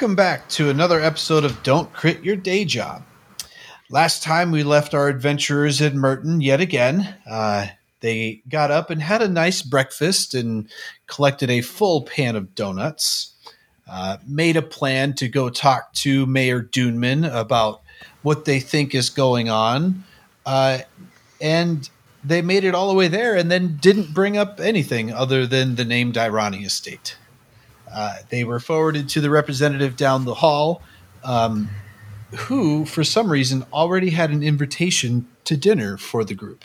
Welcome back to another episode of Don't Crit Your Day Job. Last time we left our adventurers in Merton yet again. Uh, they got up and had a nice breakfast and collected a full pan of donuts. Uh, made a plan to go talk to Mayor Duneman about what they think is going on. Uh, and they made it all the way there and then didn't bring up anything other than the name Dirani Estate. Uh, they were forwarded to the representative down the hall, um, who, for some reason, already had an invitation to dinner for the group.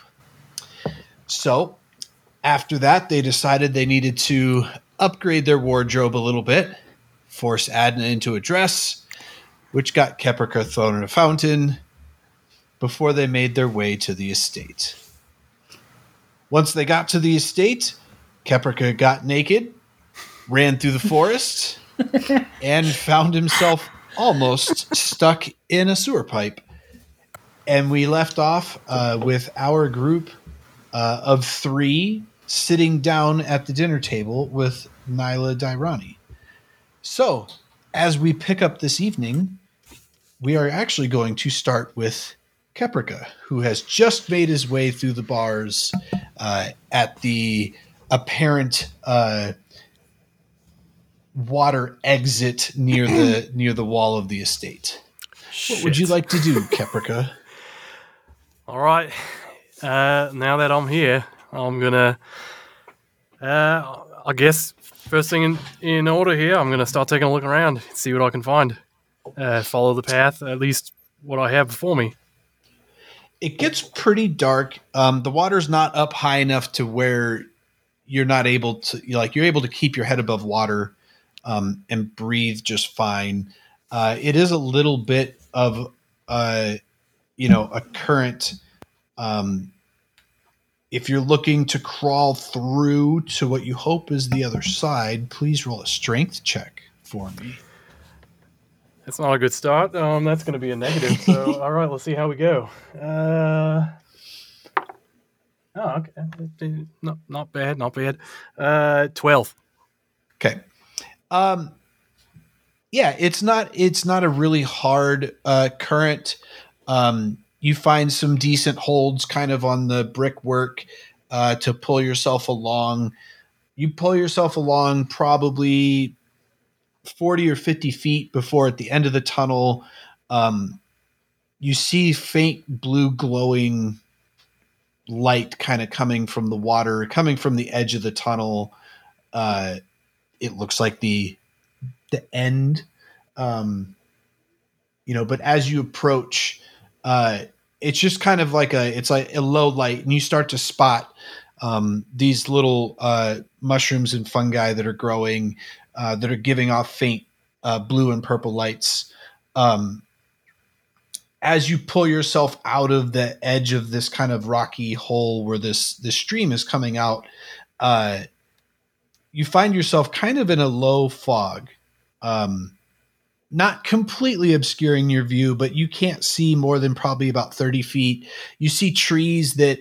So, after that, they decided they needed to upgrade their wardrobe a little bit, force Adna into a dress, which got Keprika thrown in a fountain, before they made their way to the estate. Once they got to the estate, Keprika got naked ran through the forest and found himself almost stuck in a sewer pipe. And we left off uh, with our group uh, of three sitting down at the dinner table with Nyla Dirani. So, as we pick up this evening, we are actually going to start with Keprika, who has just made his way through the bars uh, at the apparent uh, water exit near the near the wall of the estate. Shit. What would you like to do, Keprika? All right. Uh, now that I'm here, I'm gonna. Uh, I guess first thing in, in order here, I'm gonna start taking a look around, see what I can find. Uh, follow the path, at least what I have before me. It gets pretty dark. Um, the water's not up high enough to where you're not able to like you're able to keep your head above water um, and breathe just fine. Uh, it is a little bit of uh, you know a current. Um, if you're looking to crawl through to what you hope is the other side, please roll a strength check for me. That's not a good start. Um, that's going to be a negative. So, all right, let's see how we go. Uh, oh, okay. Not, not bad. Not bad. Uh, 12. Okay. Um, yeah, it's not it's not a really hard uh, current. Um, you find some decent holds kind of on the brickwork uh, to pull yourself along. You pull yourself along probably 40 or 50 feet before at the end of the tunnel, um, you see faint blue glowing light kind of coming from the water, coming from the edge of the tunnel. Uh, it looks like the the end um you know but as you approach uh it's just kind of like a it's like a low light and you start to spot um these little uh mushrooms and fungi that are growing uh that are giving off faint uh blue and purple lights. Um as you pull yourself out of the edge of this kind of rocky hole where this this stream is coming out uh you find yourself kind of in a low fog, um, not completely obscuring your view, but you can't see more than probably about 30 feet. You see trees that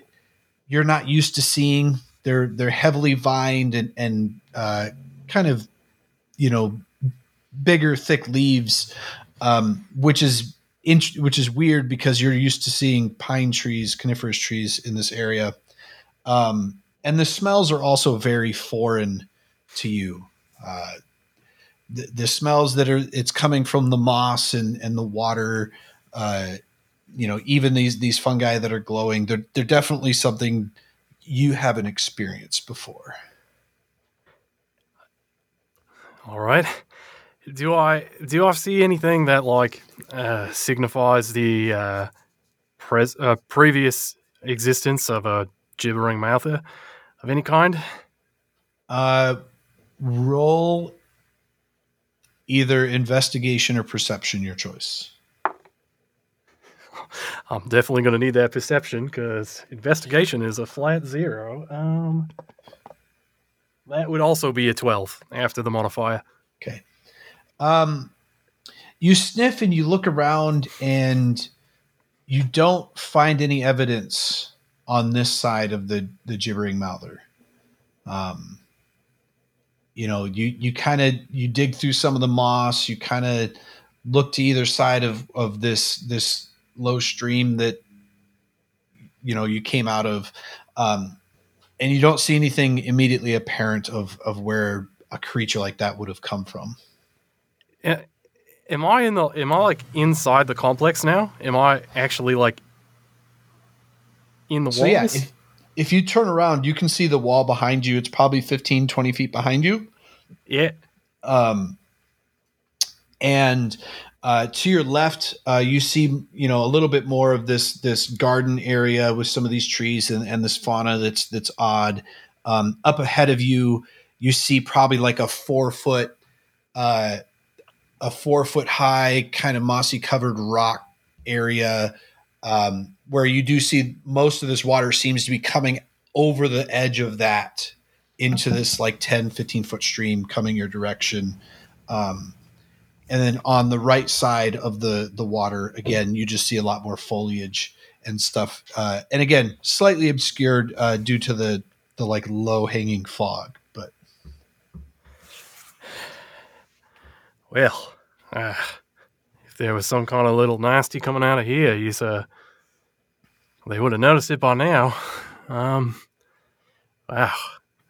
you're not used to seeing. They're they're heavily vined and and uh, kind of you know bigger, thick leaves, um, which is which is weird because you're used to seeing pine trees, coniferous trees in this area. Um, and the smells are also very foreign to you. Uh, the, the, smells that are it's coming from the moss and, and the water, uh, you know, even these these fungi that are glowing, they're they're definitely something you haven't experienced before. All right. Do I do I see anything that like uh, signifies the uh, pres- uh, previous existence of a gibbering mouther of any kind? Uh, roll either investigation or perception, your choice. I'm definitely going to need that perception because investigation is a flat zero. Um, that would also be a 12 after the modifier. Okay. Um, you sniff and you look around and you don't find any evidence on this side of the, the gibbering mouther. Um, you know, you you kind of you dig through some of the moss. You kind of look to either side of of this this low stream that you know you came out of, um, and you don't see anything immediately apparent of of where a creature like that would have come from. Am I in the? Am I like inside the complex now? Am I actually like in the So walls? yeah, if, if you turn around, you can see the wall behind you. It's probably 15, 20 feet behind you. yeah. Um, and uh, to your left, uh, you see you know a little bit more of this this garden area with some of these trees and, and this fauna that's that's odd. Um, up ahead of you, you see probably like a four foot, uh, a four foot high kind of mossy covered rock area um, where you do see most of this water seems to be coming over the edge of that into this like 10 15 foot stream coming your direction. Um, and then on the right side of the the water again you just see a lot more foliage and stuff uh, and again slightly obscured uh, due to the the like low hanging fog but Well, uh, there was some kind of little nasty coming out of here, you uh, they would have noticed it by now. Um, wow,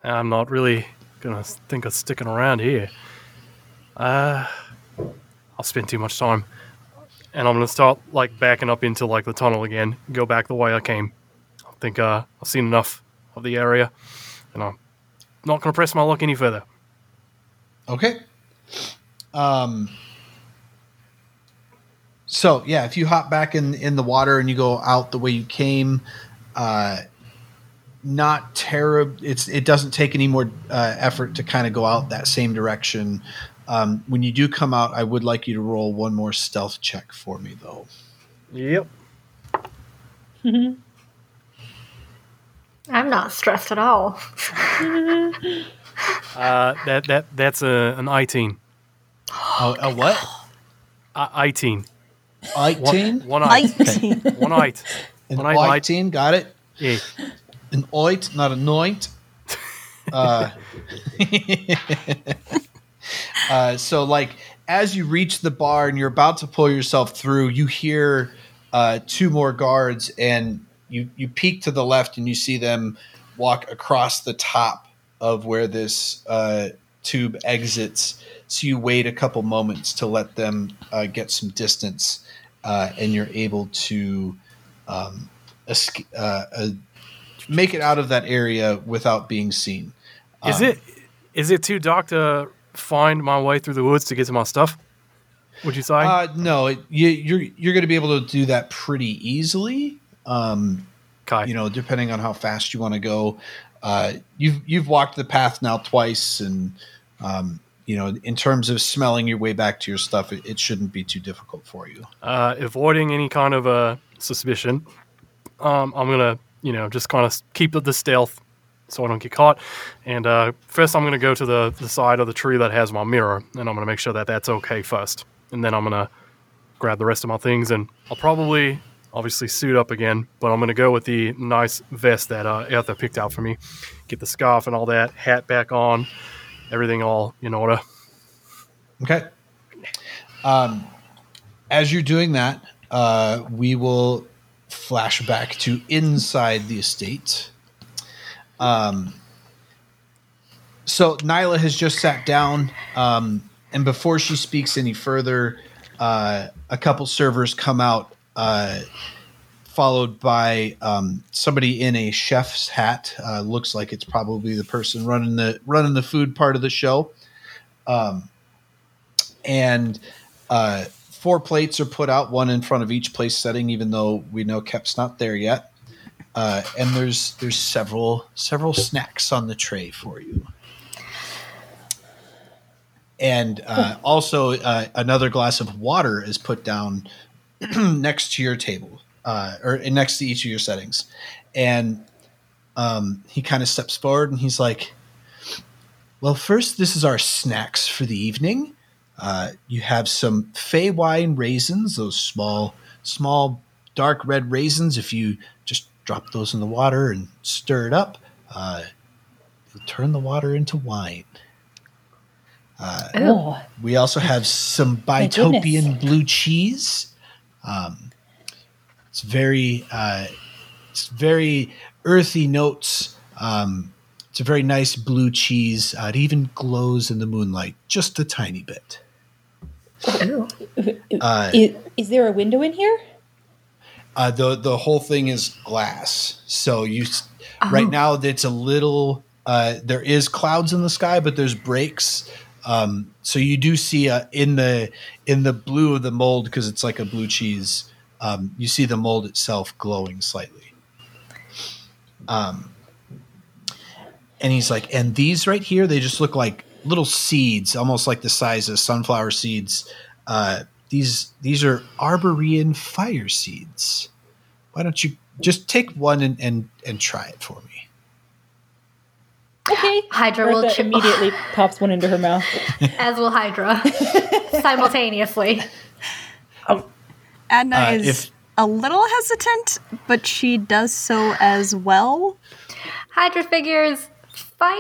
I'm not really gonna think of sticking around here. Uh, I'll spend too much time, and I'm gonna start like backing up into like the tunnel again. Go back the way I came. I think uh, I've seen enough of the area, and I'm not gonna press my luck any further. Okay. Um. So yeah, if you hop back in in the water and you go out the way you came, uh, not terrible. It's it doesn't take any more uh, effort to kind of go out that same direction. Um, when you do come out, I would like you to roll one more stealth check for me, though. Yep. I'm not stressed at all. Uh, that that that's a an 18. Oh, a what? Uh, 18. Eighteen. One, one eight. Nineteen. One eight. An One eye- eighteen. Got it. Yeah. An oit, not a noint. Uh, uh, so, like, as you reach the bar and you're about to pull yourself through, you hear uh, two more guards, and you you peek to the left and you see them walk across the top of where this uh, tube exits. So you wait a couple moments to let them uh, get some distance, uh, and you're able to um, uh, uh, make it out of that area without being seen. Is Um, it is it too dark to find my way through the woods to get to my stuff? Would you say? Uh, no, it, you, you're you're going to be able to do that pretty easily. Um, okay. you know, depending on how fast you want to go. Uh, you've you've walked the path now twice, and um, you know, in terms of smelling your way back to your stuff, it, it shouldn't be too difficult for you. uh, avoiding any kind of uh, suspicion. Um, I'm gonna, you know, just kind of keep the stealth so I don't get caught. And uh, first, I'm gonna go to the the side of the tree that has my mirror, and I'm gonna make sure that that's okay first. And then I'm gonna grab the rest of my things, and I'll probably, obviously, suit up again. But I'm gonna go with the nice vest that uh, Arthur picked out for me. Get the scarf and all that, hat back on, everything all in order. Okay. Um, as you're doing that, uh, we will flash back to inside the estate. Um, so Nyla has just sat down, um, and before she speaks any further, uh, a couple servers come out, uh, followed by um, somebody in a chef's hat. Uh, looks like it's probably the person running the running the food part of the show. Um, and uh, four plates are put out, one in front of each place setting, even though we know Kep's not there yet. Uh, and there's there's several several snacks on the tray for you, and uh, also uh, another glass of water is put down next to your table, uh, or next to each of your settings, and um, he kind of steps forward and he's like, "Well, first, this is our snacks for the evening." Uh, you have some Fey wine raisins, those small, small dark red raisins. If you just drop those in the water and stir it up, uh, turn the water into wine. Oh, We also have some Bytopian blue cheese. Um, it's very, uh, it's very earthy notes. Um, it's a very nice blue cheese. Uh, it even glows in the moonlight just a tiny bit. Uh, is, is there a window in here? uh, the the whole thing is glass, so you s right now it's a little. Uh, there is clouds in the sky, but there's breaks. Um, so you do see uh, in the in the blue of the mold because it's like a blue cheese. Um, you see the mold itself glowing slightly. Um, and he's like, and these right here, they just look like little seeds, almost like the size of sunflower seeds. Uh, these these are arborean fire seeds. Why don't you just take one and and, and try it for me? Okay. Hydra will Bertha chip immediately pops one into her mouth. as will Hydra simultaneously. Adna Uh, is if- a little hesitant, but she does so as well. Hydra figures fire.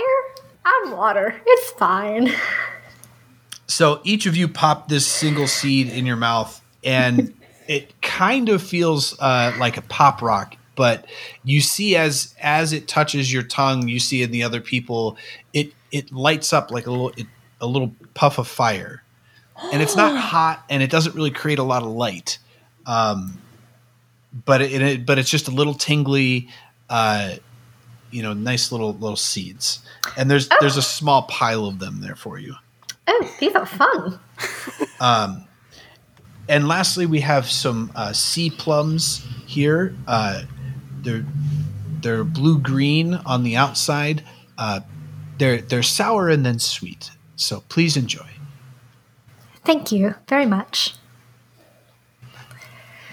I'm water. It's fine. So each of you pop this single seed in your mouth, and it kind of feels uh, like a pop rock. But you see, as as it touches your tongue, you see in the other people, it it lights up like a little it, a little puff of fire, and it's not hot, and it doesn't really create a lot of light. Um, but it, it but it's just a little tingly, uh, you know, nice little little seeds, and there's there's a small pile of them there for you. Oh, these are fun. Um, and lastly, we have some uh, sea plums here. Uh, they're they're blue green on the outside. Uh, they're they're sour and then sweet. So please enjoy. Thank you very much.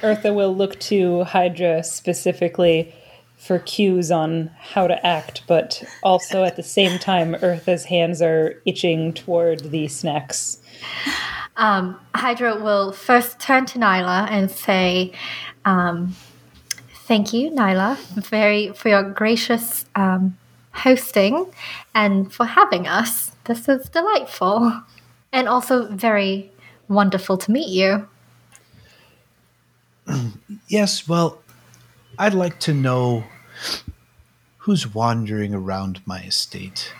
Eartha will look to Hydra specifically for cues on how to act, but also at the same time, Eartha's hands are itching toward the snacks. Um, Hydra will first turn to Nyla and say, um, "Thank you, Nyla, very for your gracious um, hosting and for having us. This is delightful, and also very wonderful to meet you." Yes, well, I'd like to know who's wandering around my estate.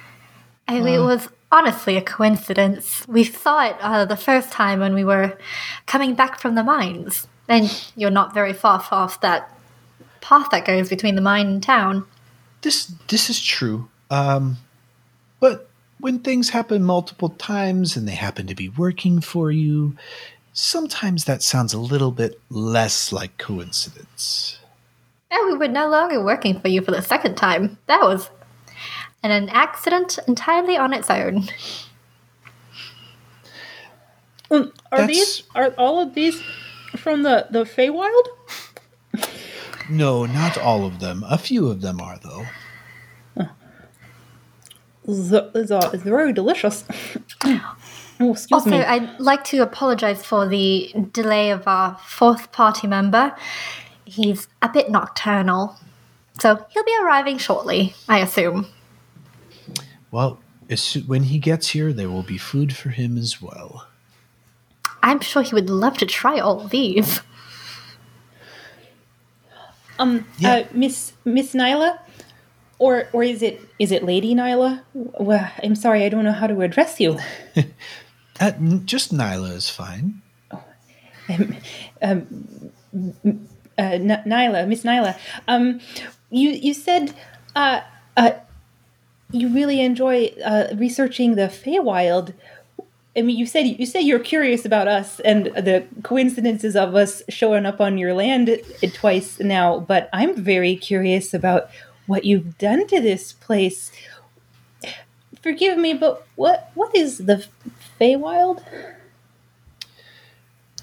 I mean, it was honestly a coincidence. We saw it uh, the first time when we were coming back from the mines, and you're not very far off that path that goes between the mine and town. This this is true. Um, but when things happen multiple times and they happen to be working for you, sometimes that sounds a little bit less like coincidence. And we were no longer working for you for the second time. That was an, an accident entirely on its own. Um, are That's- these are all of these from the the Feywild? No, not all of them. A few of them are though. It's, uh, it's very delicious. oh, excuse Also, me. I'd like to apologize for the delay of our fourth party member. He's a bit nocturnal. So he'll be arriving shortly, I assume. Well, as soo- when he gets here, there will be food for him as well. I'm sure he would love to try all these. Um, Yeah. uh, Miss Miss Nyla, or or is it is it Lady Nyla? Well, I'm sorry, I don't know how to address you. Uh, just Nyla is fine. Uh, N- Nyla, Miss Nyla. Um, you you said uh, uh, you really enjoy uh, researching the Feywild. I mean, you said you said you're curious about us and the coincidences of us showing up on your land twice now. But I'm very curious about what you've done to this place. Forgive me, but what what is the Feywild?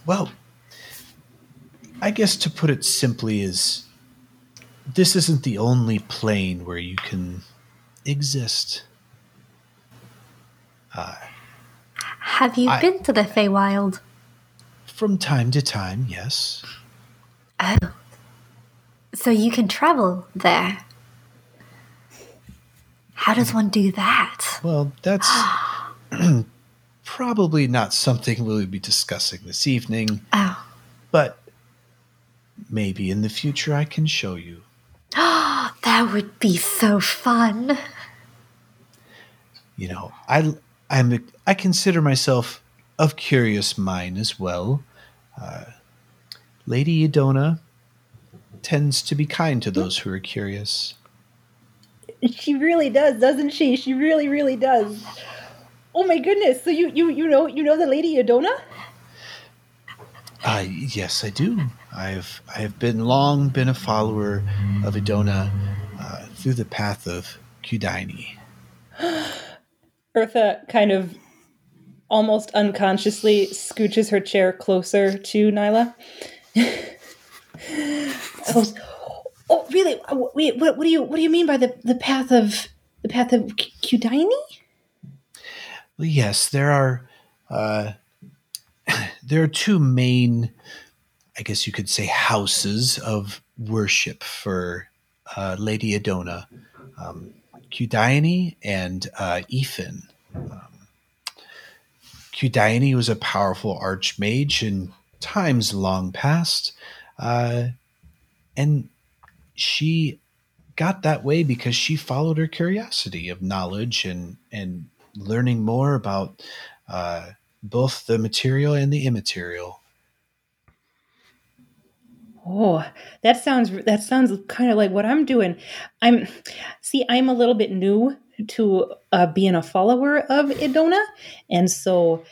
Well, I guess to put it simply is this isn't the only plane where you can exist. Uh, Have you I- been to the Feywild? From time to time, yes. Oh. So you can travel there. How does one do that? Well, that's probably not something we'll be discussing this evening, Oh, but maybe in the future I can show you. Oh, that would be so fun. You know, I I'm I consider myself of curious mind as well. Uh, Lady Edona tends to be kind to those who are curious. She really does, doesn't she? She really, really does. Oh my goodness! So you you you know you know the Lady Adona? Uh, yes, I do. I've I have been long been a follower of Edona uh, through the path of Kudini. Eartha kind of almost unconsciously scooches her chair closer to Nyla. oh, oh, really? Wait, what, what do you what do you mean by the, the path of the path of K- Kudini? Well, yes, there are uh, there are two main, I guess you could say, houses of worship for uh, Lady Adona, um, and uh, Ephin. Um, was a powerful archmage in times long past, uh, and she got that way because she followed her curiosity of knowledge and and learning more about uh, both the material and the immaterial. Oh, that sounds that sounds kind of like what I'm doing. I'm see, I'm a little bit new to uh, being a follower of Idona, and so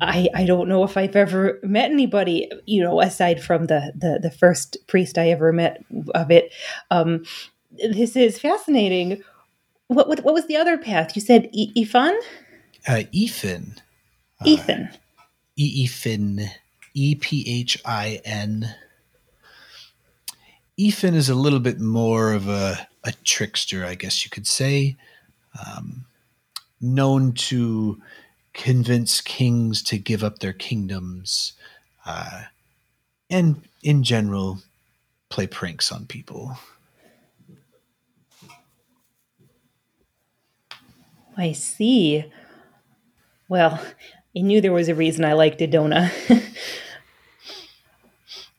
I I don't know if I've ever met anybody, you know, aside from the the the first priest I ever met of it. Um, this is fascinating. What what, what was the other path? You said e- Ifan, Uh, Ephin, Ephin. Ephin, E P H I N. Ephin is a little bit more of a, a trickster, I guess you could say, um, known to convince kings to give up their kingdoms, uh, and in general, play pranks on people. I see. Well, I knew there was a reason I liked Idona.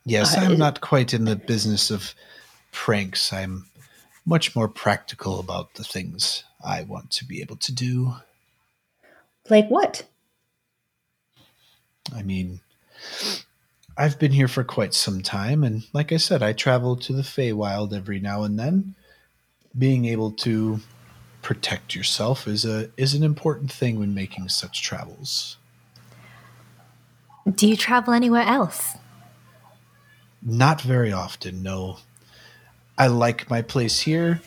Yes, I'm not quite in the business of pranks. I'm much more practical about the things I want to be able to do. like what? I mean, I've been here for quite some time, and like I said, I travel to the Feywild every now and then. Being able to protect yourself is a is an important thing when making such travels. Do you travel anywhere else? Not very often, no. I like my place here.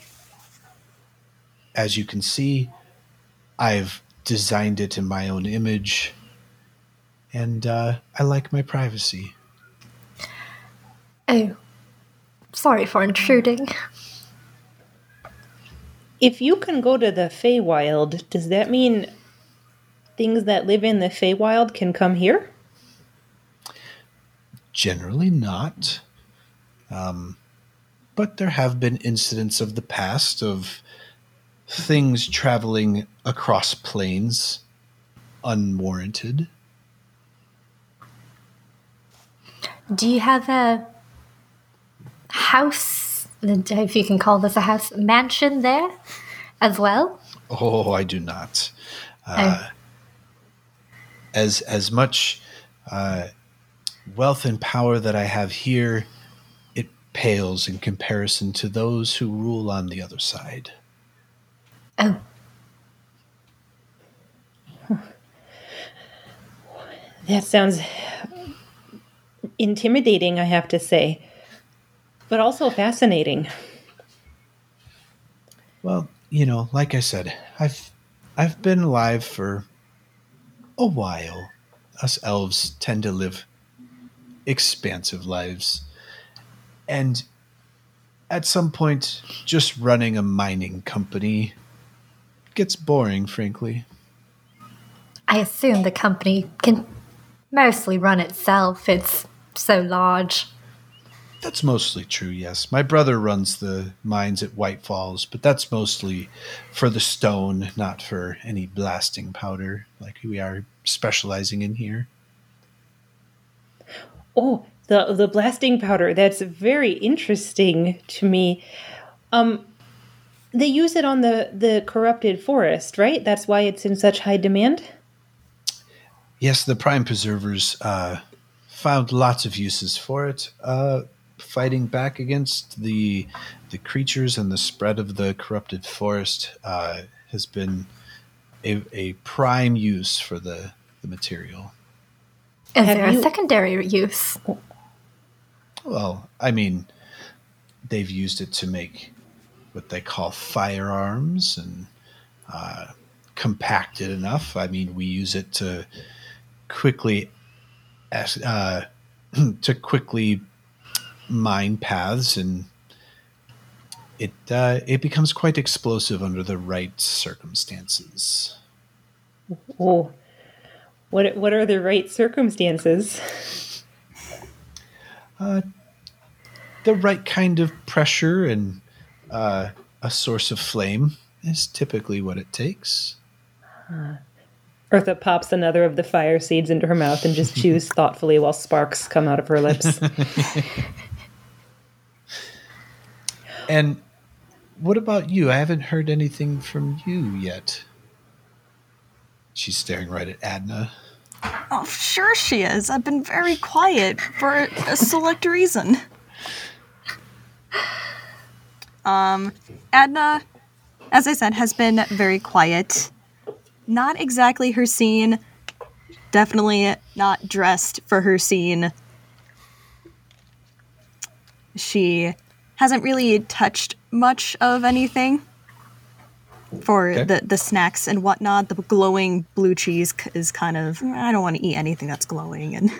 As you can see, I've designed it in my own image, and uh, I like my privacy. Oh, sorry for intruding. If you can go to the Feywild, does that mean things that live in the Feywild can come here? Generally not. Um, but there have been incidents of the past of things traveling across planes unwarranted. Do you have a house, if you can call this a house, mansion there as well? Oh, I do not. Uh, as as much uh, wealth and power that I have here, it pales in comparison to those who rule on the other side. Oh, That sounds intimidating, I have to say, but also fascinating. Well, you know, like I said, I've I've been alive for a while. Us elves tend to live expansive lives. And at some point, just running a mining company gets boring, frankly. I assume the company can mostly run itself. It's so large. That's mostly true, yes. My brother runs the mines at White Falls, but that's mostly for the stone, not for any blasting powder like we are specializing in here. Oh, the the blasting powder. That's very interesting to me. Um, they use it on the the corrupted forest, right? That's why it's in such high demand. Yes, the Prime Preservers uh, found lots of uses for it. Uh, fighting back against the the creatures and the spread of the corrupted forest uh, has been a, a prime use for the, the material. Is Have there you- a secondary use? Well, I mean, they've used it to make what they call firearms and uh, compact it enough. I mean, we use it to quickly uh, to quickly mine paths, and it uh, it becomes quite explosive under the right circumstances. Oh, what what are the right circumstances? The right kind of pressure and uh, a source of flame is typically what it takes. Eartha pops another of the fire seeds into her mouth and just chews thoughtfully while sparks come out of her lips. And what about you? I haven't heard anything from you yet. She's staring right at Adna. Oh, sure she is. I've been very quiet for a select reason. Um, Adna, as I said, has been very quiet. Not exactly her scene. Definitely not dressed for her scene. She hasn't really touched much of anything for Okay. the, the snacks and whatnot. The glowing blue cheese is kind of I don't want to eat anything that's glowing and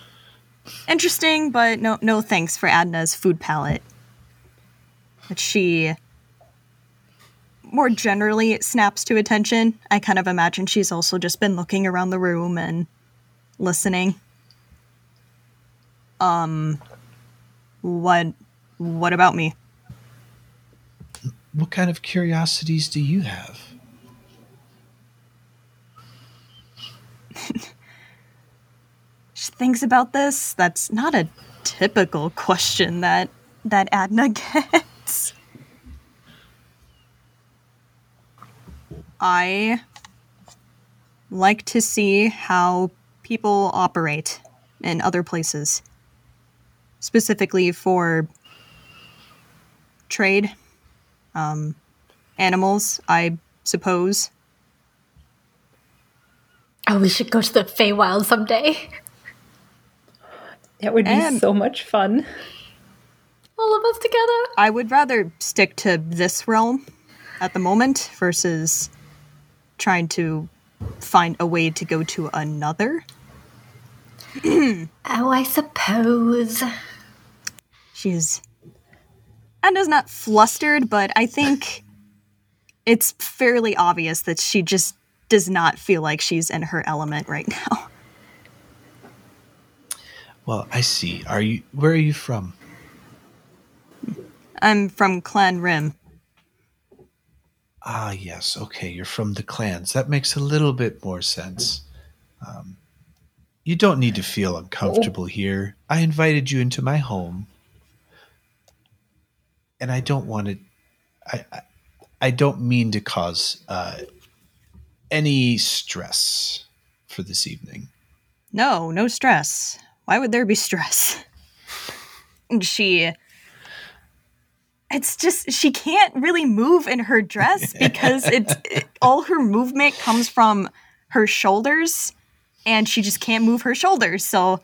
interesting, but no no thanks for Adna's food palette. But she more generally snaps to attention. I kind of imagine she's also just been looking around the room and listening. Um what what about me? What kind of curiosities do you have? She thinks about this. That's not a typical question that that Adna gets. I like to see how people operate in other places, specifically for trade, um, animals, I suppose. Oh, we should go to the Feywild someday. That would be And- so much fun. All of us together. I would rather stick to this realm at the moment versus trying to find a way to go to another. Oh, I suppose. She's Adna's not flustered, but I think it's fairly obvious that she just does not feel like she's in her element right now. Well, I see. Are you where are you from? I'm from Clan Rim. Ah, yes. Okay, you're from the clans. That makes a little bit more sense. Um, you don't need to feel uncomfortable here. I invited you into my home, and I don't want to. I, I, I don't mean to cause uh, any stress for this evening. No, no stress. Why would there be stress? She. It's just she can't really move in her dress because it's it, all her movement comes from her shoulders, and she just can't move her shoulders. So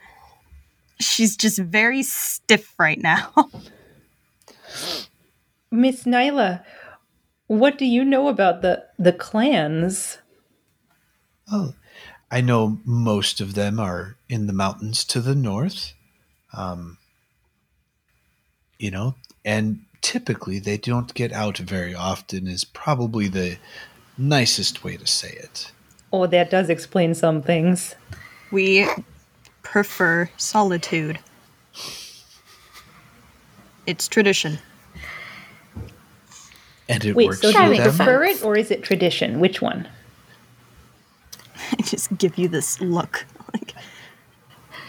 she's just very stiff right now. Miss Nyla, what do you know about the the clans? Oh, I know most of them are in the mountains to the north. Um, you know, and typically they don't get out very often, is probably the nicest way to say it. Oh, that does explain some things. we prefer solitude. It's tradition. And it Wait, works so do That you for makes them. prefer it or is it tradition? Which one? I just give you this look. Like,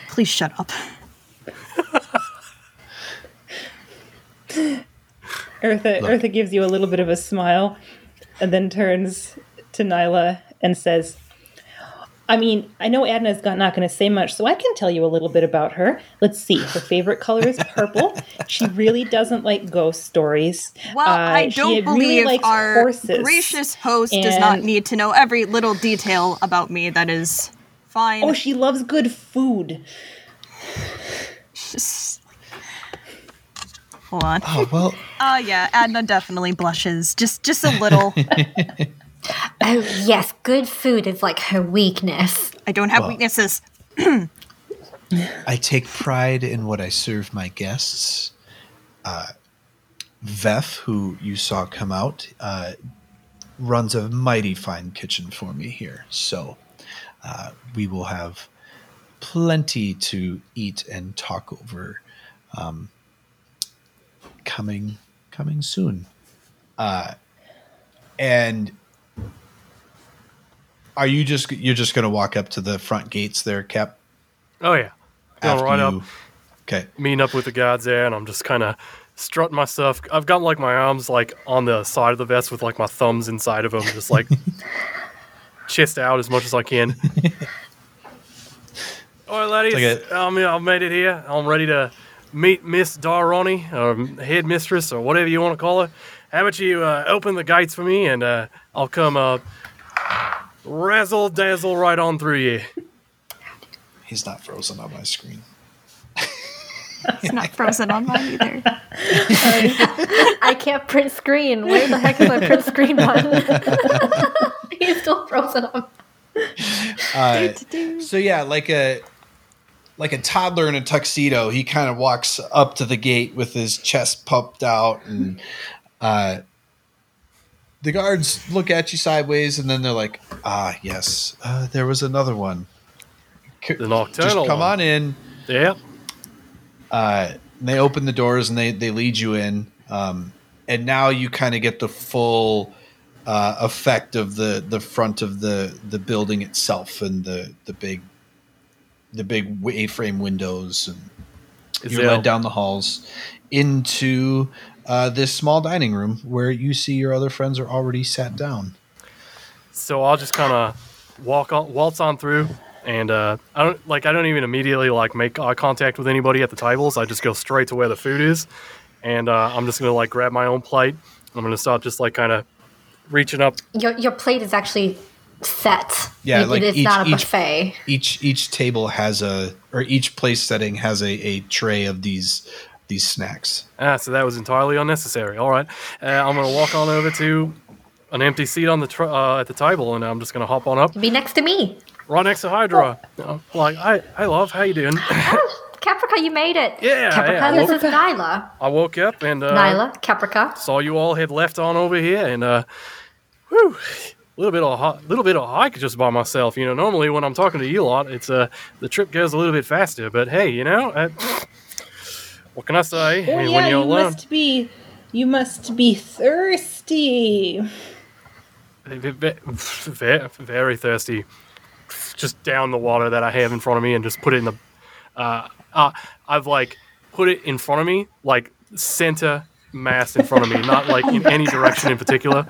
please shut up. Eartha, Look. Eartha gives you a little bit of a smile and then turns to Nyla and says, I mean, I know Adna's got, not going to say much, so I can tell you a little bit about her. Let's see. Her favorite color is purple. she really doesn't like ghost stories. Well, Uh, I don't really believe likes our horses. gracious host does not need to know every little detail about me. That is fine. Oh, she loves good food. Just- Hold on. Oh, well, Oh yeah, Adna definitely blushes. Just just a little. Oh, yes, good food is like her weakness. I don't have Well. weaknesses. I take pride in what I serve my guests. Uh, Veth, who you saw come out, uh, runs a mighty fine kitchen for me here. So uh, we will have plenty to eat and talk over um, coming coming soon. Uh, and are you just you're just going to walk up to the front gates there, Cap? Oh yeah, going right up, Okay. meeting up with the guards there, and I'm just kind of strutting my stuff. I've got like my arms like on the side of the vest with like my thumbs inside of them, just like chest out as much as I can. All right, ladies, like I mean, I've made it here. I'm ready to meet Miss Daroni, or headmistress, or whatever you want to call her. How about you uh, open the gates for me, and uh, I'll come uh, razzle dazzle right on through you. He's not frozen on my screen. It's not frozen on mine either. I can't print screen. Where the heck is my print screen button? He's still frozen on. Uh, so yeah, like a like a toddler in a tuxedo, he kind of walks up to the gate with his chest puffed out, and uh, the guards look at you sideways, and then they're like, "Ah, yes, uh, there was another one. C- The Just come one. on in." Yeah. uh, and they open the doors and they they lead you in, um, and now you kind of get the full uh, effect of the the front of the the building itself and the the big the big A-frame windows and Is you're led down the halls into uh, this small dining room where you see your other friends are already sat down. So I'll just kind of walk on, waltz on through, and uh, I don't like. I don't even immediately like make eye contact with anybody at the tables. I just go straight to where the food is, and uh, I'm just gonna like grab my own plate. I'm gonna start just like kind of reaching up. Your your plate is actually set. Yeah, it, like it is each- not a each- buffet. Each each table has a or each place setting has a, a tray of these these snacks. Ah, so that was entirely unnecessary. All right, uh, I'm gonna walk on over to an empty seat on the tr- uh, at the table, and I'm just gonna hop on up Be next to me. right next to Hydra. Uh, like, hi, hey, love, how you doing? Caprica, you made it. Yeah, Caprica, yeah, this well- is Nyla. I woke up and uh, Nyla, Caprica. saw you all had left on over here, and uh, whew, a little bit of hi- little bit of hike just by myself. You know, normally when I'm talking to you lot, it's uh the trip goes a little bit faster. But hey, you know, uh, what can I say Oh when yeah, you're you alone? must be you must be thirsty. Ve- ve- ve- Very thirsty. Just down the water that I have in front of me and just put it in the. Uh, uh, I've like put it in front of me, like center mass in front of me, not like in any direction in particular,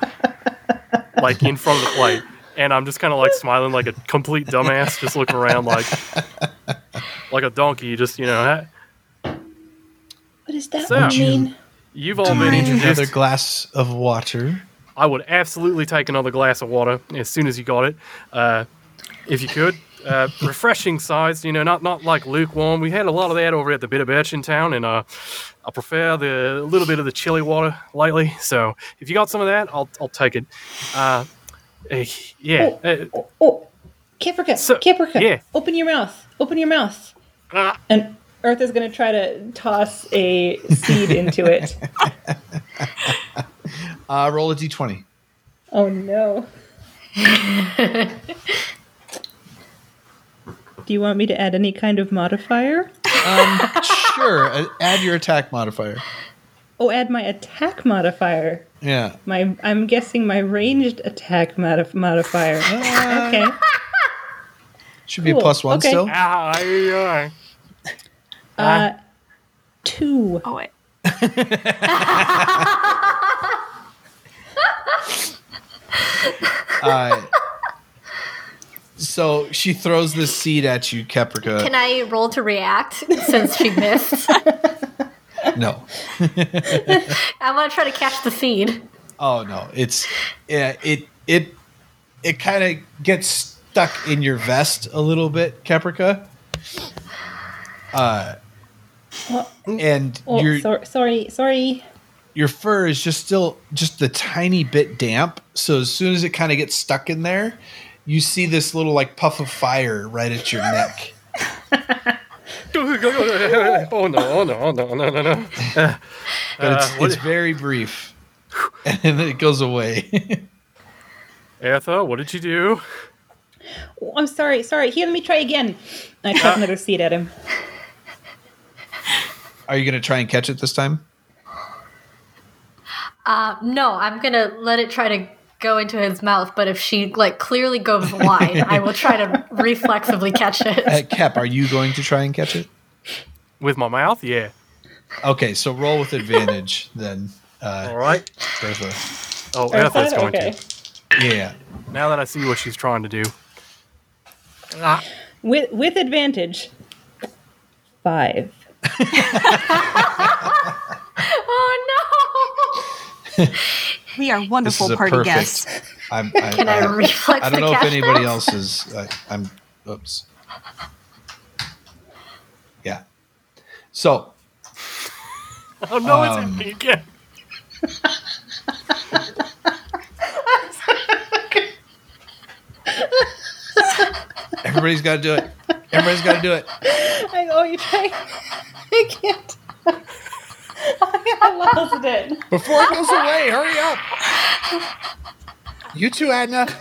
like in front of the plate. And I'm just kind of like smiling like a complete dumbass, just looking around like like a donkey. Just you know, What does that So- mean? you've all been Need another glass of water. I would absolutely take another glass of water as soon as you got it, uh, if you could. Uh, refreshing size, you know, not not like lukewarm. We had a lot of that over at the Bitter Birch in town, and uh, I prefer the little bit of the chili water lately. So if you got some of that, I'll I'll take it. Uh, eh, yeah. uh, Oh, oh, Caprica, So- Caprica, yeah. open your mouth. Open your mouth. Ah, is gonna try to toss a seed into it. Uh, roll a d20. Oh no. Do you want me to add any kind of modifier? Um, sure. uh, Add your attack modifier. Oh, add my attack modifier. Yeah. My I'm guessing my ranged attack modif- modifier. okay. Should be a plus one Okay. still. Ah, aye, aye. Uh, two. Oh wait. Uh, so she throws this seed at you, Caprica. Can I roll to react since she missed? no. I want to try to catch the seed. Oh no. It's yeah, it it it kind of gets stuck in your vest a little bit, Caprica. Uh and Oh, your sor- sorry, sorry. your fur is just still just the tiny bit damp. So as soon as it kind of gets stuck in there, you see this little like puff of fire right at your neck. oh no! Oh no! Oh no! No! No! No! But it's, Uh, it's very brief. And then it goes away. Eartha, what did you do? Oh, I'm sorry, sorry. Here, let me try again. I chuck another seed at him. Are you going to try and catch it this time? Uh, no, I'm gonna let it try to go into his mouth. But if she like clearly goes wide, I will try to reflexively catch it. Uh, Cap, are you going to try and catch it? With my mouth? Yeah. Okay, so roll with advantage then. Uh, All right. Bertha. Oh, Or Eartha's that? going okay. to. Yeah. Now that I see what she's trying to do. Ah, With with advantage. Five. Oh no! We are This wonderful is a party perfect. guests. I'm, I, Can I reflex I don't to know if anybody else is. Uh, I'm. Oops. Yeah. So Oh no! Um, it's me again. everybody's got to do it. Everybody's got to do it. I, oh, you try. I can't. I lost it. Before it goes away, hurry up. You too, Adna.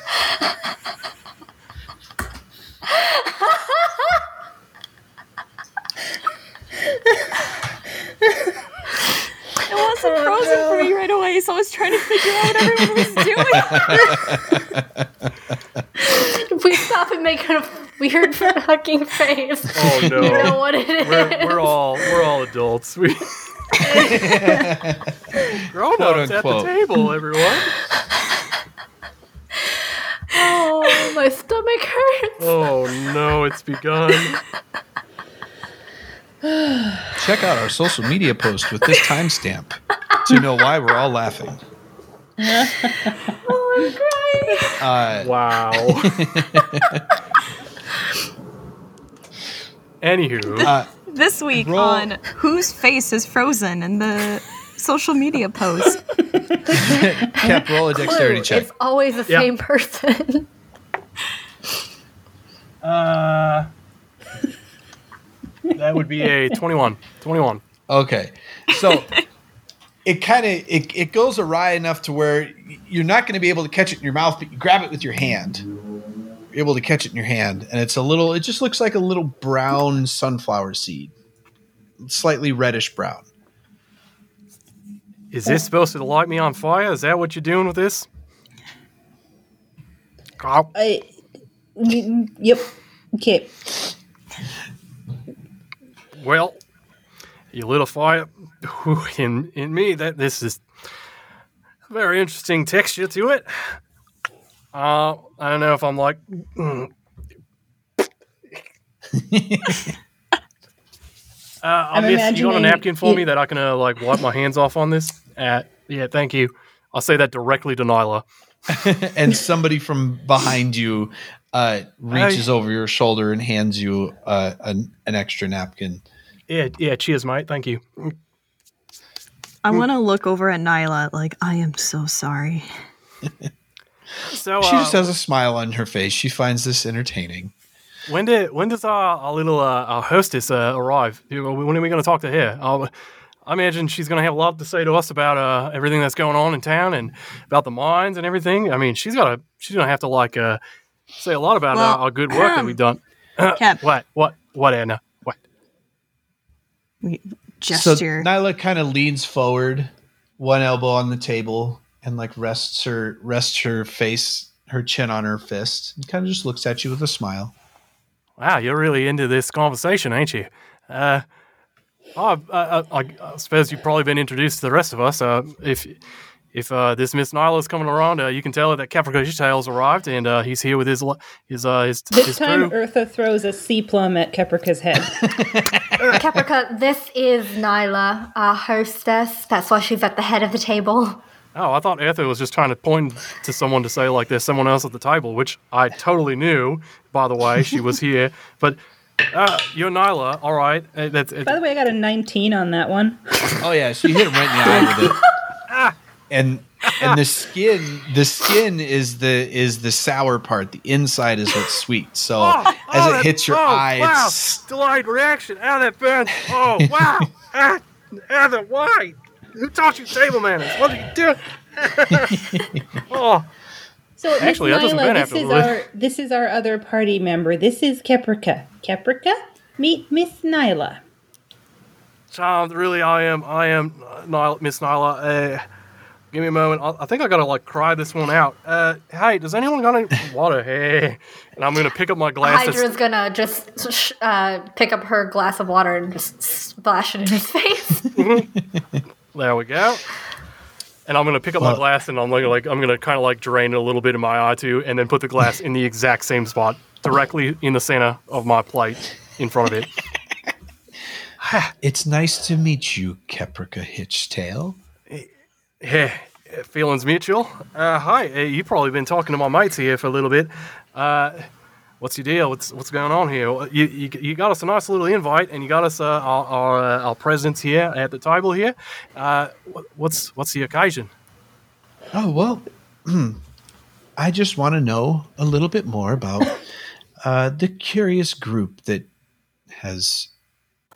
It wasn't oh, frozen for me right away, so I was trying to figure out what everyone was doing. We stop and make a weird fucking face. Oh no! You know what it is? we're, we're all we're all adults. We grown ups at the table, everyone. oh, my stomach hurts. Oh no! It's begun. Check out our social media post with this timestamp to know why we're all laughing. Oh, I'm crying. Uh, Wow. Anywho, uh, This week Roll. on Whose Face is Frozen in the social media post. Cap, roll a dexterity Clue, check. It's always the Yeah. same person. uh, that would be a 21. 21. Okay, so it kind of it, it goes awry enough to where you're not going to be able to catch it in your mouth, but you grab it with your hand. You're able to catch it in your hand, and it's a little. It just looks like a little brown sunflower seed, slightly reddish brown. Is this supposed to light me on fire? Is that what you're doing with this? Ow. I. y- Yep. Okay. Well, you lit a fire in in me. That this is a very interesting texture to it. Uh, I don't know if I'm like. mm. Uh, I I'm miss, you got a napkin for it- me that I can uh, like wipe my hands off on this? Uh, yeah, thank you. I'll say that directly to Nyla. and somebody from behind you uh, reaches over your shoulder and hands you uh, an, an extra napkin. Yeah, yeah. Cheers, mate. Thank you. I want to look over at Nyla like, I am so sorry. So, She uh, just has a smile on her face. She finds this entertaining. When did when does our, our little uh, our hostess uh, arrive? When are we going to talk to her? Uh, I imagine she's going to have a lot to say to us about uh, everything that's going on in town and about the mines and everything. I mean, she's got to she's going to have to like uh, say a lot about Well, our, our good work that we've done. Cap, What what what Anna? What? we gesture. So Nyla kind of leans forward, one elbow on the table, and like rests her rests her face, her chin on her fist, and kind of just looks at you with a smile. Wow, you're really into this conversation, ain't you? Uh, oh, I, I, I suppose you've probably been introduced to the rest of us. Uh, if if uh, this Miss Nyla is coming around, uh, you can tell her that Caprica Tails arrived, and uh, he's here with his li- his uh, his, This his time, crew. Eartha throws a sea plum at Caprica's head. Caprica, this is Nyla, our hostess. That's why she's at the head of the table. Oh, I thought Eartha was just trying to point to someone to say like there's someone else at the table, which I totally knew. By the way, she was here, but uh, you're Nyla. All right, Uh, that's it, By the way, I got a 19 on that one. Oh yeah, she hit him right in the eye with it. And and the skin, the skin is the is the sour part. The inside is what's sweet. So Oh, as oh, it hits your oh, eye, wow. it's delayed reaction. Ow, that burns. Oh wow, ah, Eartha, why? Who taught you table manners? What are you doing? oh, So Miss Actually, that doesn't Nyla, matter this is afterwards. our this is our other party member. This is Keprika. Keprika, meet Miss Nyla. Charmed, really, I am. I am uh, Nyla, Miss Nyla. Uh, give me a moment. I, I think I gotta like cry this one out. Uh, hey, does anyone got any water? Hey, and I'm gonna pick up my glass. that's- Hydra's gonna just uh, pick up her glass of water and just splash it in his face. There we go. And I'm gonna pick up my glass and I'm like, like I'm gonna kind of like drain it a little bit in my eye too, and then put the glass in the exact same spot, directly in the center of my plate, in front of it. it's nice to meet you, Keprika Hitchtail. Yeah, feelings mutual. Uh, hi, uh, you've probably been talking to my mates here for a little bit. Uh, what's your deal? What's what's going on here? You, you, you got us a nice little invite, and you got us uh, our our, uh, our presence here at the table here. Uh, what's what's the occasion? Oh well, I just want to know a little bit more about uh, the curious group that has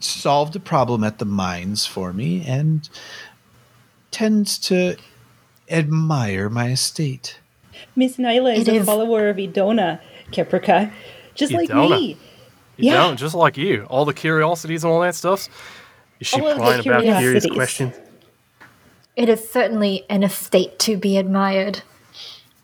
solved a problem at the mines for me and tends to admire my estate. Miss Nyla is It a is- follower of Idona, Keprika, just like me. You Yeah. don't, just like you. All the curiosities and all that stuff. Is she All prying about curious curiosities. questions? it is certainly an estate to be admired.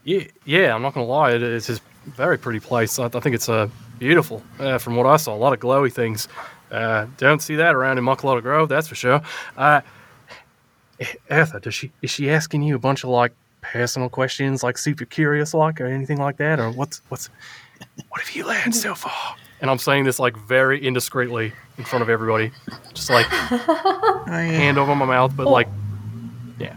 Yeah, yeah. I'm not gonna lie. It is a very pretty place. I, I think it's uh, beautiful. Uh, from what I saw, a lot of glowy things. Uh, don't see that around in Mucklota Grove, that's for sure. Uh, Eartha, does she is she asking you a bunch of like personal questions, like super curious, like or anything like that, or what's what's what have you learned so far? And I'm saying this like very indiscreetly in front of everybody, just like hand over my mouth, but like, yeah.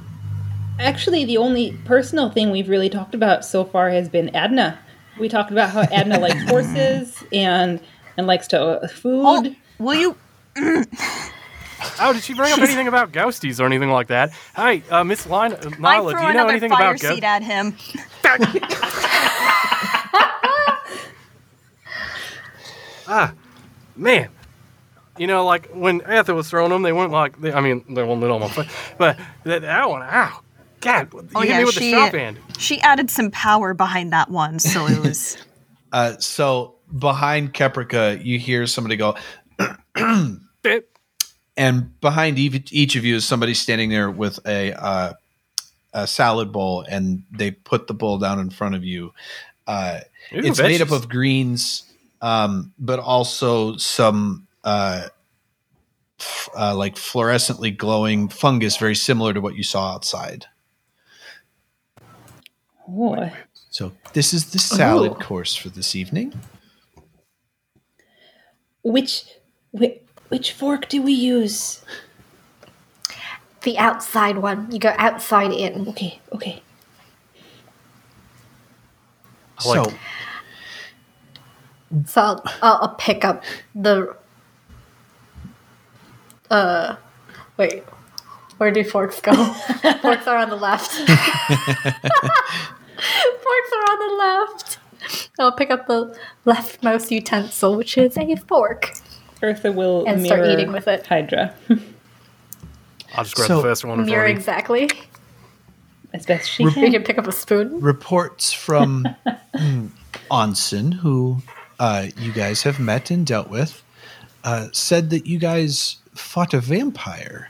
Actually, the only personal thing we've really talked about so far has been Adna. We talked about how Adna likes horses and and likes to uh, food. Oh, will you? Oh, did she bring up anything about ghosties or anything like that? Hey, uh, Miss Lina, uh, I Nyla, throw do you know another anything fire about ghosts? at him. Ah, man. You know, like when Arthur was throwing them, they weren't like. They, I mean, they weren't lit on my foot, but that, that one, ow, God, you Oh hit yeah, me with she the sharp end. she added some power behind that one, so it was. Uh, so behind Keprika, you hear somebody go, Bit. And behind each, each of you is somebody standing there with a uh, a salad bowl, and they put the bowl down in front of you. Uh, Ooh, it's made up of greens, um, but also some uh, f- uh, like fluorescently glowing fungus, very similar to what you saw outside. Oh, So this is the salad Ooh. course for this evening. which, which which fork do we use? The outside one. You go outside in. Okay, okay. I like- so So I'll, I'll, I'll pick up the. Uh, wait. Where do forks go? forks are on the left. forks are on the left. I'll pick up the leftmost utensil, which is a fork. Eartha will And start eating with it. Hydra I'll just grab So- the first one. in Mirror front exactly. as best she You can. can pick up a spoon. reports from mm, Onsen, who uh, you guys have met and dealt with, uh, said that you guys fought a vampire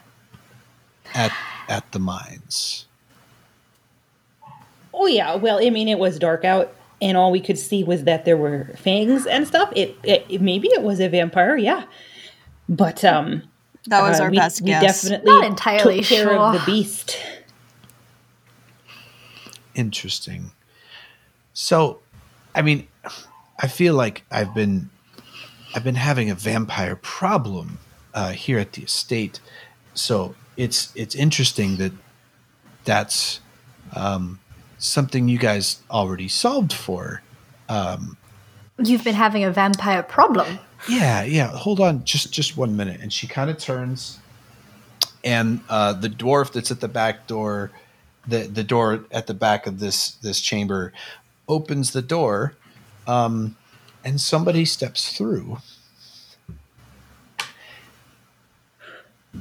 at at the mines. Oh yeah. Well, I mean, it was dark out, and all we could see was that there were fangs and stuff. It, it, it- maybe it was a vampire. Yeah. But um, That was uh, our we, best we guess. definitely Not entirely took care of the beast. Interesting. So, I mean, I feel like I've been I've been having a vampire problem uh, here at the estate. So it's it's interesting that that's um, something you guys already solved for. You've been having a vampire problem. Yeah, yeah. Hold on, just just one minute. And she kind of turns, and uh, the dwarf that's at the back door, the the door at the back of this this chamber, opens the door, um, and somebody steps through.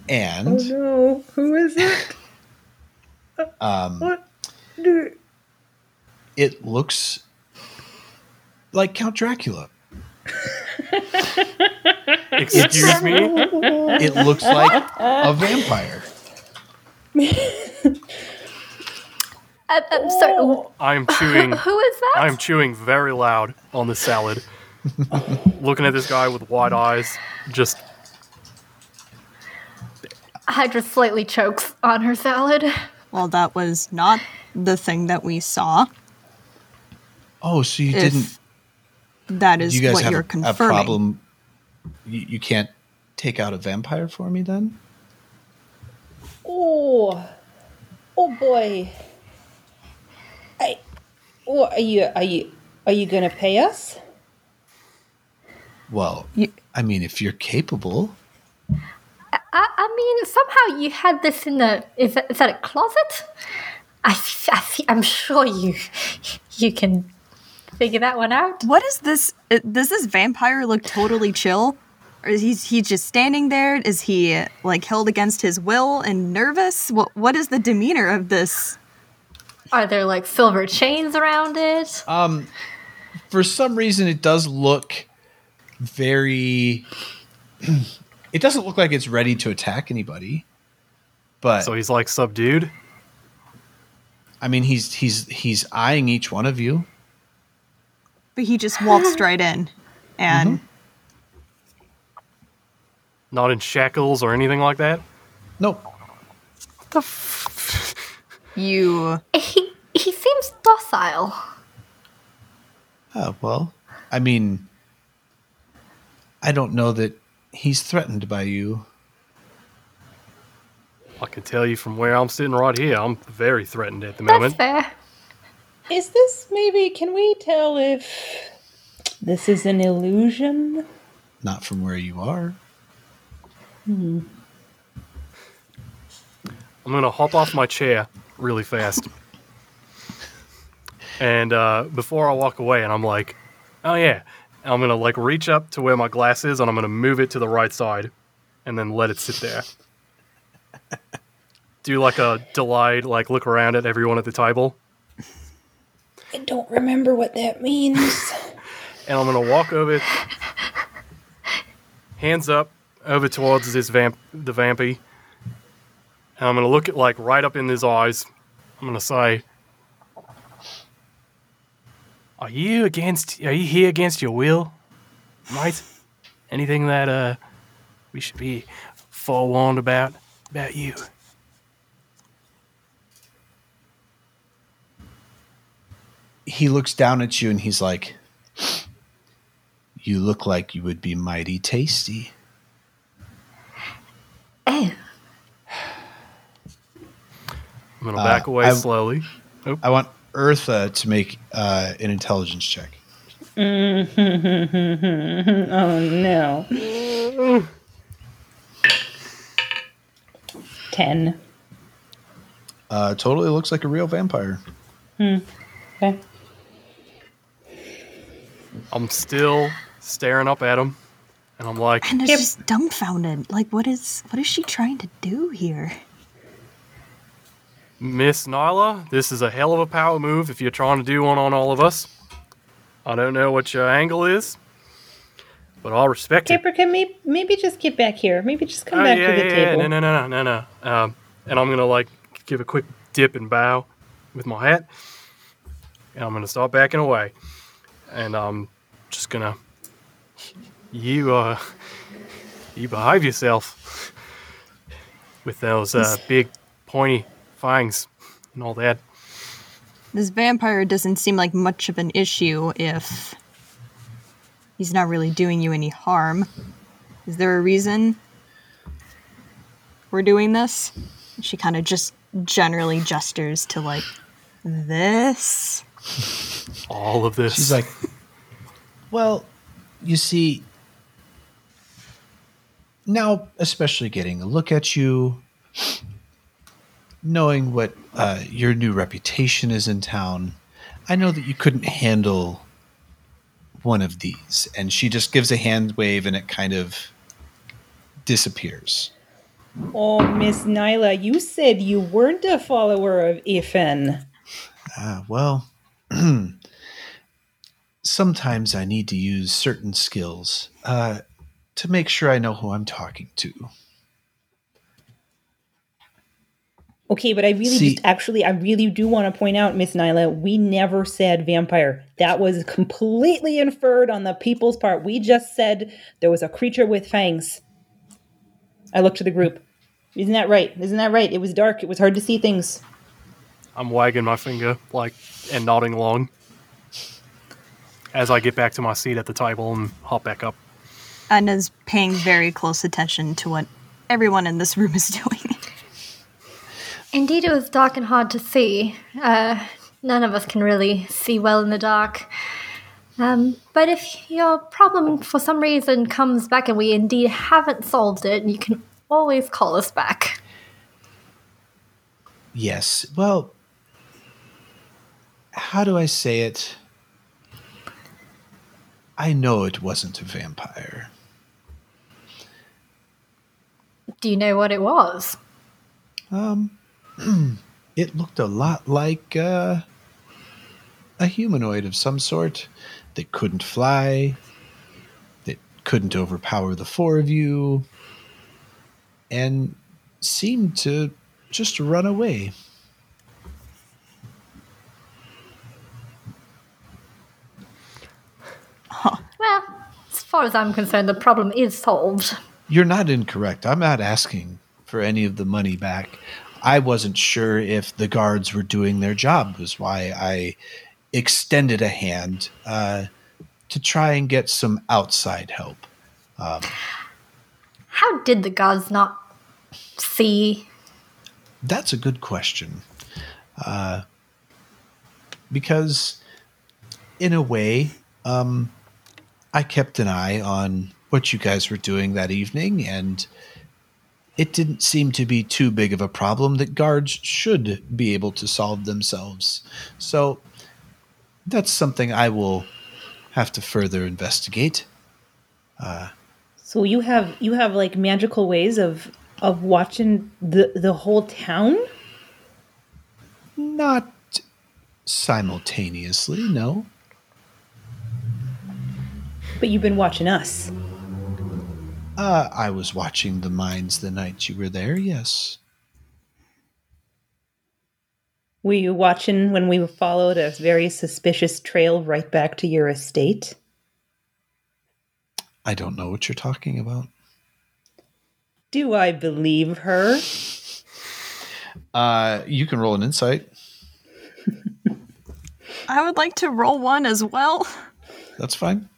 And oh no! Who is it? um, What? Do- it looks like Count Dracula. Excuse me. It looks like a vampire. Uh, I'm sorry. Oh. I'm chewing. Who is that? I'm chewing very loud on the salad. Looking at this guy with wide eyes, just Hydra slightly chokes on her salad. Well, that was not the thing that we saw. Oh, so you If didn't that is you guys what have you're a, a confirming. problem you, you can't take out a vampire for me then Oh, oh boy. I. What are you? Are you? Are you gonna pay us? well You- i mean if you're capable I, I mean, somehow you had this in the. Is that, is that a closet? I, I, I'm sure you you can figure that one out. What is this? uh, Does this vampire look totally chill? Or is he he just standing there? Is he like held against his will and nervous? What what is the demeanor of this? Are there like silver chains around it? um for some reason it does look very it doesn't look like it's ready to attack anybody but so he's like subdued. i mean he's he's he's eyeing each one of you But he just waltzed right in, and mm-hmm. Not in shackles or anything like that. nope What the f- you He he seems docile. oh well i mean i don't know that he's threatened by you I can tell you from where I'm sitting right here, I'm very threatened at the That's moment. fair. Is this maybe? Can we tell if this is an illusion? not from where you are I'm gonna hop off my chair really fast. and uh, before I walk away, and I'm like, oh yeah, And I'm gonna like reach up to where my glass is, and I'm gonna move it to the right side, and then let it sit there. Do like a delayed, like look around at everyone at the table, I don't remember what that means. and I'm gonna walk over, hands up, over towards this vamp, the vampy, and I'm gonna look at like right up in his eyes. I'm gonna say, "Are you against? Are you here against your will, mate? Anything that uh we should be forewarned about about you?" He looks down at you and he's like, You look like you would be mighty tasty. Oh, I'm gonna Uh, back away I- slowly. I want Eartha to make uh, an intelligence check. oh no. Ten. Uh, totally looks like a real vampire. Okay. I'm still staring up at him, and I'm like, and is Yep. just dumbfounded. Like, what is what is she trying to do here? Miss Nyla, this is a hell of a power move if you're trying to do one on all of us. I don't know what your angle is, but I'll respect it. Caprica, maybe, maybe just get back here. Maybe just come Oh, back yeah, to the yeah, table. Yeah, no, no, no, no, no. Um, and I'm gonna like give a quick dip and bow with my hat, and I'm gonna start backing away, and I'm just gonna you uh you behave yourself with those uh, big pointy fangs and all that. This vampire doesn't seem like much of an issue if he's not really doing you any harm. Is there a reason we're doing this? She kind of just generally gestures to like this. All of this. She's like, well, you see, now, especially getting a look at you, knowing what uh, your new reputation is in town, I know that you couldn't handle one of these. And she just gives a hand wave and it kind of disappears. Oh, Miss Nyla, you said you weren't a follower of Ephin. Ah, well, sometimes I need to use certain skills uh, to make sure I know who I'm talking to. Okay, but I really See- just actually, I really do want to point out, Miss Nyla, we never said vampire. That was completely inferred on the people's part. We just said there was a creature with fangs. I looked to the group. Isn't that right? Isn't that right? It was dark. It was hard to see things. I'm wagging my finger like and nodding along as I get back to my seat at the table and hop back up. And Adna's paying very close attention to what everyone in this room is doing. Indeed, it was dark and hard to see. Uh, none of us can really see well in the dark. Um, but if your problem for some reason comes back and we indeed haven't solved it, you can always call us back. Yes. Well, how do I say it? I know it wasn't a vampire. Do you know what it was? Um, it looked a lot like uh, a humanoid of some sort that couldn't fly, that couldn't overpower the four of you, and seemed to just run away. Well, as far as I'm concerned, the problem is solved. You're not incorrect. I'm not asking for any of the money back. I wasn't sure if the guards were doing their job, was why I extended a hand uh, to try and get some outside help. How did the guards not see? That's a good question. Uh, because, in a way, um, I kept an eye on what you guys were doing that evening, and it didn't seem to be too big of a problem that guards should be able to solve themselves. So, that's something I will have to further investigate. Uh, so you have you have like magical ways of of watching the the whole town. Not simultaneously, no. But you've been watching us. Uh, I was watching the mines the night you were there, yes. Were you watching when we followed a very suspicious trail right back to your estate? I don't know what you're talking about. Do I believe her? Uh, you can roll an insight. I would like to roll one as well. That's fine.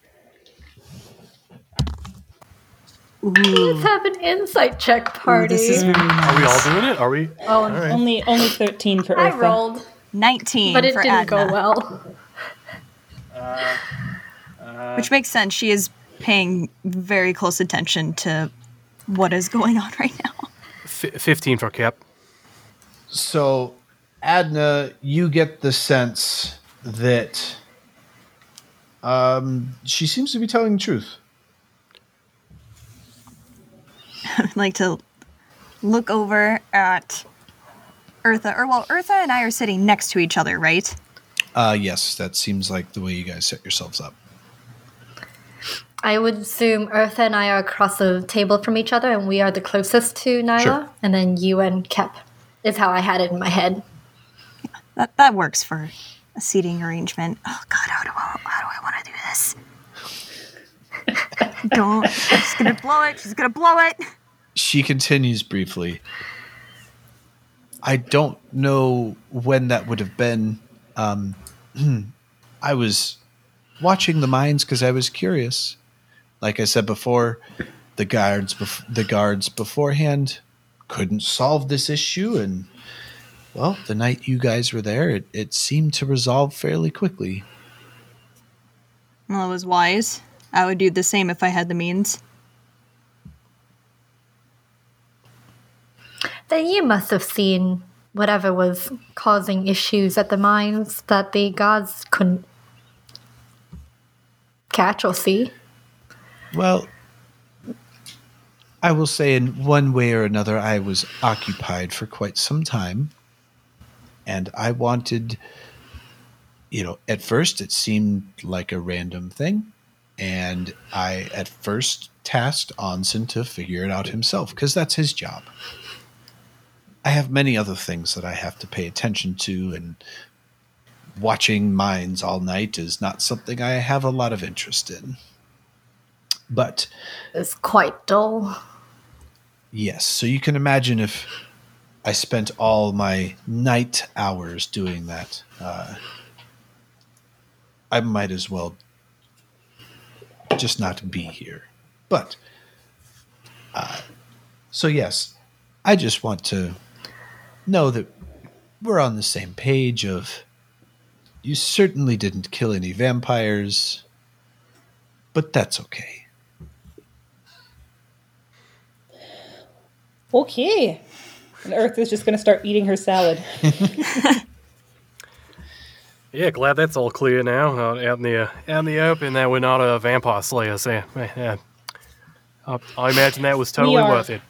Let's have an insight check party. This is very Are we all doing it? Are we? Oh, All right. only only thirteen for I rolled, 19 but it for didn't go Adna, well. Which makes sense. She is paying very close attention to what is going on right now. F- 15 for Cap. So, Adna, you get the sense that um, she seems to be telling the truth. I'd like to look over at Eartha. Or well, Eartha and I are sitting next to each other, right? Uh, yes, that seems like the way you guys set yourselves up. I would assume Eartha and I are across the table from each other, and we are the closest to Nyla, Sure. and then you and Kep is how I had it in my head. That that works for a seating arrangement. Oh God, how do I how do I want to do this? Don't. She's gonna blow it. She's gonna blow it. She continues briefly. I don't know when that would have been. Um, I was watching the mines because I was curious. Like I said before, the guards bef- the guards beforehand couldn't solve this issue, and well, the night you guys were there, it, it seemed to resolve fairly quickly. Well, it was wise. I would do the same if I had the means. Then you must have seen whatever was causing issues at the mines that the gods couldn't catch or see. Well, I will say, in one way or another, I was occupied for quite some time. And I wanted, you know, at first it seemed like a random thing. And I, at first, tasked Onsen to figure it out himself, because that's his job. I have many other things that I have to pay attention to, and watching mines all night is not something I have a lot of interest in. But It's quite dull. Yes. So you can imagine if I spent all my night hours doing that, uh, I might as well just not be here. But, uh, so yes, I just want to know that we're on the same page of you certainly didn't kill any vampires, but that's okay. Okay. And Earth is just going to start eating her salad. Yeah, glad that's all clear now. Uh, out in the uh, out in the open, that we're not a vampire slayer. So, yeah, I, I imagine that was totally worth it.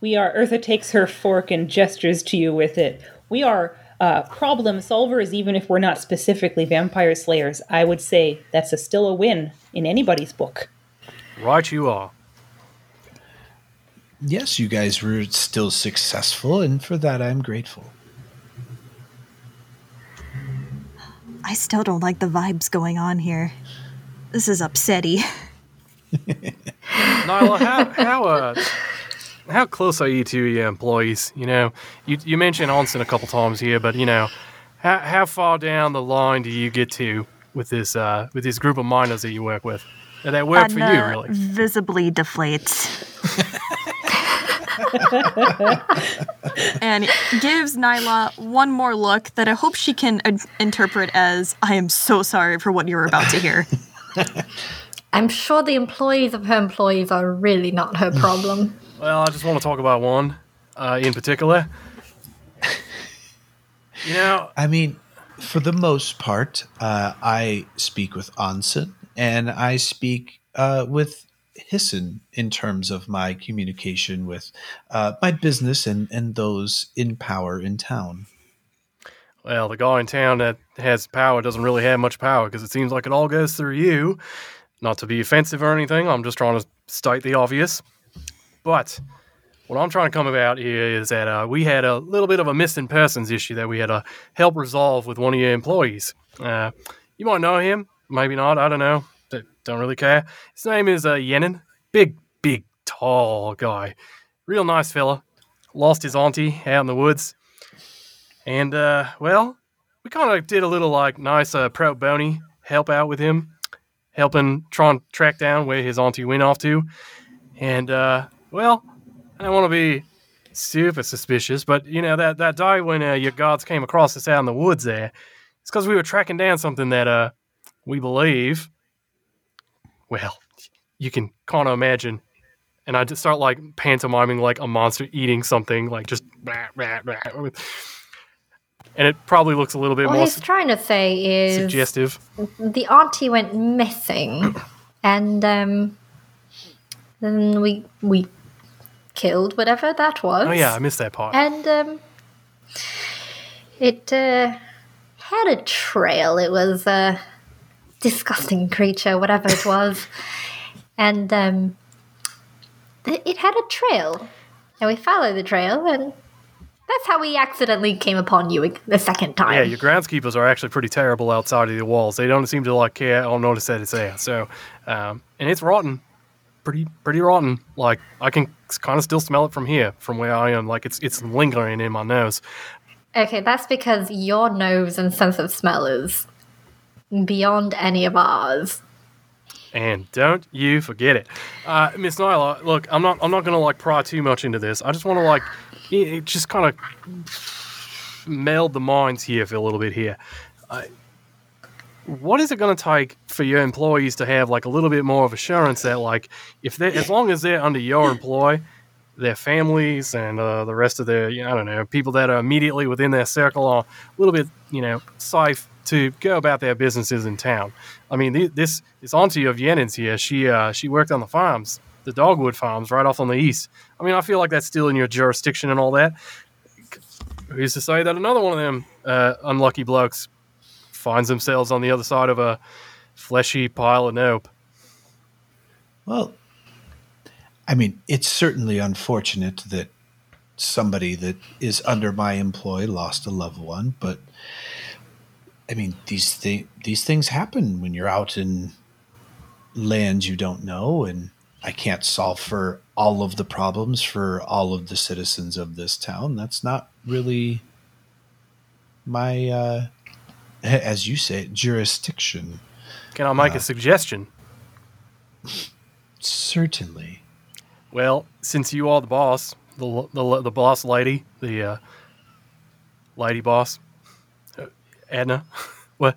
We are, Eartha takes her fork and gestures to you with it. We are uh, problem solvers, even if we're not specifically vampire slayers. I would say that's a, still a win in anybody's book. Right, you are. yes, you guys were still successful, and for that I'm grateful. I still don't like the vibes going on here. This is upsetty. Nyla, how how uh, how close are you to your employees? You know, you you mentioned Onsen a couple times here, but you know, how how far down the line do you get to with this uh with this group of miners that you work with? That that work for you, really? Visibly deflates. and gives Nyla one more look that I hope she can uh, interpret as I am so sorry for what you're about to hear. I'm sure the employees of her employees are really not her problem. Well, I just want to talk about one uh, in particular. You know, I mean, for the most part, uh, I speak with Anson and I speak uh, with Hissen in terms of my communication with uh, my business and, and those in power in town. well, the guy in town that has power doesn't really have much power because it seems like it all goes through you. Not to be offensive or anything, I'm just trying to state the obvious. But what I'm trying to come about here is that uh, we had a little bit of a missing persons issue that we had to help resolve with one of your employees. Uh, you might know him, maybe not. I don't know. Don't really care. His name is uh, Yenin. Big, big, tall guy. Real nice fella. Lost his auntie out in the woods. And, uh, well, we kind of did a little, like, nice uh, pro bono help out with him, helping try and track down where his auntie went off to. And, uh, well, I don't want to be super suspicious, but, you know, that, that day when uh, your guards came across us out in the woods there, it's because we were tracking down something that, uh, we believe, well, you can kind of imagine. And I just start like pantomiming like a monster eating something, like just blah, blah, blah, and it probably looks a little bit What more he's trying to say is suggestive. the auntie went missing, and um, then we we killed whatever that was. Oh yeah, I missed that part. and um, it uh, had a trail. It was a disgusting creature, whatever it was. and um, it had a trail. And we followed the trail, and that's how we accidentally came upon you the second time. Yeah, your groundskeepers are actually pretty terrible outside of the walls. They don't seem to like care or notice that it's there. So, um, and it's rotten, pretty pretty rotten. Like I can kind of still smell it from here, from where I am. Like it's it's lingering in my nose. Okay, that's because your nose and sense of smell is beyond any of ours. And don't you forget it, uh, Miss Nyla. Look, I'm not I'm not gonna like pry too much into this. I just want to like it, it just kind of meld the minds here for a little bit here. Uh, what is it going to take for your employees to have like a little bit more of assurance that like if they as long as they're under your employ their families and uh, the rest of their you know, i don't know people that are immediately within their circle are a little bit you know safe to go about their businesses in town. I mean th- this is auntie of Yenin's here she uh, she worked on the farms the dogwood farms right off on the east. I mean i feel like that's still in your jurisdiction and all that. Who's to say that another one of them uh, unlucky blokes finds themselves on the other side of a fleshy pile of nope. Well, I mean, it's certainly unfortunate that somebody that is under my employ lost a loved one, but I mean, these thi- these things happen when you're out in lands you don't know, and I can't solve for all of the problems for all of the citizens of this town. That's not really my, uh, as you say, jurisdiction. Can I make a suggestion? Certainly. Well, since you are the boss, the the, the boss lady, the uh, lady boss, uh, Adna, what?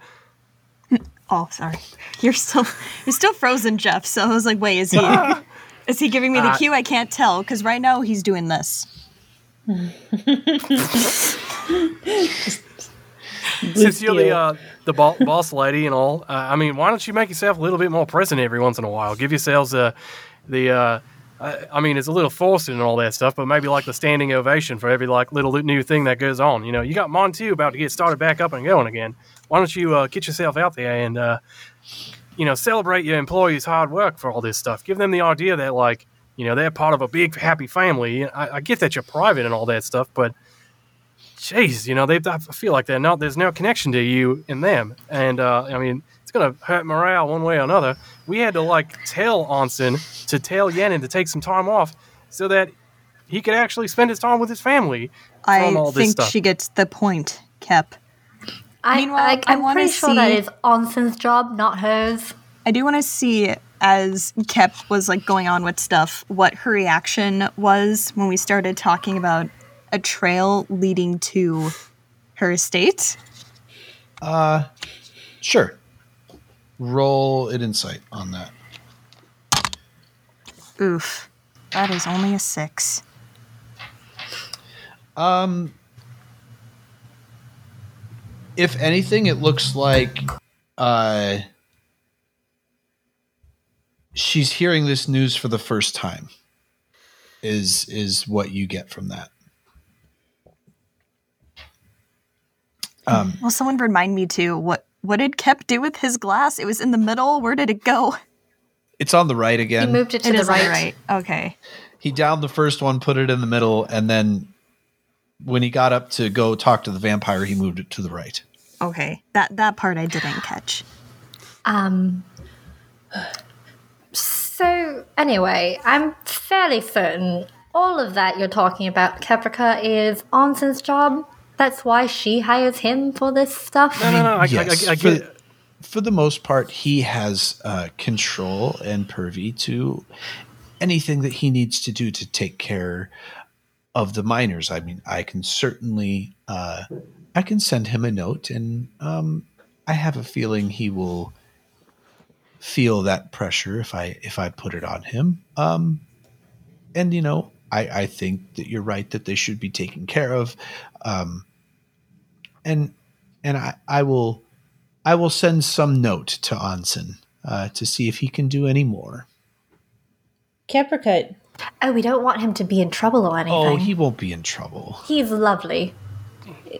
Oh, sorry. You're still you're still frozen, Jeff. So I was like, wait, is he is he giving me the Uh, cue? I can't tell because right now he's doing this. since you're the uh, the bo- boss lady and all, uh, I mean, why don't you make yourself a little bit more present every once in a while? Give yourselves uh, the. Uh, I I mean, it's a little forced and all that stuff, but maybe like the standing ovation for every like little new thing that goes on. You know, you got Montu about to get started back up and going again. Why don't you uh, get yourself out there and uh, you know celebrate your employees' hard work for all this stuff? Give them the idea that like you know they're part of a big happy family. I, I get that you're private and all that stuff, but jeez, you know, they I feel like they're not. There's no connection to you and them, and uh, I mean, it's gonna hurt morale one way or another. We had to like tell Onsen to tell Yenin to take some time off so that he could actually spend his time with his family from I all this think stuff. she gets the point, Kep. I, Meanwhile, I, I I'm wanna pretty sure that see- is Onsen's job, not hers. I do want to see as Kep was like going on with stuff, what her reaction was when we started talking about a trail leading to her estate. Uh, sure. Roll an insight on that. Oof, that is only a six. Um, if anything, it looks like uh, she's hearing this news for the first time. Is is what you get from that? Um, Will someone remind me too? What what did Kep do with his glass? It was in the middle. Where did it go? it's on the right again. He moved it to It the right. the right. Okay. he downed the first one, put it in the middle, and then when he got up to go talk to the vampire, he moved it to the right. Okay. That that part I didn't catch. Um. So anyway, I'm fairly certain all of that you're talking about, Caprica, is Onsen's job. That's why she hires him for this stuff. no, no, no. I, yes, I, I, I for, get. for the most part, he has uh, control and purvey to anything that he needs to do to take care of the miners. I mean, I can certainly, uh, I can send him a note, and um, I have a feeling he will feel that pressure if I if I put it on him. Um, and you know, I I think that you're right that they should be taken care of. Um, and and I, I will I will send some note to Onsen uh, to see if he can do any more. Capricut, Oh, we don't want him to be in trouble or anything. Oh, he won't be in trouble. He's lovely.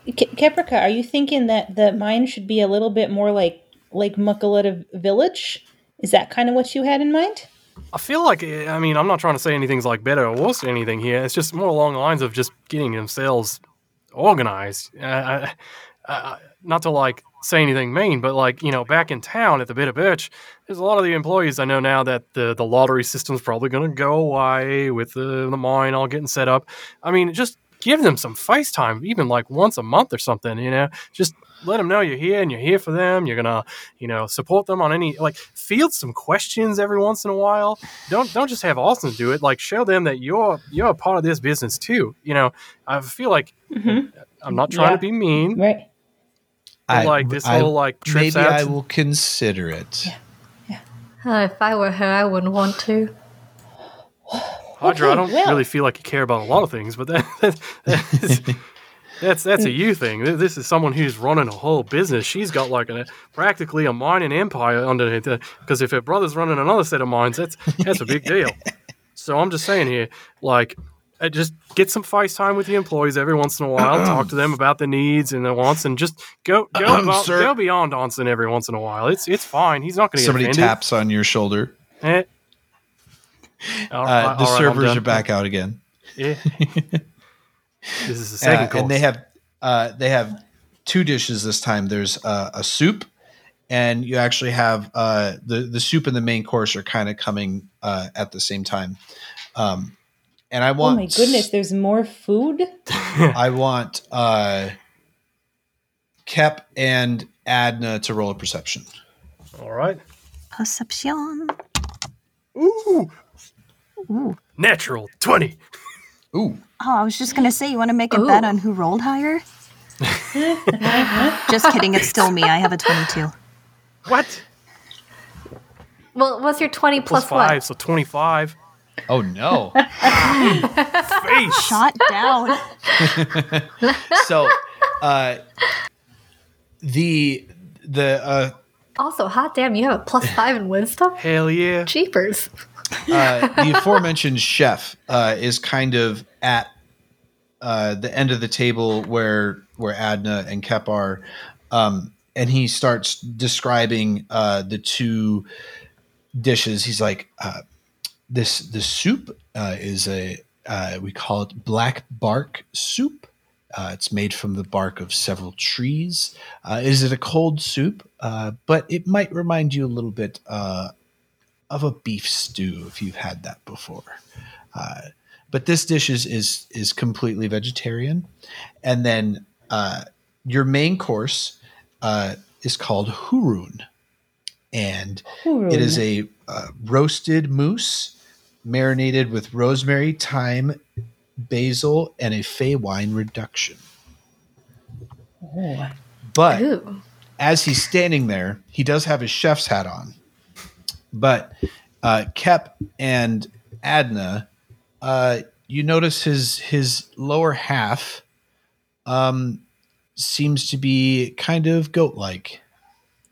Ca- Caprica, are you thinking that the mine should be a little bit more like Lake Muckaletta Village. Is that kind of what you had in mind? I feel like I mean I'm not trying to say anything's like better or worse or anything here. It's just more along the lines of just getting themselves organized. Uh, uh, not to like say anything mean, but like you know, back in town at the Bit of Birch, there's a lot of the employees I know now that the the lottery system's probably going to go away with the the mine all getting set up. I mean, just give them some FaceTime, even like once a month or something. You know, just let them know you're here and you're here for them. You're gonna, you know, support them on any like field some questions every once in a while. Don't don't just have Austin do it. Like show them that you're you're a part of this business too. You know, I feel like I'm not trying Yeah. to be mean, Right. but like this whole like trips maybe out. I to- will consider it. Uh, if I were her, I wouldn't want to. Hydra, I don't well- really feel like you care about a lot of things, but that, that, that's, that's that's a you thing. This is someone who's running a whole business. She's got like a practically a mining empire underneath. Because if her brother's running another set of mines, that's that's a big deal. So I'm just saying here, like, uh, just get some FaceTime with the employees every once in a while. talk to them about the needs and the wants, and just go go, abo- Sir. go beyond Austin every once in a while. It's it's fine. He's not going to get Somebody offended. taps on your shoulder. Eh. All Uh, the all right, servers are back out again. Yeah. this is the second Uh, course. and they have uh, they have two dishes this time. There's uh, a soup, and you actually have uh, the the soup and the main course are kind of coming uh, at the same time. Um, and I want. Oh my goodness, there's more food? I want uh, Kep and Adna to roll a perception. All right. Perception. Ooh. Ooh. Natural 20. Ooh, Oh, I was just gonna say, you want to make a bet on who rolled higher? just kidding. It's still me. I have a twenty-two. What? Well, what's your 20 Plus plus, five, what? so 25. oh no! Face. Shot down. so uh, the the uh, Also, hot damn, you have a plus five in wisdom? Hell yeah. Jeepers. uh, the aforementioned chef uh, is kind of at uh, the end of the table where where Adna and Kep are, um, and he starts describing uh, the two dishes. He's like, uh, "This the soup uh, is a uh, we call it black bark soup." Uh, it's made from the bark of several trees. Uh, is it a cold soup? Uh, but it might remind you a little bit of a beef stew if you've had that before. But this dish is is is completely vegetarian, and then uh, your main course uh, is called hurun, and it is a uh, roasted moose marinated with rosemary, thyme, basil, and a fey wine reduction. Oh, But as he's standing there, he does have his chef's hat on. But uh, Kep and Adna, uh, you notice his his lower half um, seems to be kind of goat like.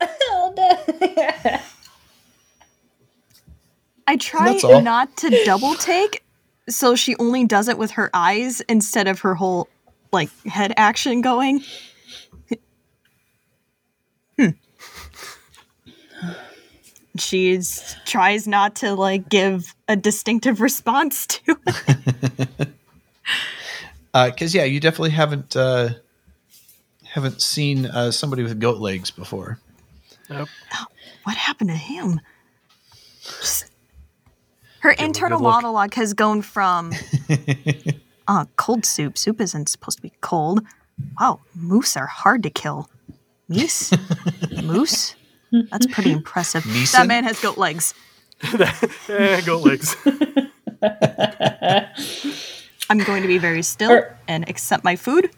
I try not to double take, so she only does it with her eyes instead of her whole like head action going. She tries not to like give a distinctive response to it. Because yeah, you definitely haven't uh, haven't seen uh, somebody with goat legs before. Nope. What happened to him? Just- her him a internal monologue has gone from uh, cold soup. Soup isn't supposed to be cold. Wow, moose are hard to kill. Meese? Moose? That's pretty impressive. Meeson? That man has goat legs. Eh, goat legs. I'm going to be very still Er- and accept my food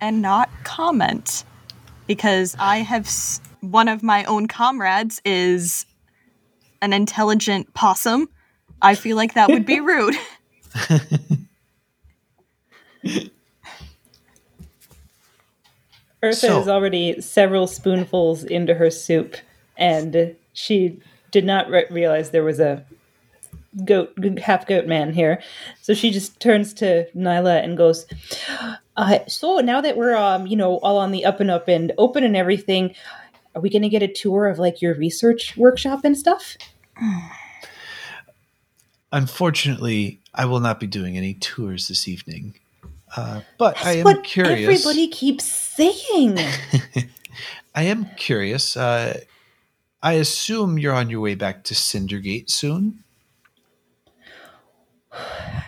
and not comment because I have s- one of my own comrades is an intelligent possum. I feel like that would be rude. Eartha So- is already several spoonfuls into her soup, and she did not re- realize there was a goat, half goat man here. So she just turns to Nyla and goes, uh, "So now that we're, um, you know, all on the up and up and open and everything, are we going to get a tour of like your research workshop and stuff? Unfortunately, I will not be doing any tours this evening. Uh, but I am what curious. everybody keeps saying. I am curious. Uh, I assume you're on your way back to Cindergate soon.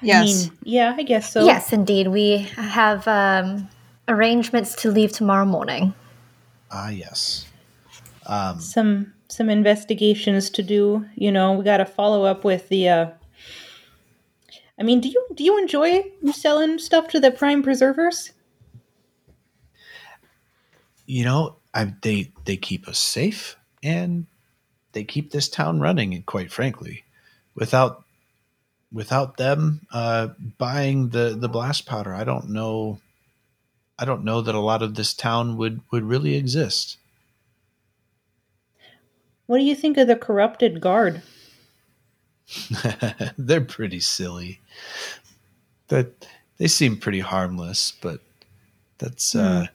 Yes. I mean, yeah, I guess so. yes, indeed. We have um, arrangements to leave tomorrow morning. Ah, yes. Um, Some some investigations to do. You know, we got to follow up with the. uh I mean, do you do you enjoy selling stuff to the prime preservers? you know, I, they they keep us safe and they keep this town running. And quite frankly, without without them uh, buying the the blast powder, I don't know. I don't know that a lot of this town would would really exist. What do you think of the corrupted guard? They're pretty silly. That they seem pretty harmless, but that's uh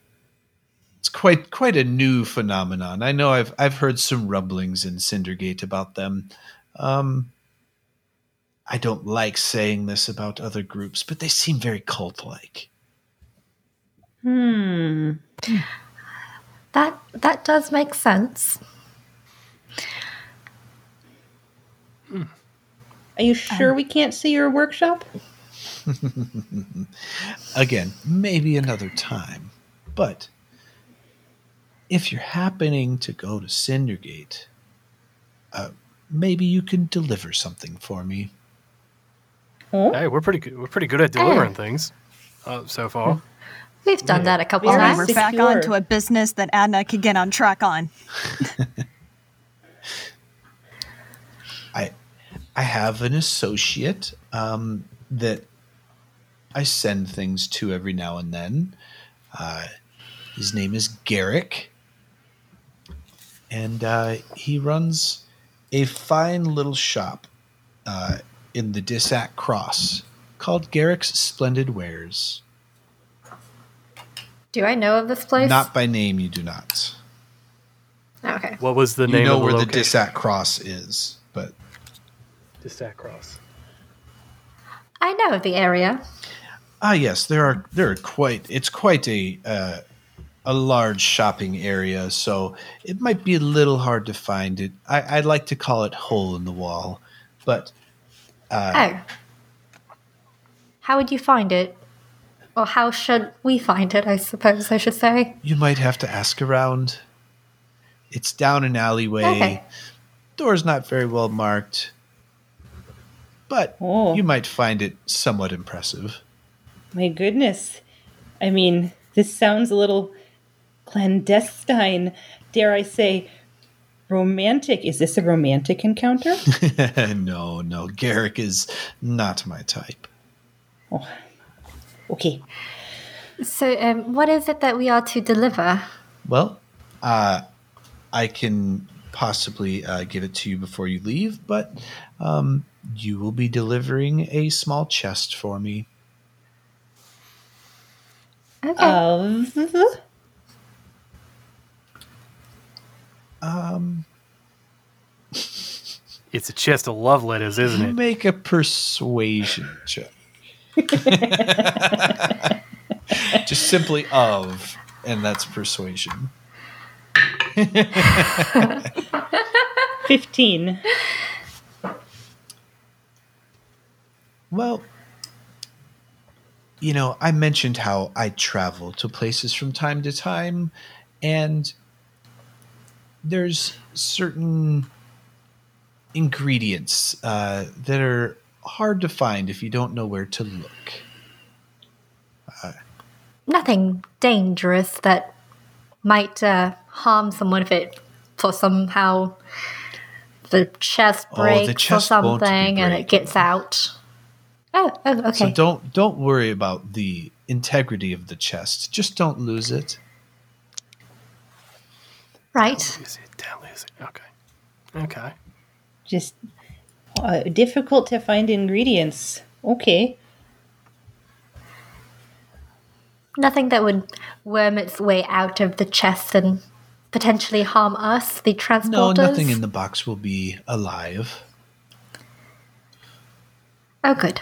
it's quite quite a new phenomenon. I know I've I've heard some rumblings in Cindergate about them. Um I don't like saying this about other groups, but they seem very cult-like. Hmm. That that does make sense. Are you sure we can't see your workshop? Again, maybe another time. But if you're happening to go to Cindergate, uh, maybe you can deliver something for me. Hey, we're pretty good. We're pretty good at delivering things uh, so far. We've done that a couple times. we're back secure. on to a business that Adna could get on track on. I I have an associate um, that I send things to every now and then. Uh, his name is Garrick, and uh, he runs a fine little shop uh, in the Dissack Cross called Garrick's Splendid Wares. Do I know of this place? Not by name, you do not. Okay. What was the name? You know of the where the location? Dissack Cross is, but Dissack Cross. I know of the area. Ah, yes, there are there are quite it's quite a uh, a large shopping area, so it might be a little hard to find it. I, I'd like to call it hole in the wall, but oh. How would you find it? Or how should we find it, I suppose I should say. you might have to ask around. It's down an alleyway. Okay. Door's not very well marked, but Oh. you might find it somewhat impressive. my goodness. I mean, this sounds a little clandestine. Dare I say, romantic? Is this a romantic encounter? no, no, Garrick is not my type. Oh. Okay. So, um, what is it that we are to deliver? Well, uh, I can possibly uh, give it to you before you leave, but um, you will be delivering a small chest for me. Okay. Of Um, It's a chest of love letters, isn't it? make a persuasion check. Just simply of, and that's persuasion. 15. Well, you know, I mentioned how I travel to places from time to time, and there's certain ingredients uh, that are hard to find if you don't know where to look. Nothing dangerous that might uh, harm someone if it, for somehow, the chest Oh, the breaks or chest be something and it gets out. Oh, oh okay. So don't don't worry about the integrity of the chest. Just don't lose it. right. Is it down there? Is it? Okay. Okay. Just uh, difficult to find ingredients. Okay. Nothing that would worm its way out of the chest and potentially harm us, the transporters? No, nothing in the box will be alive. Oh, good.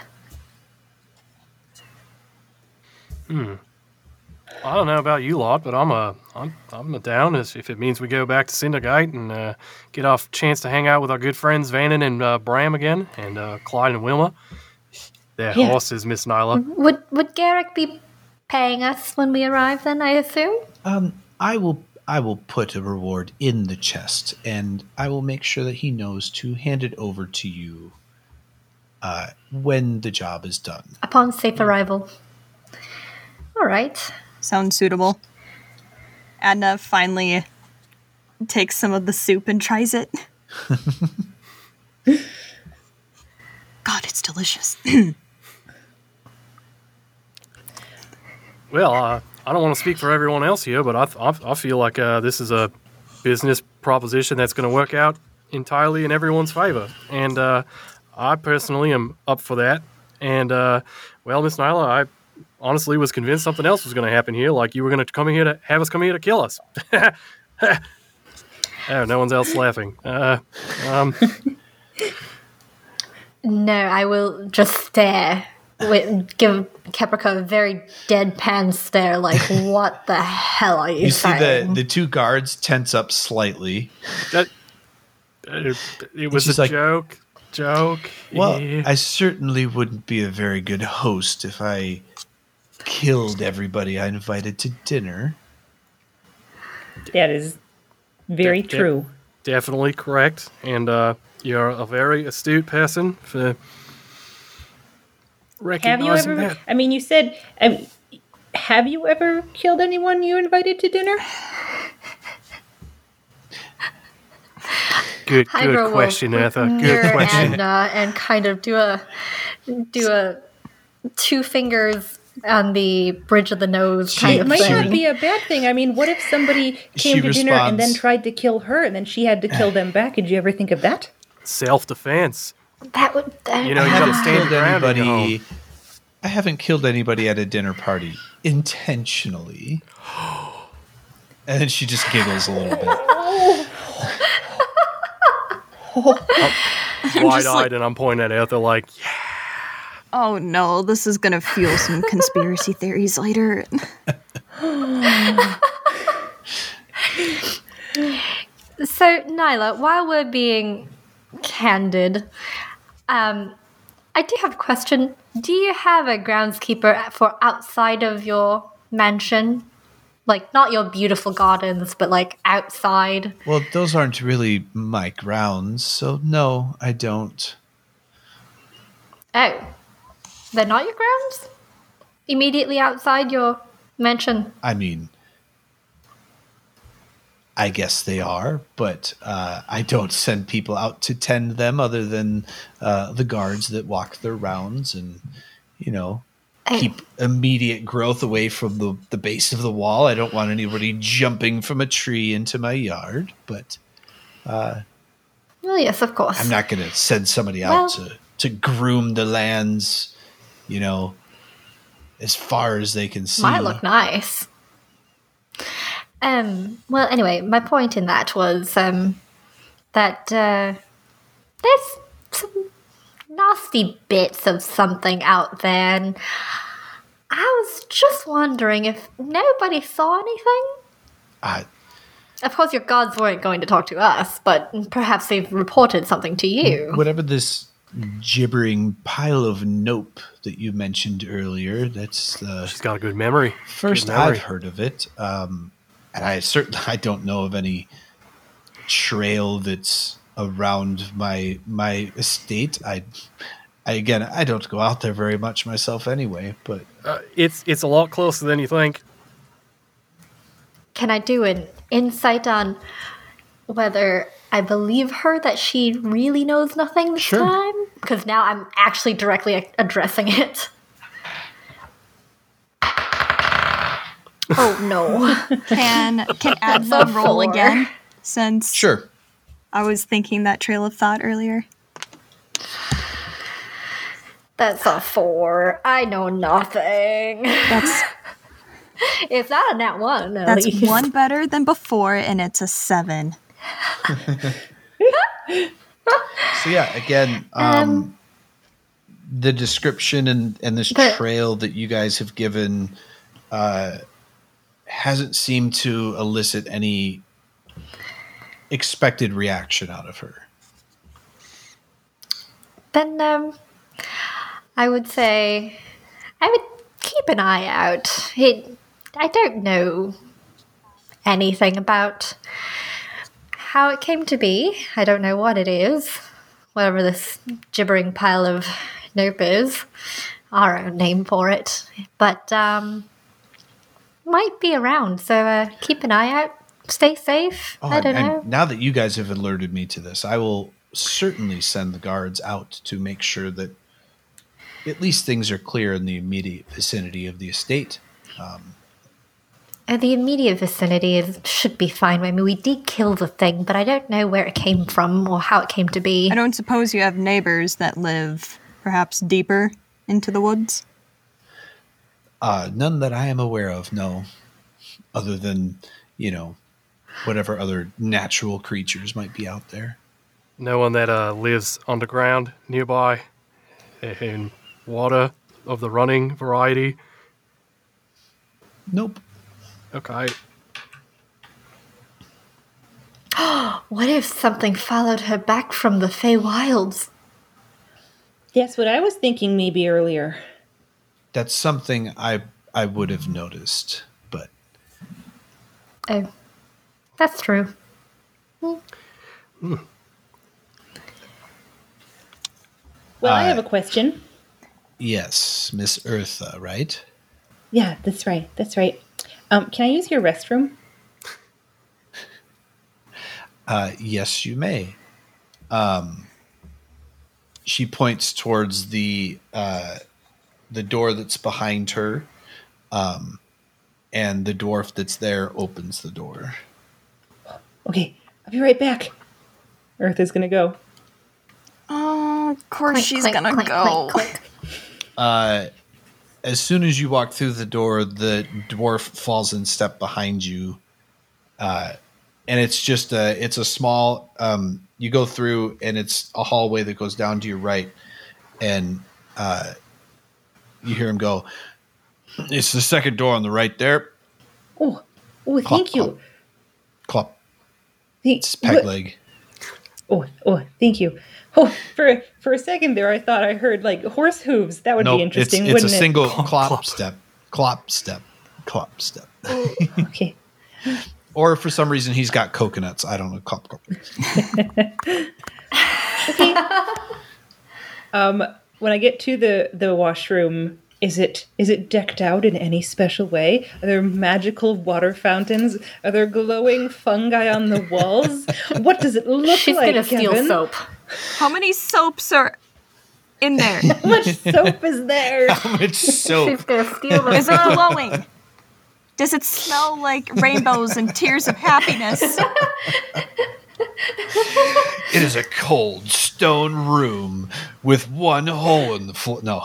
I don't know about you lot, but I'm a I'm I'm a down as if it means we go back to Cindergate and uh, get off chance to hang out with our good friends Vannon and uh, Bram again, and uh, Clyde and Wilma. Their Yeah. horses, Miss Nyla. Would would Garrick be paying us when we arrive? Then I assume. Um, I will I will put a reward in the chest, and I will make sure that he knows to hand it over to you uh, when the job is done. Upon safe arrival. All right. Sounds suitable. Adna finally takes some of the soup and tries it. God, it's delicious. Well, uh, I don't want to speak for everyone else here, but I, I, I feel like uh, this is a business proposition that's going to work out entirely in everyone's favor. And uh, I personally am up for that. And, uh, well, Miss Nyla, I honestly was convinced something else was going to happen here. Like you were going to come here to have us come here to kill us. oh, no one's else laughing. Uh, um, No, I will just stare. With, give Caprica a very deadpan stare, like, what the hell are you, You see the the two guards tense up slightly. that, it, it was she's a like, joke. Joke. Well, Yeah. I certainly wouldn't be a very good host if I killed everybody I invited to dinner. That is very That- that- true. definitely correct, and uh, you're a very astute person for Have you recognizing ever? that. I mean, you said. Um, have you ever killed anyone you invited to dinner? Good, good question, Eartha. mirror Good question. And, uh, and kind of do a do a two fingers on the bridge of the nose She- kind It of might thing. not be a bad thing. I mean, what if somebody came She to dinner and then tried to kill her, and then she had to kill them back? Did you ever think of that? Self-defense. that would that, You know, I you gotta haven't stand killed your ground in anybody. I haven't killed anybody at a dinner party intentionally. And then she just giggles a little bit. Wide-eyed, and I'm pointing at Eartha like, yeah. Oh no, this is gonna fuel some conspiracy theories later. So, Nyla, while we're being candid, um, I do have a question. Do you have a groundskeeper for outside of your mansion? Like, not your beautiful gardens, but like outside? Well, those aren't really my grounds, so no, I don't. Oh, they're not your grounds? Immediately outside your mansion? I mean, I guess they are, but uh, I don't send people out to tend them other than uh, the guards that walk their rounds and, you know, keep immediate growth away from the, the base of the wall. I don't want anybody jumping from a tree into my yard, but Well, yes, of course. I'm not going to send somebody out Well- to, to groom the lands, you know, as far as they can see. Might look nice. Um. Well, anyway, my point in that was um, that uh, there's some nasty bits of something out there, and I was just wondering if nobody saw anything. Uh, Of course, your gods weren't going to talk to us, but perhaps they've reported something to you. whatever this gibbering pile of nope that you mentioned earlier, that's the She's got a good memory. first Good memory. I've heard of it. Um, and I certainly I don't know of any trail that's around my my estate. I, I again I don't go out there very much myself anyway, but Uh, it's it's a lot closer than you think. Can I do an insight on whether I believe her that she really knows nothing this Sure. time? Because now I'm actually directly addressing it. oh no. Can can That's Adna roll again? Since sure. I was thinking that trail of thought earlier. That's a four. I know nothing. That's It's not a nat one. At That's least. one better than before, and it's a seven. So yeah, again, um, the description and and this The- trail that you guys have given uh, hasn't seemed to elicit any expected reaction out of her. Then um, I would say I would keep an eye out. It, I don't know anything about how it came to be. I don't know what it is. Whatever this gibbering pile of nope is, our own name for it. But um, might be around. So uh, keep an eye out. Stay safe. Oh, I don't and- know. and now that you guys have alerted me to this, I will certainly send the guards out to make sure that at least things are clear in the immediate vicinity of the estate. Uh, the immediate vicinity is, should be fine. I mean, we did kill the thing, but I don't know where it came from or how it came to be. I don't suppose you have neighbors that live perhaps deeper into the woods? Uh, none that I am aware of, no. Other than, you know, whatever other natural creatures might be out there. No one that uh, lives underground nearby in water of the running variety. Nope. Okay. What if something followed her back from the Fey Wilds? That's what I was thinking maybe earlier. That's something I I would have noticed, but Oh, that's true. Well, I Uh, have a question. yes, Miss Eartha, right? Yeah, that's right. That's right. Um, can I use your restroom? Uh, yes, you may. Um, she points towards the uh, the door that's behind her, um, and the dwarf that's there opens the door. Okay, I'll be right back. Eartha's gonna go. Oh, of course Clink, she's clink, gonna clink, go. clink, clink. Uh, as soon as you walk through the door, the dwarf falls in step behind you, uh, and it's just a it's a small. Um, you go through, and it's a hallway that goes down to your right, and uh, you hear him go. It's the second door on the right there. Oh, oh, Clop, thank you. clop. Thank, It's peg what- leg. Oh, oh, thank you. Oh, for for a second there, I thought I heard like horse hooves. That would No, be interesting, it's a wouldn't it? single Clop, clop, clop. step, clop step, clop step. it? Okay. Or for some reason he's got coconuts. I don't know. Clop, clop. Um, when I get to the the washroom, is it is it decked out in any special way? Are there magical water fountains? Are there glowing fungi on the walls? what does it look She's like? gonna steal Kevin? soap. How many soaps are in there? How much soap is there? How much soap? She's gonna steal the Is it glowing? Does it smell like rainbows and tears of happiness? It is a cold stone room with one hole in the floor. No.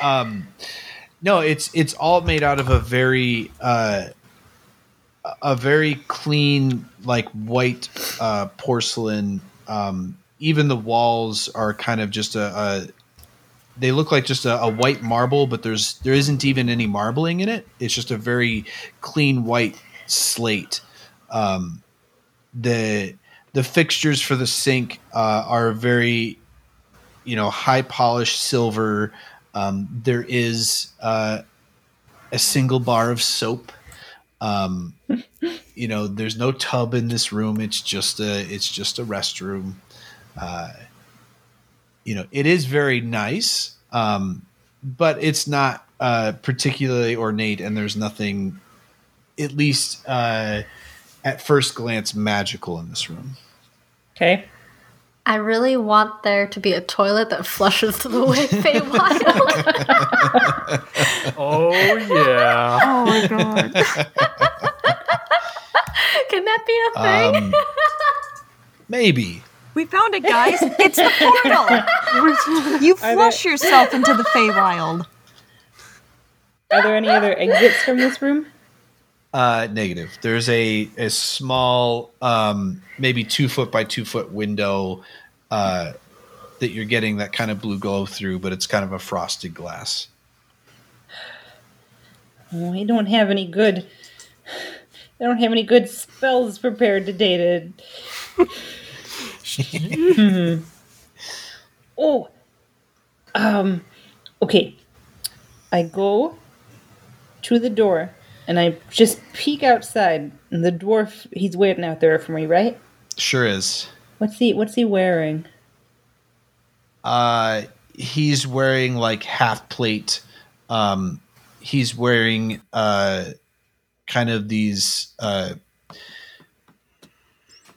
um, no, it's it's all made out of a very uh, a very clean, like white uh, porcelain. Um, even the walls are kind of just a. a they look like just a, a white marble, but there's there isn't even any marbling in it. It's just a very clean white slate. Um, the the fixtures for the sink uh, are very you know high polished silver um, there is uh, a single bar of soap um, you know there's no tub in this room. It's just a it's just a restroom. Uh, you know it is very nice um, but it's not uh, particularly ornate and there's nothing at least uh, at first glance magical in this room. Okay. I really want there to be a toilet that flushes to the way Feywild. Oh yeah. Oh my god. Can that be a thing? um, maybe We found it, guys. It's the portal. You Are flush yourself into the Feywild. Are there any other exits from this room? Uh, negative. There's a a small, um, maybe two foot by two foot window uh, that you're getting that kind of blue glow through, but it's kind of a frosted glass. Oh, I don't have any good. I don't have any good spells prepared today to. Hmm. Oh, um, okay. I go to the door and I just peek outside, and the dwarf he's waiting out there for me, right? Sure is. What's he What's he wearing? Uh, he's wearing like half plate. Um, he's wearing uh, kind of these uh,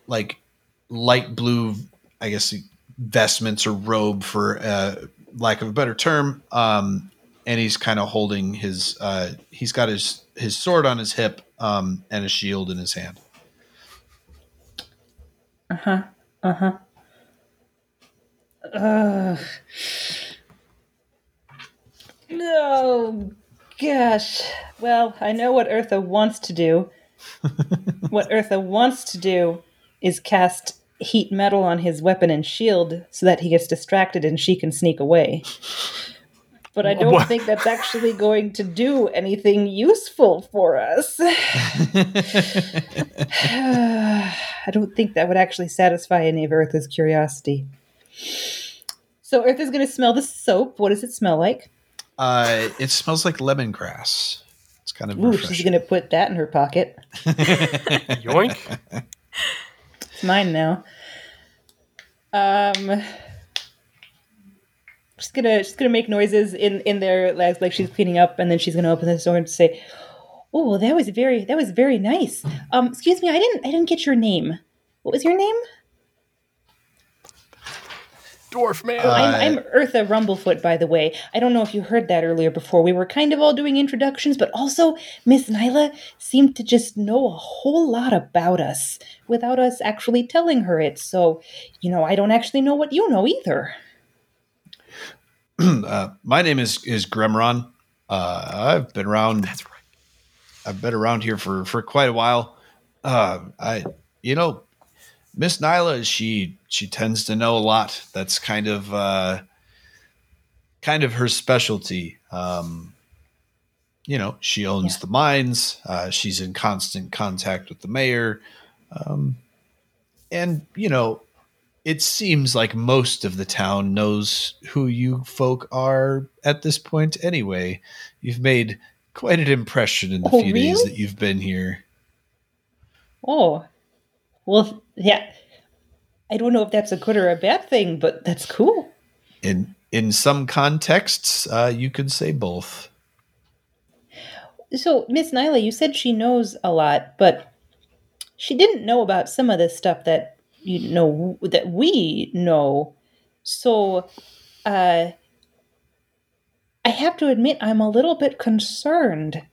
like light blue, I guess, vestments or robe for uh, lack of a better term. Um, and he's kind of holding his. Uh, he's got his his sword on his hip um, and a shield in his hand. Uh huh. Uh huh. Ugh. No, gosh. Well, I know what Eartha wants to do. what Eartha wants to do is cast heat metal on his weapon and shield so that he gets distracted and she can sneak away. But I don't What? think that's actually going to do anything useful for us. I don't think that would actually satisfy any of Eartha's curiosity. So Eartha's going to smell the soap. What does it smell like? Uh, it smells like lemongrass. It's kind of Ooh, she's going to put that in her pocket. Yoink. It's mine now. Um, she's gonna she's gonna make noises in in there like, like she's cleaning up, and then she's gonna open the door and say, "Oh, well, that was very that was very nice." Um, excuse me, I didn't I didn't get your name. What was your name? Dwarf man. Uh, I'm, I'm Eartha Rumblefoot, by the way. I don't know if you heard that earlier before. We were kind of all doing introductions, but also Miss Nyla seemed to just know a whole lot about us without us actually telling her it. So, you know, I don't actually know what you know either. uh, my name is is Gremron. Uh, I've been around. That's right. I've been around here for for quite a while. Uh, I, you know, Miss Nyla, she she tends to know a lot. That's kind of uh, kind of her specialty. Um, you know, she owns Yeah. the mines. Uh, she's in constant contact with the mayor, um, and you know, it seems like most of the town knows who you folk are at this point. Anyway, you've made quite an impression in the Oh, few days that you've been here. Oh, well, yeah. I don't know if that's a good or a bad thing, but that's cool. In in some contexts, uh, you could say both. So, Miss Nyla, you said she knows a lot, but she didn't know about some of this stuff that you know that we know. So, uh, I have to admit, I'm a little bit concerned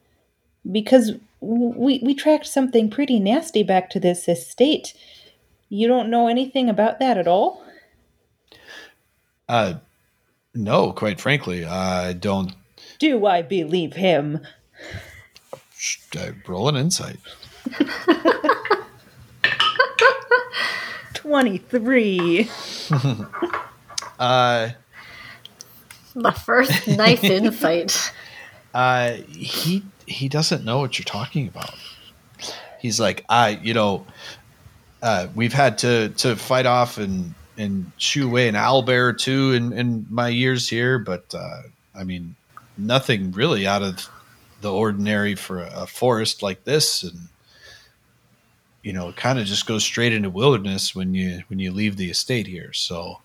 because we we tracked something pretty nasty back to this estate. You don't know anything about that at all? Uh, no, quite frankly, I don't. Do I believe him? sh- uh, roll an insight. 23. Uh, The first nice insight. uh, he he doesn't know what you're talking about. He's like, I, you know, uh, we've had to to fight off and and shoo away an owl bear or two in in my years here, but uh, I mean, nothing really out of the ordinary for a, a forest like this, and you know, it kind of just goes straight into wilderness when you when you leave the estate here. So.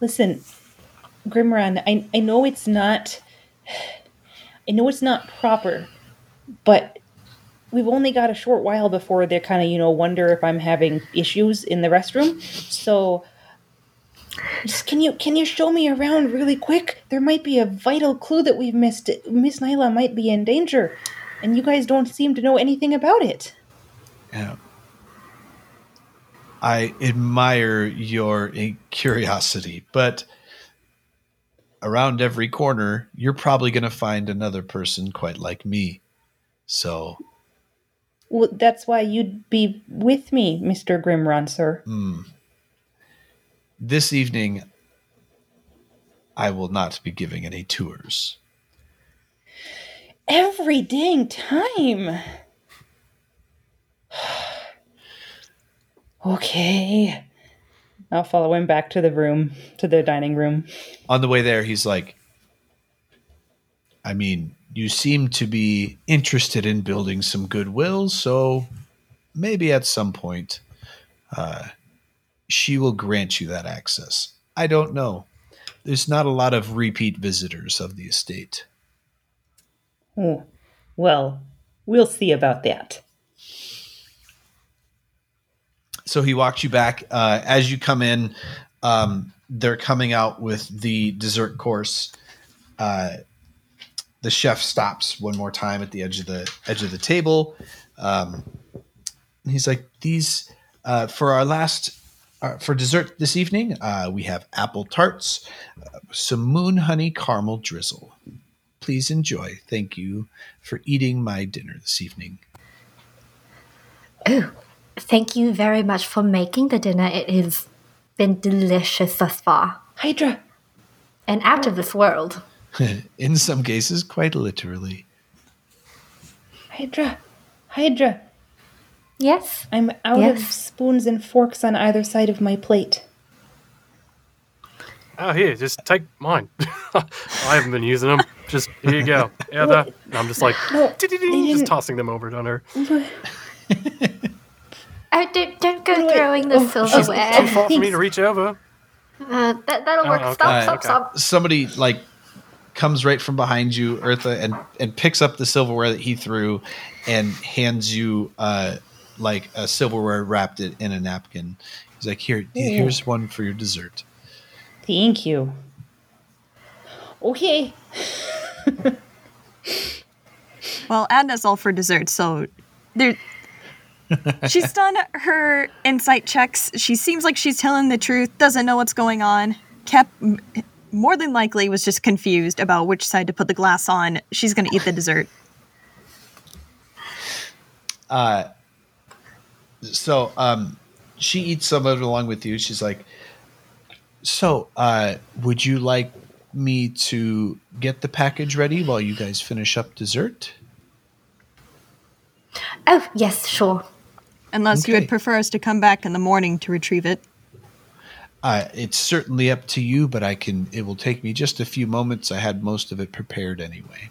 Listen, Grimron, I, I know it's not I know it's not proper, but we've only got a short while before they kind of, you know, wonder if I'm having issues in the restroom. So just can you can you show me around really quick? There might be a vital clue that we've missed. Miss Nyla might be in danger, and you guys don't seem to know anything about it. Yeah. I admire your uh, curiosity, but around every corner, you're probably going to find another person quite like me. So, Well, that's why you'd be with me, Mr. Grimron, sir. this evening, I will not be giving any tours. Every dang time. okay. I'll follow him back to the room, to the dining room. On the way there, he's like, I mean, you seem to be interested in building some goodwill, so maybe at some point uh, she will grant you that access. I don't know. There's not a lot of repeat visitors of the estate. Oh, well, we'll see about that. so he walks you back uh, as you come in um, they're coming out with the dessert course. Uh, the chef stops one more time at the edge of the edge of the table. Um, he's like these uh, for our last uh, for dessert this evening uh, we have apple tarts uh, some moon honey caramel drizzle please enjoy thank you for eating my dinner this evening Oh, thank you very much for making the dinner. It has been delicious thus far Hydra, and out of this world. in some cases quite literally Hydra, Hydra. Yes. I'm out of spoons and forks on either side of my plate. Oh, here, just take mine. I haven't been using them. Just here you go. Yeah, that. And I'm just like, just tossing them over to her. Oh, don't, don't go Wait, throwing the oh, Too silverware. far for me to reach over. Uh, that, that'll work. Oh, okay. Stop, Uh, stop, okay. stop. somebody like comes right from behind you, Eartha, and and picks up the silverware that he threw, and hands you uh like a silverware wrapped it in a napkin. He's like, "Here, here's one for your dessert." Thank you. Okay. Well, Adna's all for dessert, so there. she's done her insight checks. She seems like she's telling the truth. Doesn't know what's going on. Kep more than likely was just confused about which side to put the glass on. She's gonna eat the dessert. Uh, so, um, she eats some of it along with you. She's like, "So, uh, would you like me to get the package ready while you guys finish up dessert?" Oh, yes, sure. Unless you would prefer us to come back in the morning to retrieve it. Uh, it's certainly up to you, but I can. It will take me just a few moments. I had most of it prepared anyway.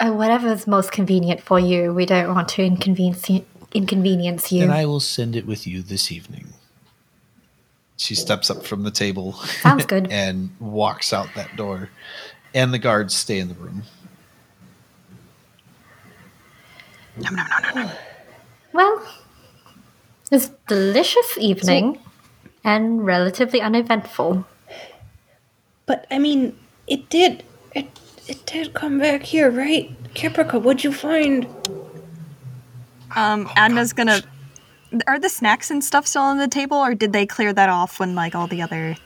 Uh, whatever's most convenient for you. We don't want to inconvenience. Inconvenience you. And I will send it with you this evening. She steps up from the table. Sounds good. and walks out that door. And the guards stay in the room. Nom, nom, nom, nom, nom. Well, it's delicious evening and relatively uneventful. But I mean, it did. It it did come back here, right? Caprica, what'd you find? Um, Adna's gonna. Are the snacks and stuff still on the table, or did they clear that off when like all the other?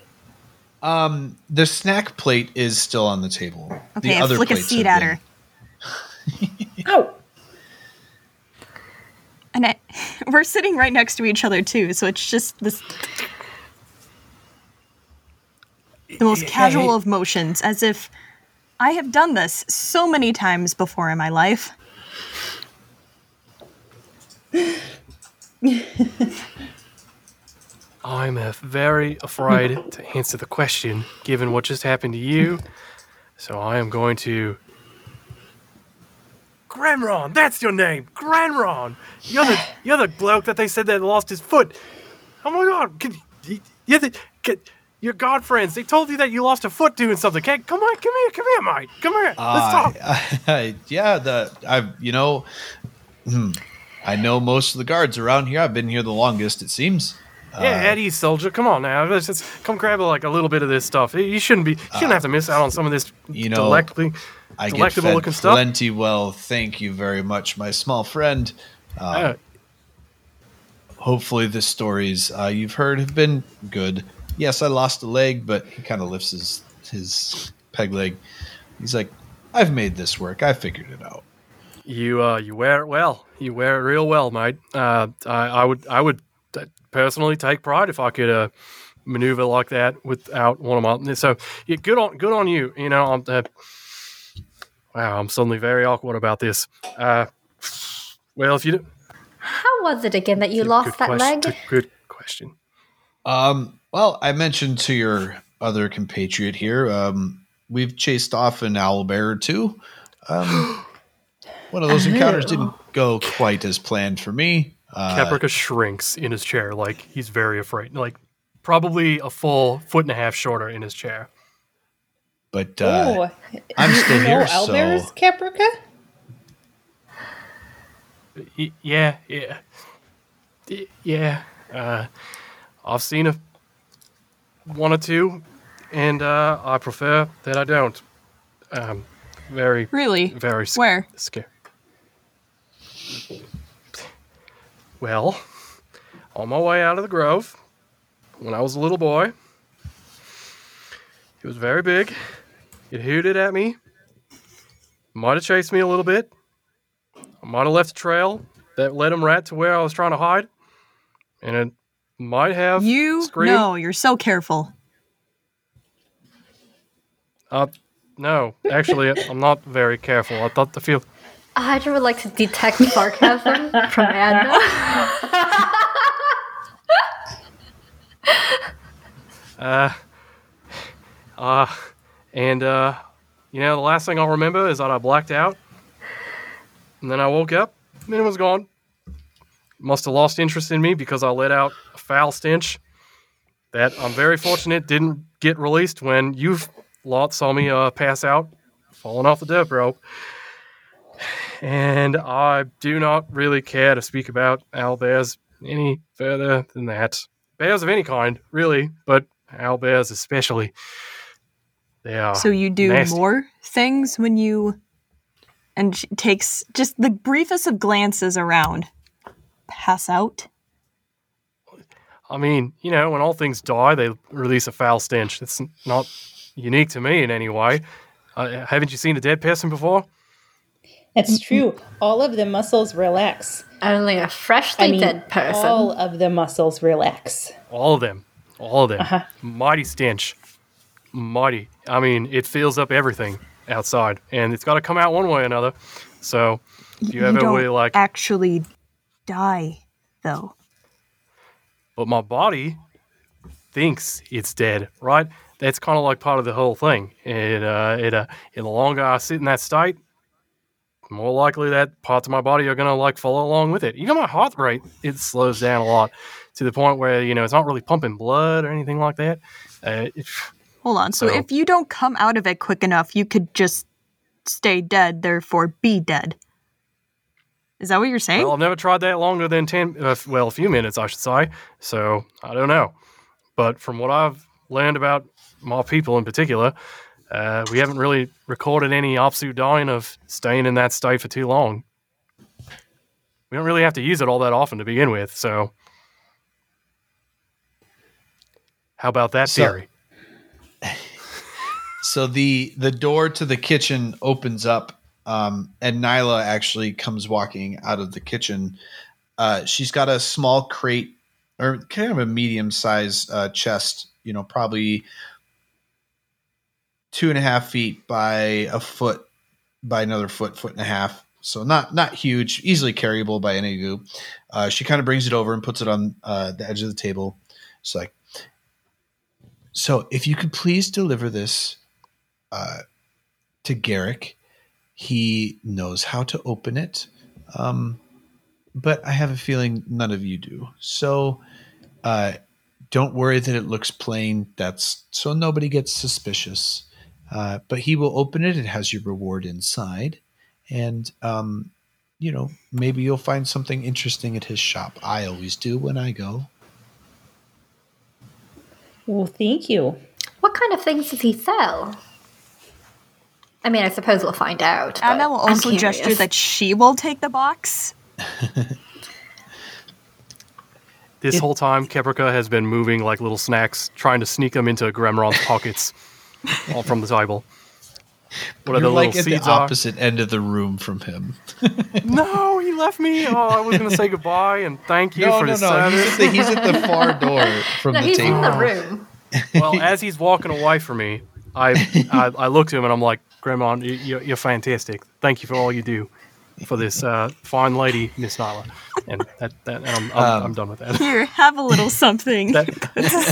Um, the snack plate is still on the table. Okay, the I flick a plates seed at her. Oh, And I, we're sitting right next to each other too, so it's just this the most casual of motions, as if I have done this so many times before in my life. I'm very afraid to answer the question, given what just happened to you. So I am going to. Granron, that's your name, Granron. You're the you're the bloke that they said that lost his foot. Oh my God, can, you're the can, your god friends. They told you that you lost a foot doing something. Okay, come on, come here, come here, mate, come here. Let's talk. Uh, yeah, the I've you know, hmm, I know most of the guards around here. I've been here the longest, it seems. Yeah, Eddie, soldier, come on now. Let's just come grab like a little bit of this stuff. You shouldn't be, you shouldn't have to miss out on some of this you know, delectably, I delectable looking stuff. plenty well. Thank you very much, my small friend. Uh, Hopefully, the stories uh, you've heard have been good. yes, I lost a leg, but he kind of lifts his his peg leg. He's like, I've made this work. I figured it out. You uh, you wear it well. You wear it real well, mate. Uh, I, I would I would personally take pride if I could uh, maneuver like that without one of my. So yeah, good on good on you. You know, I'm, uh, wow, I'm suddenly very awkward about this. Uh, well, if you do, How was it again that you good lost that question, leg? Good question. Um, well, I mentioned to your other compatriot here, um, we've chased off an owl bear or two. Um, one of those encounters didn't go quite as planned for me. Uh, Caprica shrinks in his chair, like he's very afraid. Like probably a full foot and a half shorter in his chair. but uh, I'm still you know here, Owlbears, so Caprica? Y- Yeah, yeah, Y- yeah. Uh, I've seen a one or two, and uh, I prefer that I don't. Um, very, Really? very sc- Where? scary. Well, on my way out of the grove, when I was a little boy, it was very big. It hooted at me. Might have chased me a little bit. I might have left a trail that led him right to where I was trying to hide. And it might have You screamed. no, you're so careful. Uh, no, actually, I'm not very careful. I thought the feel. Hydra would like to detect sarcasm from Adna. Uh, uh, and uh, you know, the last thing I'll remember is that I blacked out, and then I woke up, and it was gone. Must have lost interest in me because I let out a foul stench that I'm very fortunate didn't get released when you lot saw me uh, pass out, falling off the death rope. And I do not really care to speak about owl bears any further than that. Bears of any kind, really, but owl bears especially. They are. So you do nasty. more things when you and she takes just the briefest of glances around. Pass out. I mean, you know, when all things die, they release a foul stench. It's not unique to me in any way. Uh, haven't you seen a dead person before? That's true. All of the muscles relax. Only a freshly I mean, dead person. all of the muscles relax. All of them. All of them. Uh-huh. Mighty stench. Mighty. I mean, it fills up everything outside, and it's got to come out one way or another. So, if you, you ever don't really like, actually die though. but my body thinks it's dead, right? That's kind of like part of the whole thing. And uh, it, uh, and the longer I sit in that state, the more likely that parts of my body are gonna like follow along with it. Even my heart rate it slows down a lot to the point where you know it's not really pumping blood or anything like that. Uh, it, Hold on. So, So- if you don't come out of it quick enough, you could just stay dead, therefore be dead. Is that what you're saying? well, I've never tried that longer than ten. Uh, well, a few minutes, I should say. So I don't know. But from what I've learned about my people in particular, uh, we haven't really recorded any Opsu dying of staying in that state for too long. We don't really have to use it all that often to begin with. So how about that So- theory? So the the door to the kitchen opens up, um, and Nyla actually comes walking out of the kitchen. Uh, she's got a small crate, or kind of a medium size uh, chest. You know, probably two and a half feet by a foot by another foot, foot and a half. So not not huge, easily carryable by any of you. Uh, she kind of brings it over and puts it on uh, the edge of the table. It's like, so if you could please deliver this uh, to Garrick. He knows how to open it, um, but I have a feeling none of you do. So uh, don't worry that it looks plain. That's so nobody gets suspicious. Uh, but he will open it. It has your reward inside, and um, you know maybe you'll find something interesting at his shop. I always do when I go. Well, thank you. What kind of things does he sell? I mean, I suppose we'll find out. Anna will also gesture that she will take the box. this It- whole time, Caprica has been moving like little snacks, trying to sneak them into Gremron's pockets, all from the table. What are You're the like little at the seeds are? opposite end of the room from him. No, he left me. Oh, I was going to say goodbye and thank you no, for no, the no. He's service. at, the, he's at the far door from No, the he's in table. the room. well, as he's walking away from me, I, I I look to him and I'm like, Grandma, you- you're, you're fantastic. Thank you for all you do for this uh, fine lady, Miss Nyla. And that, that and I'm, I'm, Um, I'm done with that. Here, have a little something. that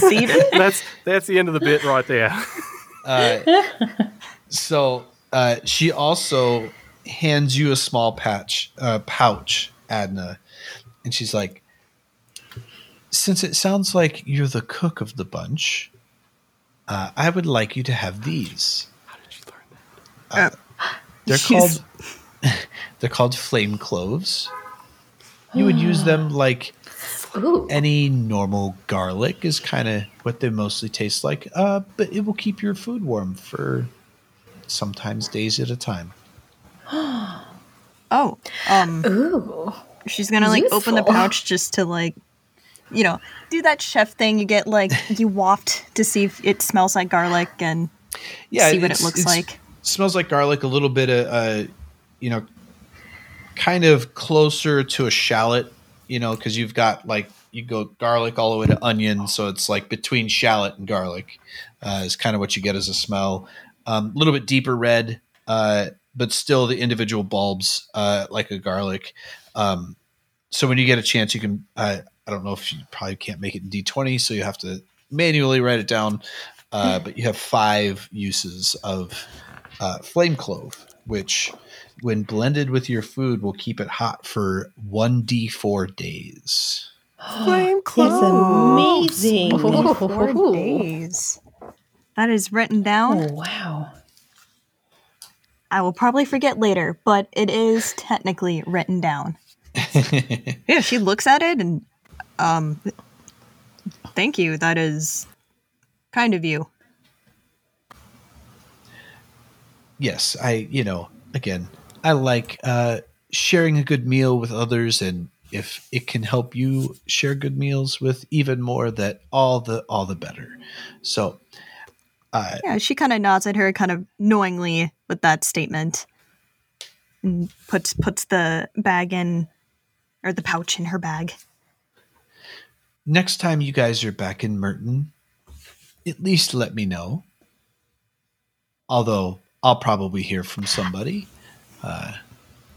Seated. that's that's the end of the bit right there. Uh, so uh, she also hands you a small patch, uh, pouch, Adna, and she's like, "Since it sounds like you're the cook of the bunch, uh, I would like you to have these. How did you learn that? Uh, they're She's- called they're called flame cloves. You would use them like Ooh. any normal garlic is kind of what they mostly taste like, uh, but it will keep your food warm for sometimes days at a time. Oh, um, Ooh. she's gonna like open the pouch just to like, you know, do that chef thing. You get like you waft to see if it smells like garlic and Yeah, see what it looks like. Smells like garlic, a little bit of, uh, you know, kind of closer to a shallot, you know, because you've got like you go garlic all the way to onion, so it's like between shallot and garlic uh, is kind of what you get as a smell. Um, a little bit deeper red, uh, but still the individual bulbs uh, like a garlic. Um, so when you get a chance, you can. Uh, I don't know if you probably can't make it in D twenty, so you have to manually write it down. Uh, but you have five uses of uh, flame clove, which, when blended with your food, will keep it hot for one D four days. Flame It's amazing. Ooh. four days. That is written down. Oh wow. I will probably forget later, but it is technically written down. yeah, she looks at it and, um, thank you. That is kind of you. yes, I, you know, again, I like uh, sharing a good meal with others, and if it can help you share good meals with even more, that all the all the better. So, uh, Yeah, she kind of nods at her, kind of knowingly with that statement, and puts puts the bag in, or the pouch in her bag. next time you guys are back in Merton, at least let me know. Although I'll probably hear from somebody. Uh,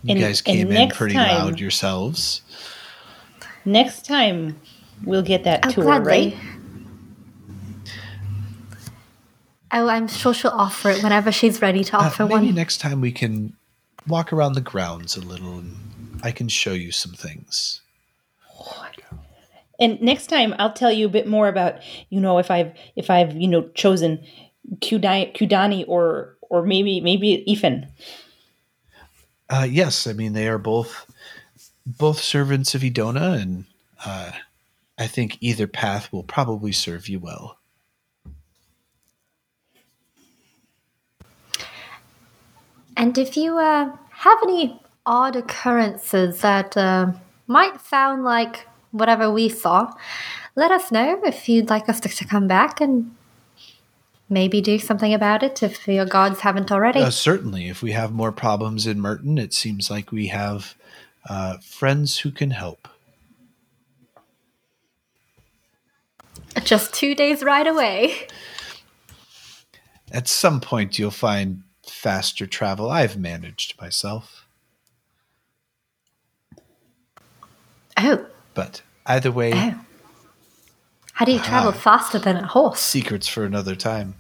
you And- guys came in pretty time- loud yourselves. Next time we'll get that Oh, tour, gladly. right? Oh, I'm sure she'll offer it whenever she's ready to Uh, offer maybe one. Maybe next time we can walk around the grounds a little and I can show you some things. And next time I'll tell you a bit more about, you know, if I've if I've, you know, chosen Kudani or or maybe maybe Ephin. Uh, yes, I mean they are both both servants of Edona, and uh, I think either path will probably serve you well. And if you uh, have any odd occurrences that uh, might sound like whatever we saw, let us know if you'd like us to, to come back and maybe do something about it if your gods haven't already. Uh, certainly, if we have more problems in Merton, it seems like we have uh, friends who can help. Just two days right away. At some point, you'll find faster travel. I've managed myself, Oh, but either way, oh. How do you travel faster than a horse? secrets for another time.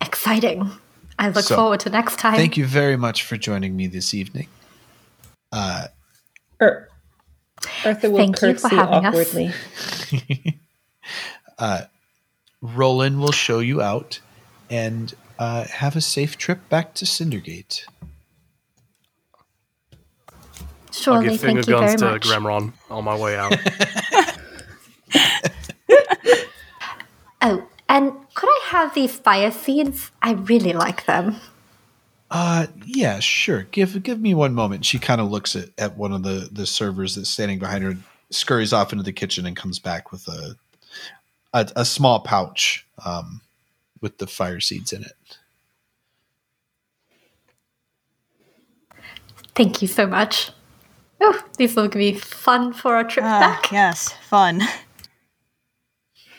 Exciting. I look So, forward to next time. Thank you very much for joining me this evening. Uh, Or Eartha will Thank you for curtsy having us. awkwardly. Roland will show you out and uh, have a safe trip back to Cindergate. I'll give finger thank you very guns to much. Gremron on my way out. Oh, and could I have these fire seeds? I really like them. Uh, yeah, sure. Give give me one moment. She kind of looks at, at one of the the servers that's standing behind her, scurries off into the kitchen, and comes back with a a, a small pouch um, with the fire seeds in it. Thank you so much. Oh, these will be fun for our trip Ah, back. yes, fun.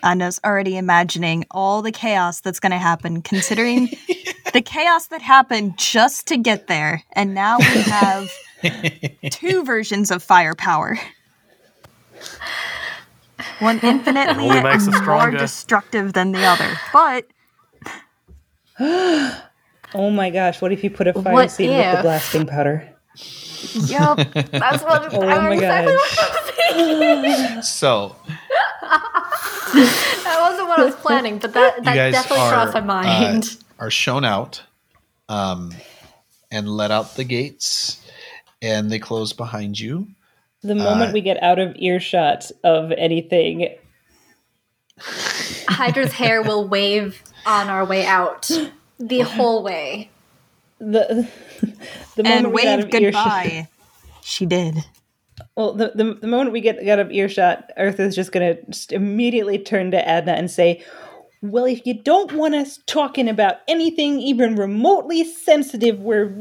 Anna's already imagining all the chaos that's going to happen, considering the chaos that happened just to get there. And now we have two versions of firepower. One infinitely more destructive than the other. But Oh my gosh, what if you put a fire What seed with the blasting powder? Yup, that's what Oh I'm my exactly gosh. what I was thinking. So That wasn't what I was planning, but that, that definitely are crossed my mind. uh, are shown out, um, and let out the gates, and they close behind you. The moment Uh, we get out of earshot of anything, Hydra's hair will wave on our way out the whole way. the the moment and we get wave of earshot, goodbye. She did. well, the, the the moment we get out of earshot, Eartha is just gonna just immediately turn to Adna and say, "Well, if you don't want us talking about anything even remotely sensitive, we're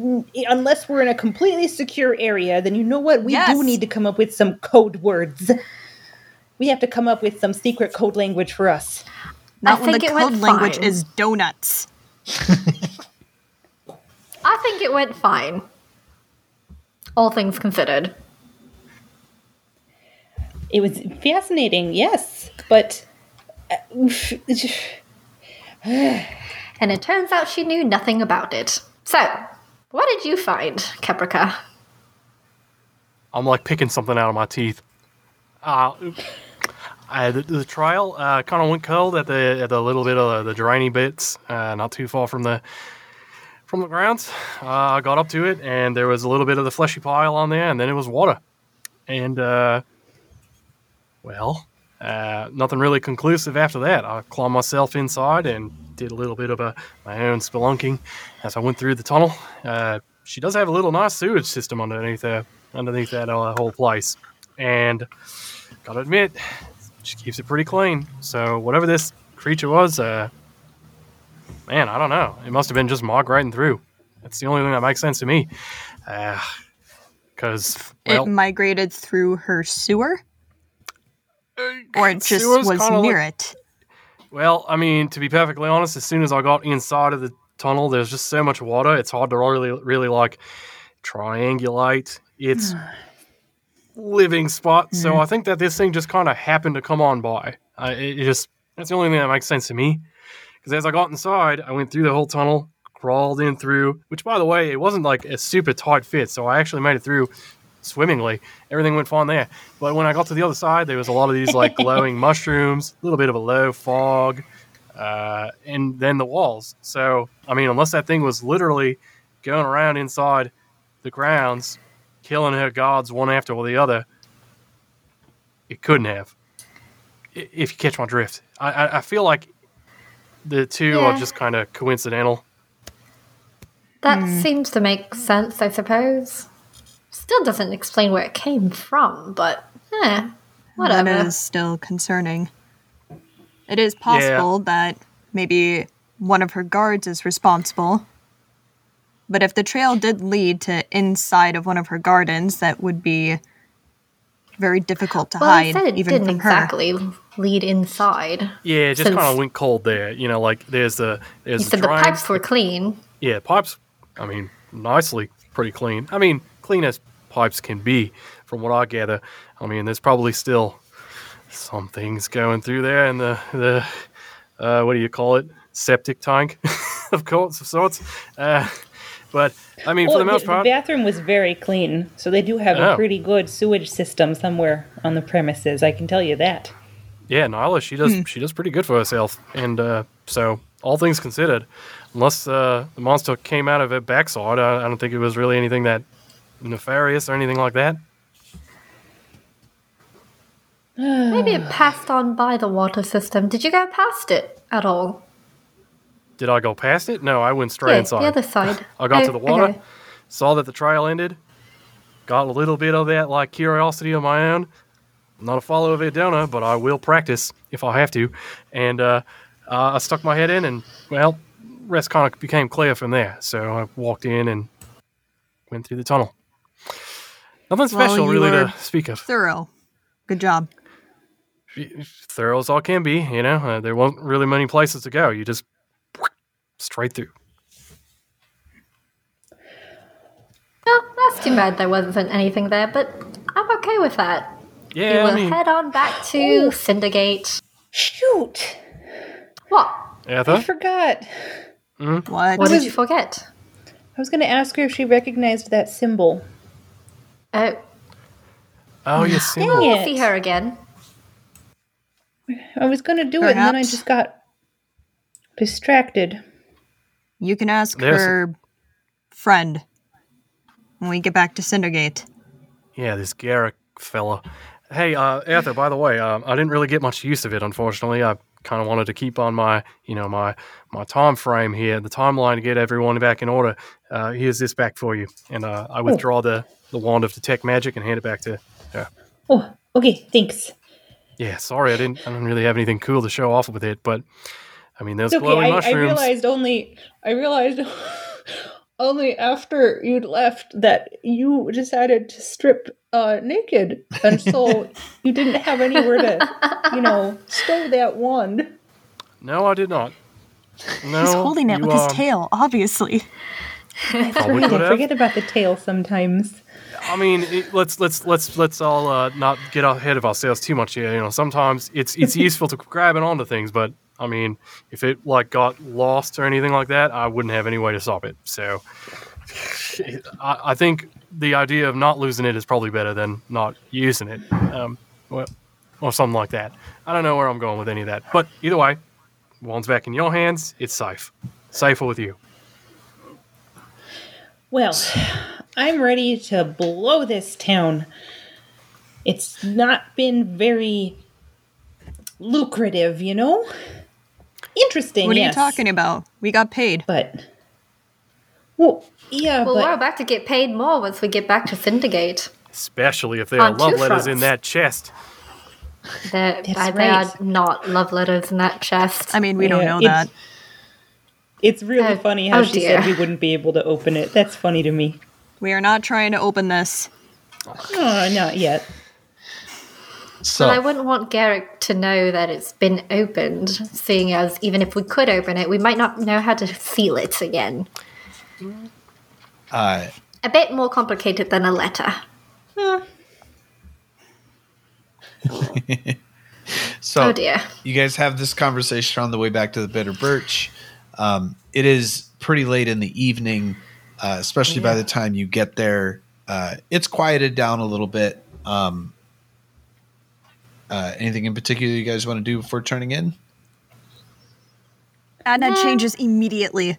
unless we're in a completely secure area, then you know what? We Yes. do need to come up with some code words. We have to come up with some secret code language for us." Not I when the think it went code language fine. is donuts. I think it went fine. All things considered. It was fascinating, yes, but uh, And it turns out she knew nothing about it. So, what did you find, Caprica? I'm like picking something out of my teeth. Uh, I, the, the trail uh, kind of went cold at the at the little bit of the, drainy bits, uh, not too far from the from the grounds. Uh, I got up to it, and there was a little bit of the fleshy pile on there, and then it was water. And uh, well, uh, nothing really conclusive after that. I climbed myself inside and did a little bit of a my own spelunking as I went through the tunnel. Uh, she does have a little nice sewage system underneath there, underneath that uh, whole place, and gotta admit, she keeps it pretty clean. So whatever this creature was, uh, man, I don't know. It must have been just migrating through. That's the only thing that makes sense to me. Because well, it migrated through her sewer, or it just was near like- it. Well, I mean, to be perfectly honest, as soon as I got inside of the tunnel, there's just so much water. It's hard to really, really like triangulate its living spot. So I think that this thing just kind of happened to come on by. Uh, it, it just that's the only thing that makes sense to me. Because as I got inside, I went through the whole tunnel, crawled in through. Which, by the way, it wasn't like a super tight fit, so I actually made it through swimmingly. Everything went fine there. But when I got to the other side, there was a lot of these like glowing mushrooms, a little bit of a low fog, uh, and then the walls. So, I mean, unless that thing was literally going around inside the grounds, killing her guards one after the other, it couldn't have. If you catch my drift, I, I, I feel like the two are just kind of coincidental. That seems to make sense, I suppose. Still doesn't explain where it came from, but eh, whatever. That is still concerning. It is possible that maybe one of her guards is responsible. But if the trail did lead to inside of one of her gardens, that would be very difficult to well, I hide, said it even didn't from her. exactly lead inside. Yeah, just kind of went cold there. You know, like there's the there's You the said the drain. pipes were clean. Yeah, pipes. I mean, nicely pretty clean. I mean, clean as pipes can be, from what I gather. I mean, there's probably still some things going through there in the the uh, what do you call it? Septic tank, of course, of sorts. Uh, but I mean, for the most the, part, bathroom was very clean, so they do have Oh. a pretty good sewage system somewhere on the premises. I can tell you that. Yeah, Nyla, she does she does pretty good for herself, and uh, so all things considered, unless uh, the monster came out of her backside, I, I don't think it was really anything that nefarious or anything like that. Maybe it passed on by the water system. Did you go past it at all? Did I go past it? No, I went straight Yeah, inside. the other side. I got Oh, to the water, okay. saw that the trail ended, got a little bit of that like curiosity of my own. I'm not a follower of Idona, but I will practice if I have to. And uh, uh, I stuck my head in, and well, rest kind of became clear from there. So I walked in and went through the tunnel. Nothing special you really to speak of. Thorough. Good job. Thorough as all can be, you know. Uh, there weren't really many places to go. You just straight through. Oh, that's too bad there wasn't anything there, but I'm okay with that. Yeah, we I will mean, head on back to Cindergate. Shoot! What? I Ether? forgot. Mm-hmm. What? What was- did you forget? I was going to ask her if she recognized that symbol. Oh, Oh, yes. Dang Cindy. it. we'll see her again. I was going to do it, and then I just got distracted. You can ask There's- her friend when we get back to Cindergate. Yeah, this Garrick fella. Hey, uh, Eartha, by the way, um, I didn't really get much use of it, unfortunately. I kind of wanted to keep on my, you know, my my time frame here, the timeline to get everyone back in order. Uh, here's this back for you, and uh, I withdraw the the wand of detect magic and hand it back to. Yeah, Oh, okay, thanks. yeah. Sorry, I didn't. I don't really have anything cool to show off with it, but I mean, those It's okay. I, I realized only I realized only after you'd left that you decided to strip uh, naked, and so you didn't have anywhere to, you know, stow that wand. No, I did not. No, He's holding it you, with his um, tail, obviously. probably Forget, could I forget about the tail sometimes. I mean, it, let's let's let's let's all uh, not get ahead of ourselves too much here. You know, sometimes it's it's useful to grabbing onto things, but I mean, if it like got lost or anything like that, I wouldn't have any way to stop it. So, I, I think the idea of not losing it is probably better than not using it, um, well, or something like that. I don't know where I'm going with any of that, but either way, wand's back in your hands. It's safe, safer with you. Well, I'm ready to blow this town. It's not been very lucrative, you know? Interesting. What are yes, you talking about? We got paid. But well, yeah, Well, but we're about to get paid more once we get back to Cindergate. Especially if there are love two letters in that chest. There, That's uh, there are not love letters in that chest. I mean, we don't know it's- that. it's really Oh, funny how oh she dear. said we wouldn't be able to open it. That's funny to me. We are not trying to open this. Oh, not yet. So But I wouldn't want Garrick to know that it's been opened, seeing as even if we could open it, we might not know how to seal it again. Uh, A bit more complicated than a letter. so Oh dear. you guys have this conversation on the way back to the Bitter Birch. Um, it is pretty late in the evening, uh, especially by the time you get there. Uh, it's quieted down a little bit. Um, uh, anything in particular you guys want to do before turning in? Adna changes immediately.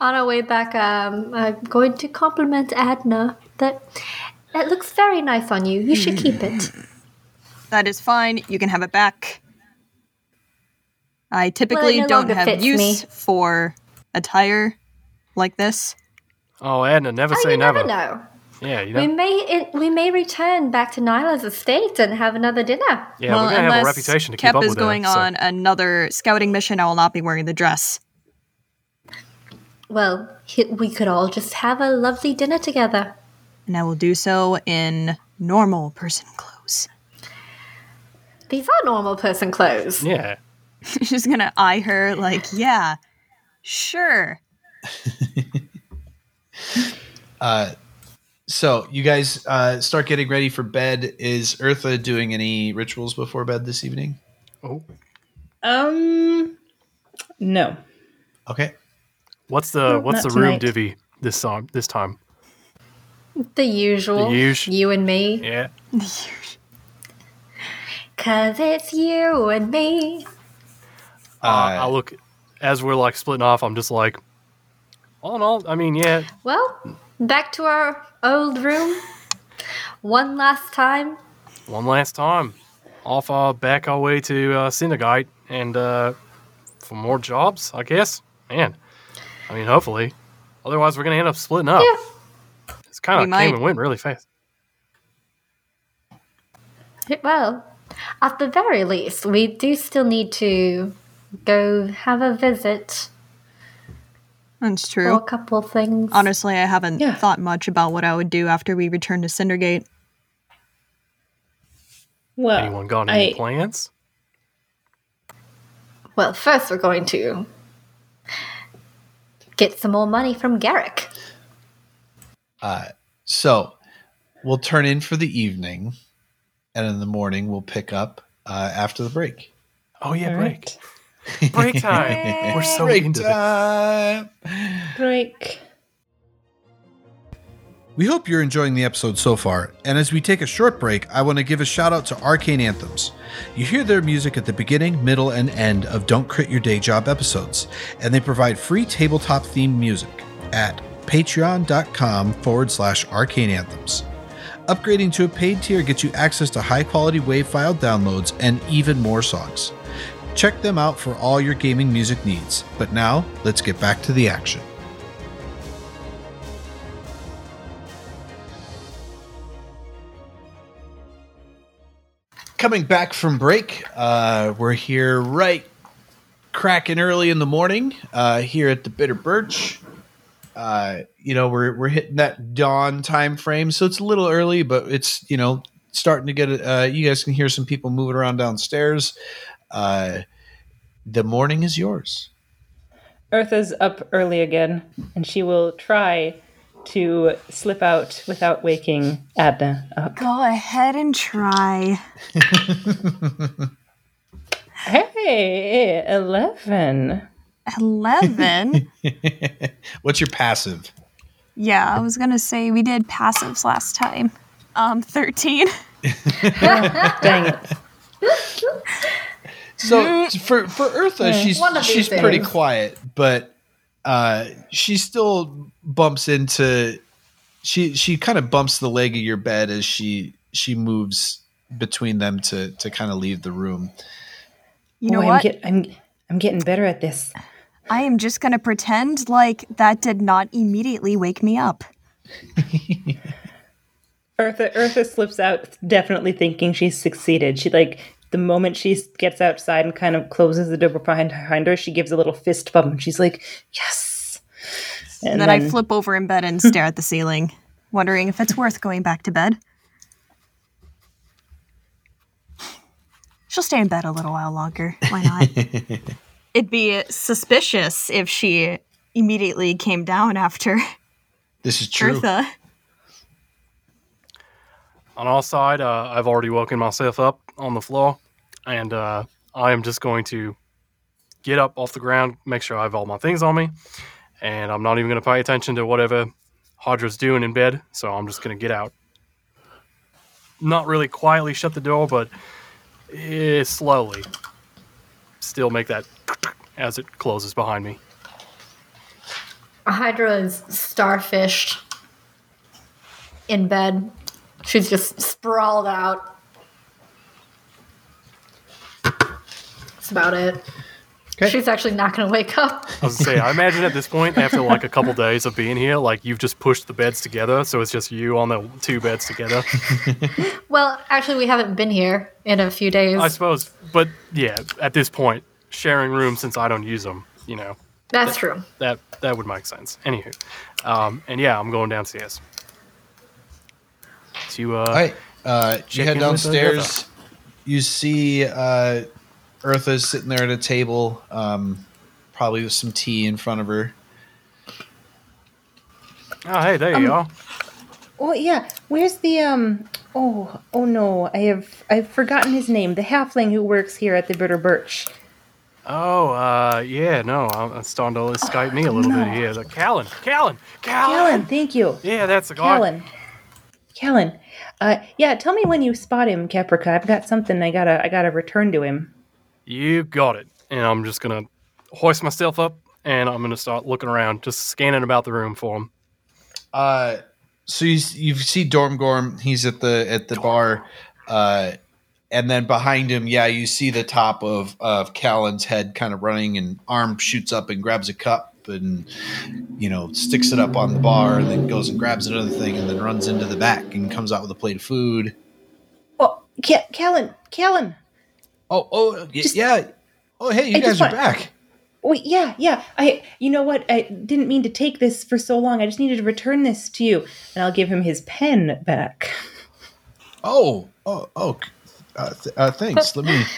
On our way back, um, I'm going to compliment Adna. That it looks very nice on you. You should keep it. That is fine. You can have it back. I typically no don't have use me. for attire like this. Oh, Adna, never Oh, say you never. never know. Yeah, you We may it, we may return back to Nyla's estate and have another dinner. Yeah, we're gonna have a reputation to keep up is with. going her, so- on another scouting mission, I will not be wearing the dress. Well, we could all just have a lovely dinner together. And I will do so in normal person clothes. These are normal person clothes. Yeah. She's gonna eye her like, yeah, sure. Uh, So you guys uh, start getting ready for bed. Is Eartha doing any rituals before bed this evening? Oh, Um, no. Okay. what's the No, what's the not room tonight. divvy this time? This time, The usual. The usu- You and me. yeah. Cause it's you and me. Uh, I look as we're like splitting off. I'm just like, all in all, I mean, yeah, Well, back to our old room. One last time. one last time. off uh, back our way to uh, Cindergate and uh, for more jobs, I guess. Man, I mean, hopefully. Otherwise, we're gonna end up splitting up. Yeah. It's kind We of might. came and went really fast. Well, at the very least, we do still need to go have a visit That's for a couple things. Honestly, I haven't Yeah. thought much about what I would do after we return to Cindergate. Well, Anyone got any I, plans? Well, first we're going to get some more money from Garrick. Uh, so we'll turn in for the evening, and in the morning we'll pick up uh, after the break. Oh yeah, All break. right. Break time. We're so break into this. break. We hope you're enjoying the episode so far, and as we take a short break, I want to give a shout out to Arcane Anthems. You hear their music at the beginning, middle, and end of Don't Crit Your Day Job episodes, and they provide free tabletop themed music at patreon.com forward slash arcane anthems. Upgrading to a paid tier gets you access to high quality WAV file downloads and even more songs. Check them out for all your gaming music needs. But now, let's get back to the action. coming back from break. Uh, we're here right cracking early in the morning uh, here at the Bitter Birch. Uh, you know, we're we're hitting that dawn time frame, so it's a little early, but it's you know starting to get. Uh, you guys can hear some people moving around downstairs. Uh, the morning is yours. Eartha's up early again, and she will try to slip out without waking Adna up. Go ahead and try. Hey, 11. 11. What's your passive? yeah, I was going to say we did passives last time. Um, 13. Dang it. So for for Eartha, she's One of these she's pretty quiet, but uh, she still bumps into she she kind of bumps the leg of your bed as she she moves between them to to kind of leave the room. You know Oh, I'm, what? get, I'm, I'm getting better at this. I am just going to pretend like that did not immediately wake me up. Eartha, Eartha slips out, definitely thinking she's succeeded. She like the moment she gets outside and kind of closes the door behind behind her, she gives a little fist bump and she's like, "Yes!" And then, I flip over in bed and stare at the ceiling, wondering if it's worth going back to bed. She'll stay in bed a little while longer. Why not? It'd be suspicious if she immediately came down after This is true. Eartha. On our side, uh, I've already woken myself up on the floor, and uh, I am just going to get up off the ground, make sure I have all my things on me, and I'm not even going to pay attention to whatever Hydra's doing in bed. So I'm just going to get out. Not really quietly shut the door, but eh, slowly. Still make that as it closes behind me. Hydra is starfished in bed. She's just sprawled out. That's about it. Okay. She's actually not going to wake up. I was gonna say, I imagine at this point, after like a couple days of being here, like you've just pushed the beds together, so it's just you on the two beds together. Well, actually, we haven't been here in a few days. I suppose, but yeah, at this point, sharing rooms since I don't use them, you know, That's true. that that would make sense. Anywho, um, and yeah, I'm going downstairs. To uh, All right. Uh, you head downstairs. You see uh, Eartha's sitting there at a table, um, probably with some tea in front of her. oh hey, there Um, you are. Oh yeah, where's the um? Oh oh no, I have I've forgotten his name. The halfling who works here at the Bitter Birch. Oh, uh, yeah, no, I'm it's starting to escape me a little no. bit here. The Callan, Callan, Callan. Callan, thank you. Yeah, that's the guy. Callan. Callan. Uh, yeah, tell me when you spot him, Caprica. I've got something I gotta I gotta return to him. You got it. And I'm just gonna hoist myself up, and I'm gonna start looking around, just scanning about the room for him. Uh, so you you see Dormgorm. He's at the at the bar, uh, and then behind him, yeah, you see the top of of Callan's head kind of running, and arm shoots up and grabs a cup and you know sticks it up on the bar, and then goes and grabs another thing, and then runs into the back and comes out with a plate of food. Oh, Callan, Callan. Oh, oh, Just- yeah. Oh, hey, you I guys just are want- back. Wait, yeah, yeah. I, you know what? I didn't mean to take this for so long. I just needed to return this to you, and I'll give him his pen back. Oh, oh, oh. Uh, th- uh, thanks. Let me.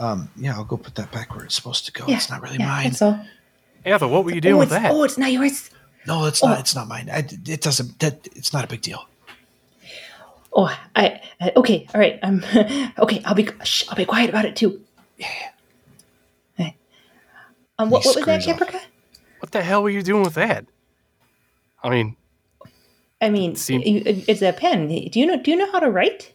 Um, yeah, I'll go put that back where it's supposed to go. Yeah, it's not really yeah, mine. That's all. Ethel, what were you doing oh, with it's, that? oh, it's not yours. No, it's not. It's not mine. I, it doesn't. That it's not a big deal. Oh, I. Uh, okay, all right. I'm okay. I'll be. Shh, I'll be quiet about it too. Yeah. Um, what, what was that. Caprica? What the hell were you doing with that? I mean, I mean, Seem- you- it's a pen. Do you know? Do you know how to write?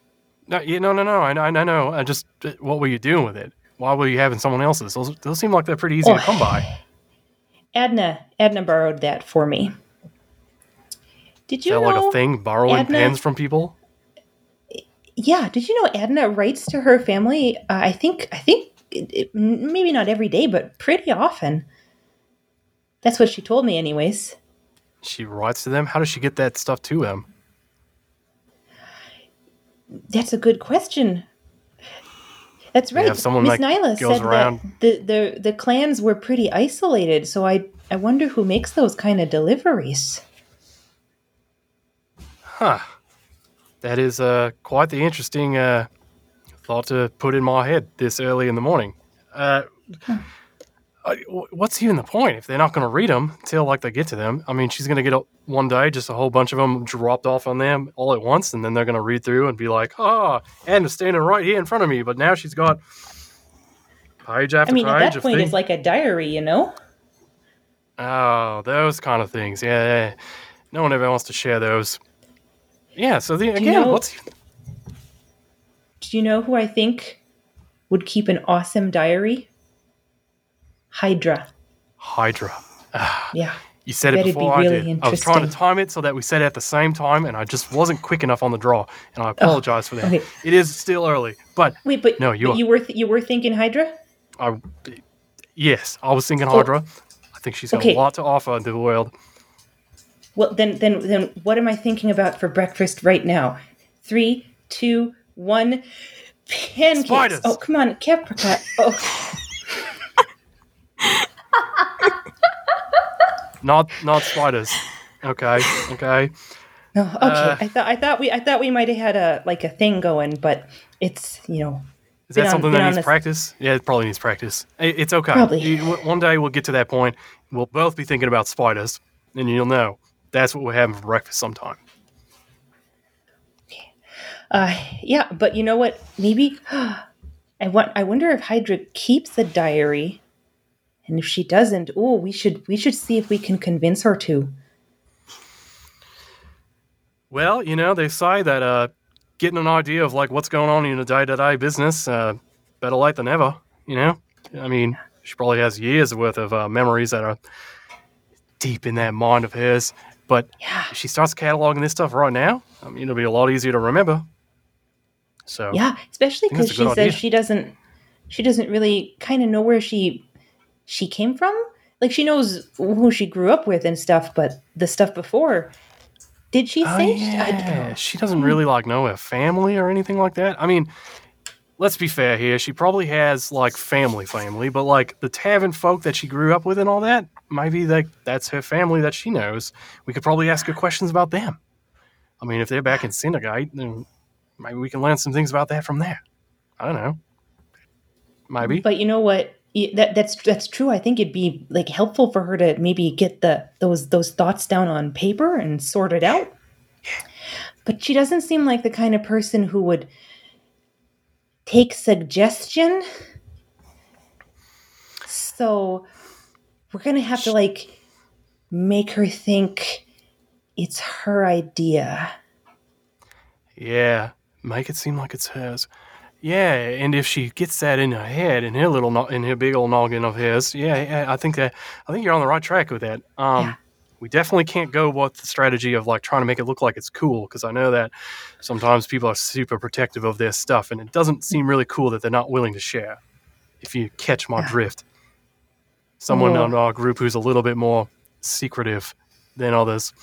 no, yeah, no, no, no. I know, I know. I just, uh, what were you doing with it? Why were you having someone else's? Those, those seem like they're pretty easy Oh. to come by. Adna. Adna borrowed that for me. Did Is you that know? like a thing? Borrowing Adna- pens from people? Yeah. Did you know Adna writes to her family? Uh, I think. I think it, it, maybe not every day, but pretty often. That's what she told me, anyways. She writes to them. How does she get that stuff to them? That's a good question. That's right. have someone Miss that Nyla said around- that the, the the clans were pretty isolated, so I I wonder who makes those kind of deliveries. Huh. That is uh, quite the interesting uh, thought to put in my head this early in the morning. Uh, what's even the point if they're not going to read them till like they get to them? I mean, she's going to get a, one day just a whole bunch of them dropped off on them all at once, and then they're going to read through and be like, "Oh, Anna's standing right here in front of me," but now she's got page after I mean, at page that point, things. it's like a diary, you know. Oh, those kind of things. Yeah, yeah. no one ever wants to share those. Yeah. So the, you again, know- what's Do you know who I think would keep an awesome diary? Hydra. Hydra? Ah, yeah. You said it That'd be before I did. I was trying to time it so that we said it at the same time, and I just wasn't quick enough on the draw, and I oh, apologize for that. okay. It is still early, but Wait, but No, you but you were th- you were thinking Hydra? I, yes, I was thinking Hydra. I think she's got Okay. a lot to offer the world. Well, then, then, then, what am I thinking about for breakfast right now? Three, two, one. Pancakes. Spiders. Oh, come on, Caprica. Oh, Not not spiders. Okay, okay. no, okay. Uh, I thought I thought we I thought we might have had a like a thing going, but it's you know Is that something that needs this- practice? Yeah, it probably needs practice. It's okay. Probably. One day we'll get to that point. We'll both be thinking about spiders, and you'll know that's what we're having for breakfast sometime. Uh, yeah, but you know what? Maybe I want. I wonder if Hydra keeps a diary, and if she doesn't, oh, we should we should see if we can convince her to. Well, you know, they say that uh, getting an idea of like what's going on in a day-to-day business, uh, better late than ever. You know, I mean, she probably has years worth of uh, memories that are deep in that mind of hers. But Yeah, if she starts cataloging this stuff right now, I mean, it'll be a lot easier to remember. So yeah, especially because she says idea. she doesn't she doesn't really kind of know where she she came from. Like she knows who she grew up with and stuff, but the stuff before, did she Oh, say? Yeah. She doesn't really like know her family or anything like that. I mean, let's be fair here. She probably has like family, family, but like the tavern folk that she grew up with and all that, maybe like that's her family that she knows. We could probably ask her questions about them. I mean, if they're back in Cindergate, then maybe we can learn some things about that from there. I don't know. Maybe. But you know what? That that's that's true. I think it'd be like helpful for her to maybe get the those those thoughts down on paper and sort it out. But she doesn't seem like the kind of person who would take suggestion. So we're gonna have to like make her think it's her idea. Yeah, make it seem like it's hers. Yeah, and if she gets that in her head, in her little, no- in her big old noggin of hers, yeah, yeah, I think that, I think you're on the right track with that. Um, Yeah. We definitely can't go with the strategy of like trying to make it look like it's cool because I know that sometimes people are super protective of their stuff, and it doesn't seem really cool that they're not willing to share. If you catch my drift, someone Oh. in our group who's a little bit more secretive than others,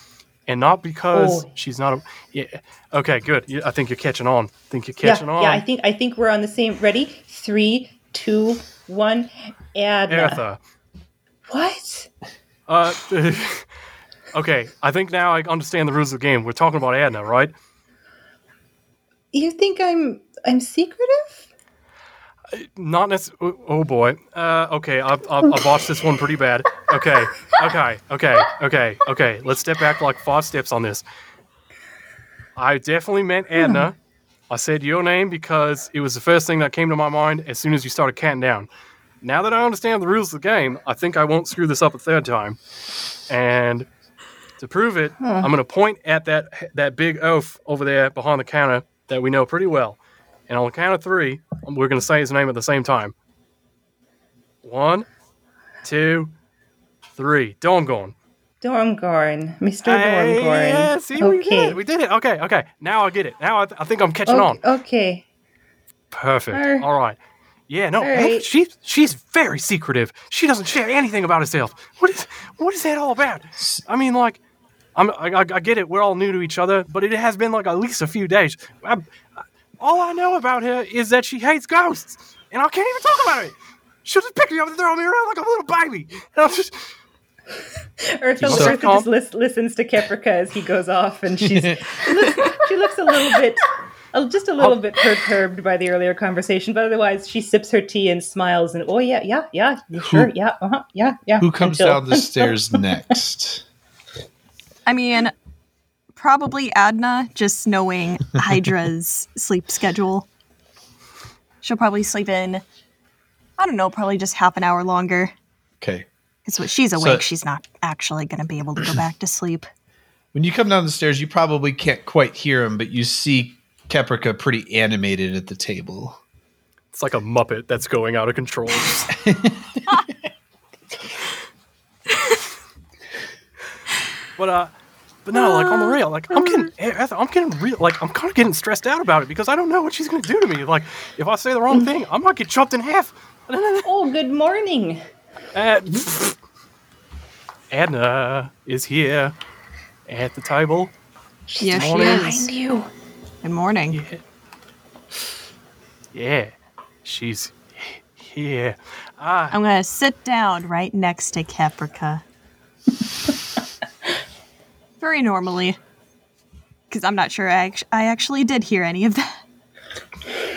and not because Oh. she's not a. Yeah, okay, good. I think you're catching on. I think you're Yeah, catching on. yeah. I think I think we're on the same. Ready? Three, two, one. Adna. Eartha. What? Uh, okay, I think now I understand the rules of the game. We're talking about Adna, right? You think I'm I'm secretive? Not necessarily. Oh boy. Uh, okay, I've, I, I botched this one pretty bad. Okay, okay, okay, okay, okay. Let's step back like five steps on this. I definitely meant Adna. I said your name because it was the first thing that came to my mind as soon as you started counting down. Now that I understand the rules of the game, I think I won't screw this up a third time. And to prove it, I'm going to point at that that big oaf over there behind the counter that we know pretty well. And on the count of three, we're going to say his name at the same time. One, two, three. Dormgorn. Dormgorn, Mr. Hey, Dormgorn. yeah, see, we did it. We did it. Okay, okay. Now I get it. Now I, th- I think I'm catching okay. on. okay. Perfect. Alright. All right. Yeah, no, Alright. she's she's very secretive. She doesn't share anything about herself. What is what is that all about? I mean, like, I'm I, I I get it. We're all new to each other, but it has been like at least a few days. I, I- all I know about her is that she hates ghosts, and I can't even talk about it. She'll just pick me up and throw me around like a little baby. And I'm just Eartha, So Eartha just lis- listens to Keprika as he goes off, and she's she looks, she looks a little bit, uh, just a little bit perturbed by the earlier conversation, but otherwise she sips her tea and smiles and oh yeah, yeah, yeah, yeah, sure, yeah, uh-huh, yeah, yeah. Who comes until- down the stairs next? I mean, probably Adna, just knowing Hydra's sleep schedule. She'll probably sleep in, I don't know, probably just half an hour longer. Okay. Because when she's awake, So- she's not actually going to be able to go back to sleep. When you come down the stairs, you probably can't quite hear him, but you see Keprika pretty animated at the table. it's like a muppet that's going out of control. but uh, but no, like on the real, like I'm getting, eh, I'm getting real, like I'm kind of getting stressed out about it because I don't know what she's gonna do to me. Like if I say the wrong thing, I might get chopped in half. Oh, good morning. Uh, Adna is here at the table. Yeah, she morning. is. you. Good morning. Yeah. Yeah, she's here. Ah, I'm going to sit down right next to Keprika. Very normally. Because I'm not sure I, act- I actually did hear any of that.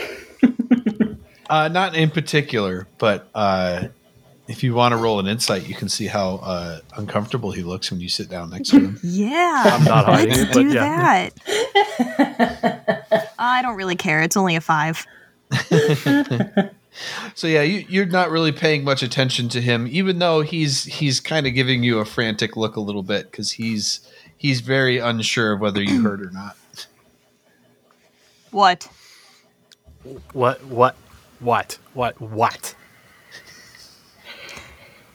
Uh, not in particular, but uh, if you want to roll an insight, you can see how uh, uncomfortable he looks when you sit down next to him. Yeah. I'm not hiding Let's it, but do yeah. that. I don't really care. It's only a five. So yeah, you, you're not really paying much attention to him, even though he's he's kind of giving you a frantic look a little bit because he's he's very unsure of whether you heard or not. What? what, what, what, what, what?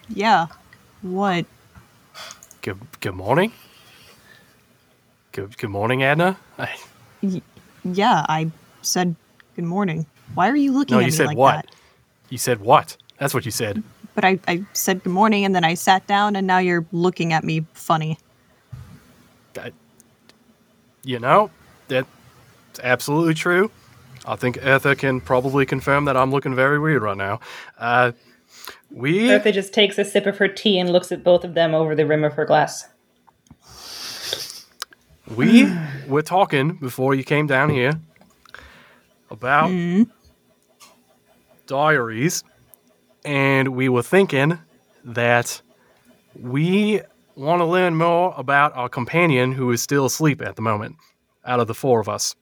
Yeah. What? Good, good morning. Good, good morning, Adna. I, Yeah, I said good morning. Why are you looking at me? no, at you me said like what? that? You said what? That's what you said. But I, I said good morning and then I sat down and now you're looking at me funny. That, you know, that's absolutely true. I think Eartha can probably confirm that I'm looking very weird right now. Uh, we Eartha just takes a sip of her tea and looks at both of them over the rim of her glass. we were talking before you came down here about diaries, and we were thinking that we want to learn more about our companion who is still asleep at the moment. Out of the four of us,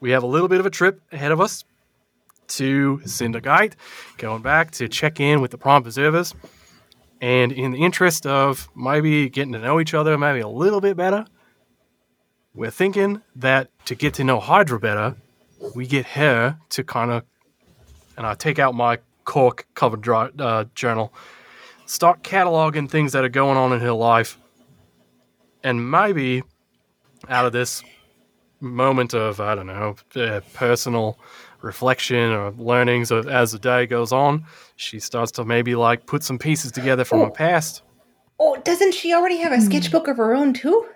we have a little bit of a trip ahead of us to Cindergate, going back to check in with the Prime Preservers. And in the interest of maybe getting to know each other maybe a little bit better, we're thinking that to get to know Hydra better, we get her to kind of, and I take out my cork covered uh, journal, start cataloging things that are going on in her life and maybe out of this moment of I don't know uh, personal reflection or learnings of, as the day goes on, she starts to maybe like put some pieces together from her Oh. past. Oh, doesn't she already have a sketchbook of her own too?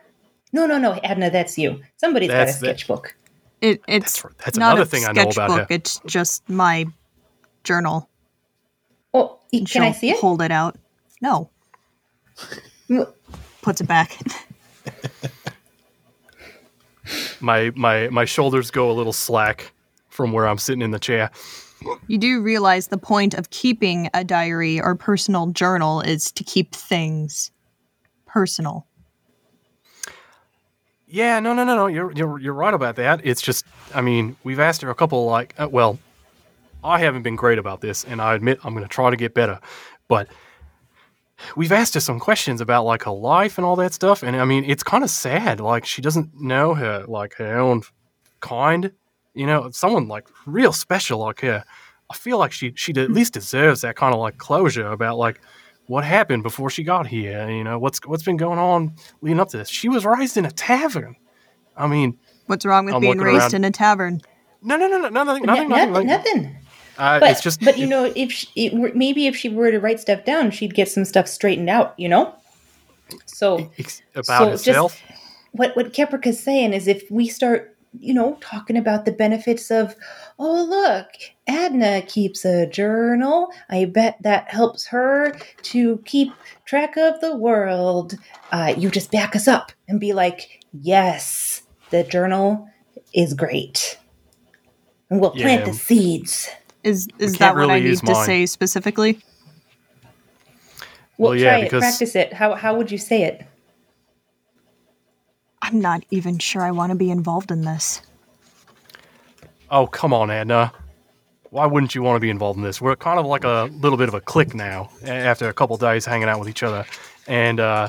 No, no, no, Adna, that's you. Somebody's That's got a sketchbook. It, it's That's- that's not another a thing I know about sketchbook, her. It's just my journal. Oh, y- And can I she'll see it? Hold it out. No. Puts it back. My my my shoulders go a little slack from where I'm sitting in the chair. You do realize the point of keeping a diary or personal journal is to keep things personal. Yeah, no, no, no, no. You're you're you're right about that. It's just, I mean, we've asked her a couple like, uh, well, I haven't been great about this, and I admit I'm going to try to get better, but we've asked her some questions about like her life and all that stuff, and I mean, it's kind of sad. Like she doesn't know her like her own kind. You know, someone like real special like her. I feel like she she at hmm. least deserves that kind of like closure about like what happened before she got here. You know, what's what's been going on leading up to this. She was raised in a tavern. I mean, What's wrong with I'm being raised around. in a tavern? no, no, no, no, nothing, No- nothing, nothing. nothing. nothing. Uh, But it's just, but you know, if she, it, maybe if she were to write stuff down, she'd get some stuff straightened out. You know. So about so just- what what Keprika's saying is if we start you know talking about the benefits of oh look adna keeps a journal i bet that helps her to keep track of the world uh, you just back us up and be like yes the journal is great and we'll plant Yeah. the seeds Is is can't that what really I need use to mine. say specifically? we'll Well, yeah, try it because- practice it how, how would you say it I'm not even sure I want to be involved in this. Oh, come on, Adna. Why wouldn't you want to be involved in this? We're kind of like a little bit of a clique now after a couple days hanging out with each other. And, uh,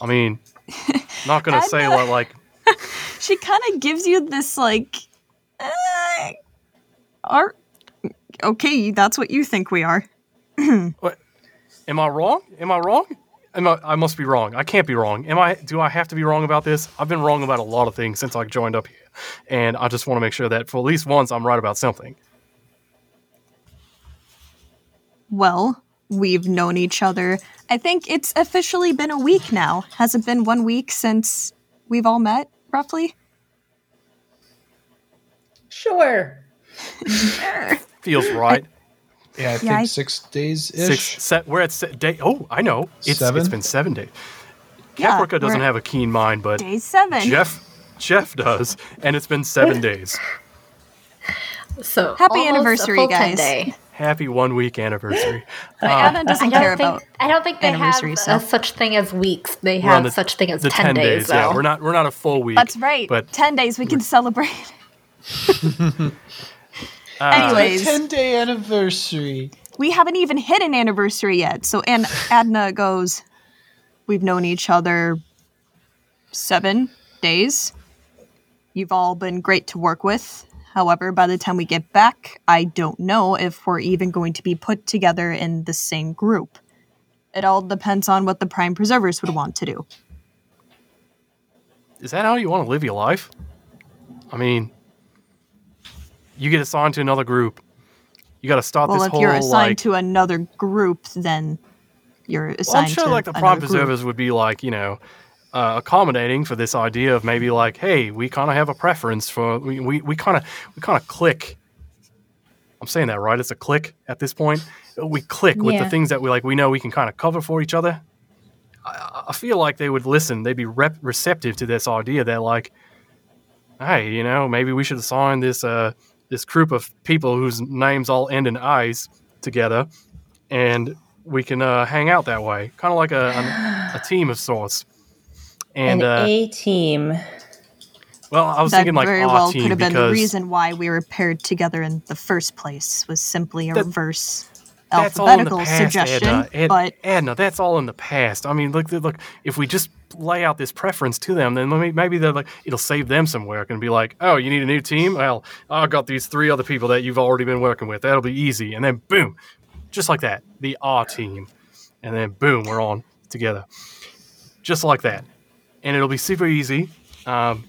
I mean, not going to say what, like, She kind of gives you this like, uh, are okay. That's what you think we are. what, am I wrong? Am I wrong? Am I, I must be wrong. I can't be wrong. Am I? Do I have to be wrong about this? I've been wrong about a lot of things since I joined up here, and I just want to make sure that for at least once I'm right about something. Well, we've known each other. I think it's officially been a week now. Has it been one week since we've all met, roughly? sure Feels right. Yeah, I think I- six days Six. ish. Se- we're at se- day. Oh, I know. It's it's Seven? been seven days. Yeah, Keprika doesn't we're- have a keen mind, but Day seven. Jeff Jeff does, and it's been seven days. So Happy almost a anniversary, full 10 guys. Day. Happy one week anniversary. Anna uh, doesn't I care don't think about. I don't think they have anniversary a stuff. such thing as weeks. They We're on have the- such thing as the 10, days. Yeah, though. we're not we're not a full week. That's right. But ten days we can celebrate. uh, Anyways. Ten day anniversary. we haven't even hit an anniversary yet. So and Adna goes, We've known each other seven days. You've all been great to work with. However, by the time we get back, I don't know if we're even going to be put together in the same group. It all depends on what the Prime Preservers would want to do. is that how you want to live your life? I mean, you get assigned to another group. You got to start Well, this whole. Well, if you're assigned like. to another group, then you're assigned to well, I'm sure to like the Prime. Preservers would be like you know. Uh, accommodating for this idea of maybe like, hey, we kind of have a preference for we we, kind of we kind of click. I'm saying that right? It's a click at this point. We click with the things that we like. We know we can kind of cover for each other. I, I feel like they would listen. They'd be rep- receptive to this idea that like, hey, you know, maybe we should assign this uh this group of people whose names all end in I's together, and we can uh, hang out that way, kind of like a, a a team of sorts. And an uh, a team well, I was that thinking like very our well team could have been because the reason why we were paired together in the first place was simply a That- reverse that's all in the past, suggestion. Adna. Ed- but Adna, that's all in the past. I mean, look, look. If we just lay out this preference to them, then maybe, maybe they're like, it'll save them some work and be like, oh, you need a new team? Well, I've got these three other people that you've already been working with. That'll be easy. And then boom, just like that, the R team, and then boom, we're on together, just like that. and it'll be super easy. Um,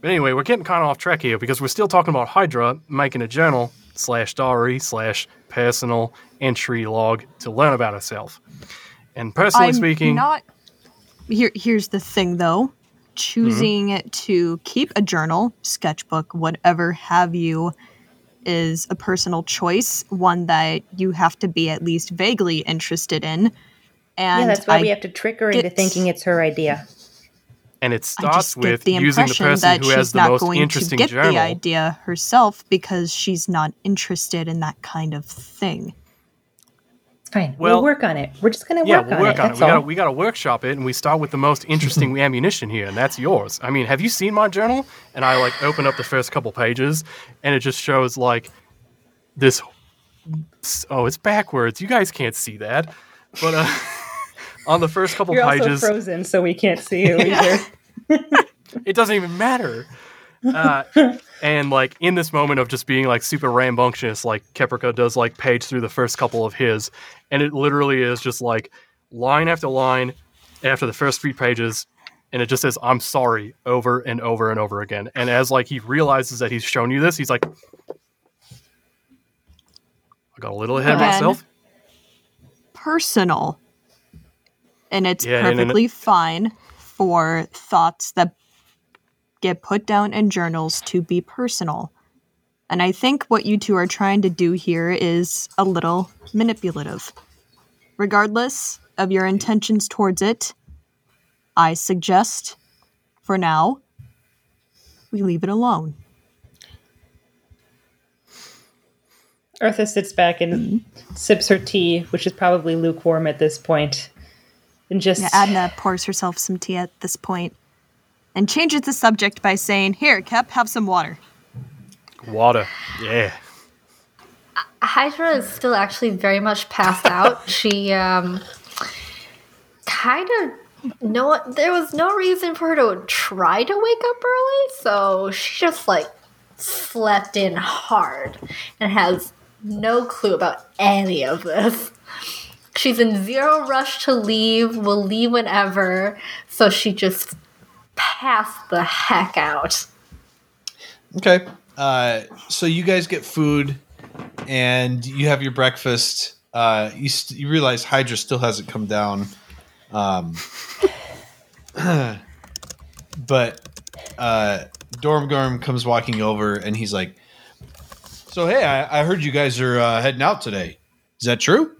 but anyway, we're getting kind of off track here because we're still talking about Hydra making a journal slash diary slash personal entry log to learn about herself. And personally I'm speaking, not. Here, here's the thing, though. Choosing mm-hmm. to keep a journal, sketchbook, whatever have you, is a personal choice. One that you have to be at least vaguely interested in. And yeah, that's why I we have to trick her into thinking it's her idea. And it I starts just get with the using the impression person that who has she's the not most going to get journal. the idea herself because she's not interested in that kind of thing. It's fine. Well- we'll work on it. We're just gonna Yeah, work we'll on work it. on it. That's We gotta we gotta workshop it, and we start with the most interesting ammunition here, and that's yours. I mean, have you seen my journal? And I like open up the first couple pages, and it just shows like this. Oh, it's backwards. You guys can't see that, but uh, on the first couple You're pages, also frozen, so we can't see you either. it doesn't even matter. Uh, and like in this moment of just being like super rambunctious, like Keprika does like page through the first couple of his, and it literally is just like line after line after the first three pages, and it just says "I'm sorry" over and over and over again. And as like he realizes that he's shown you this, he's like, "I got a little ahead of myself." Personal. And it's Yeah, and- and- perfectly fine for thoughts that get put down in journals to be personal. And I think what you two are trying to do here is a little manipulative. Regardless of your intentions towards it, I suggest, for now, we leave it alone. Eartha sits back and mm-hmm. sips her tea, which is probably lukewarm at this point, and just Yeah, Adna pours herself some tea at this point and changes the subject by saying, Here, Kep, have some water. Water, yeah. Hydra is still actually very much passed out. she um kind of no there was no reason for her to try to wake up early, so she just like slept in hard and has no clue about any of this. She's in zero rush to leave, will leave whenever, so she just passed the heck out. Okay. Uh, so you guys get food, and you have your breakfast. Uh, you st- you realize Hydra still hasn't come down, um, but uh, Dormgorn comes walking over, and he's like, "So hey, I, I heard you guys are uh, heading out today. Is that true?"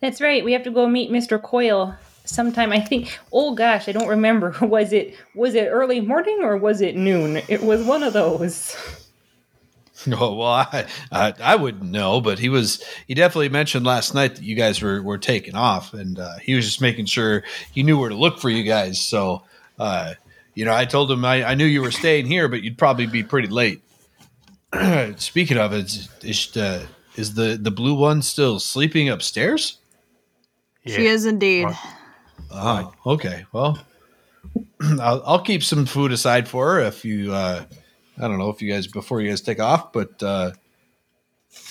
That's right. We have to go meet Mr. Coyle sometime. I think. Oh gosh, I don't remember. Was it was it early morning or was it noon? It was one of those. Oh well, I, I I wouldn't know, but he was he definitely mentioned last night that you guys were were taking off, and uh, he was just making sure he knew where to look for you guys. So, uh, you know, I told him I, I knew you were staying here, but you'd probably be pretty late. Speaking of, is is, uh, is the the blue one still sleeping upstairs? yeah. She is indeed. Right. Oh, okay. Well, I'll, I'll keep some food aside for her if you. Uh, I don't know if you guys before you guys take off, but uh,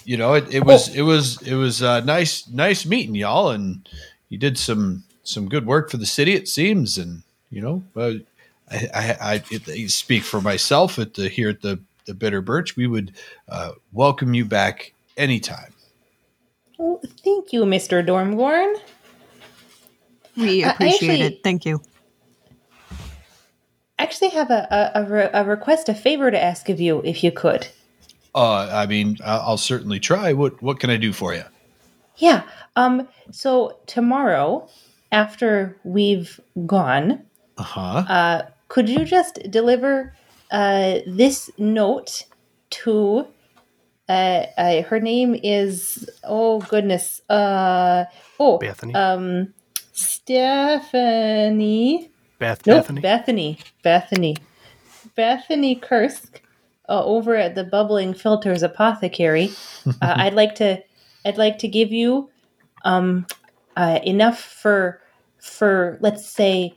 you know it, it was it was it was uh, nice nice meeting y'all, and you did some some good work for the city. It seems, and you know, uh, I I, I, it, I speak for myself at the here at the the Bitter Birch. We would uh, welcome you back anytime. Oh, thank you, Mr. Dormgorn. We I appreciate actually- it. Thank you. I actually have a a, a, re- a request, a favor to ask of you, if you could. Uh, I mean, I- I'll certainly try. What what can I do for you? Yeah. Um. So tomorrow, after we've gone, Uh huh. uh, could you just deliver uh, this note to uh, uh, her name is oh goodness uh oh Bethany. um Stephanie Beth no Bethany. Bethany Bethany Bethany Kursk uh, over at the Bubbling Filters Apothecary. uh, I'd like to I'd like to give you um uh, enough for for let's say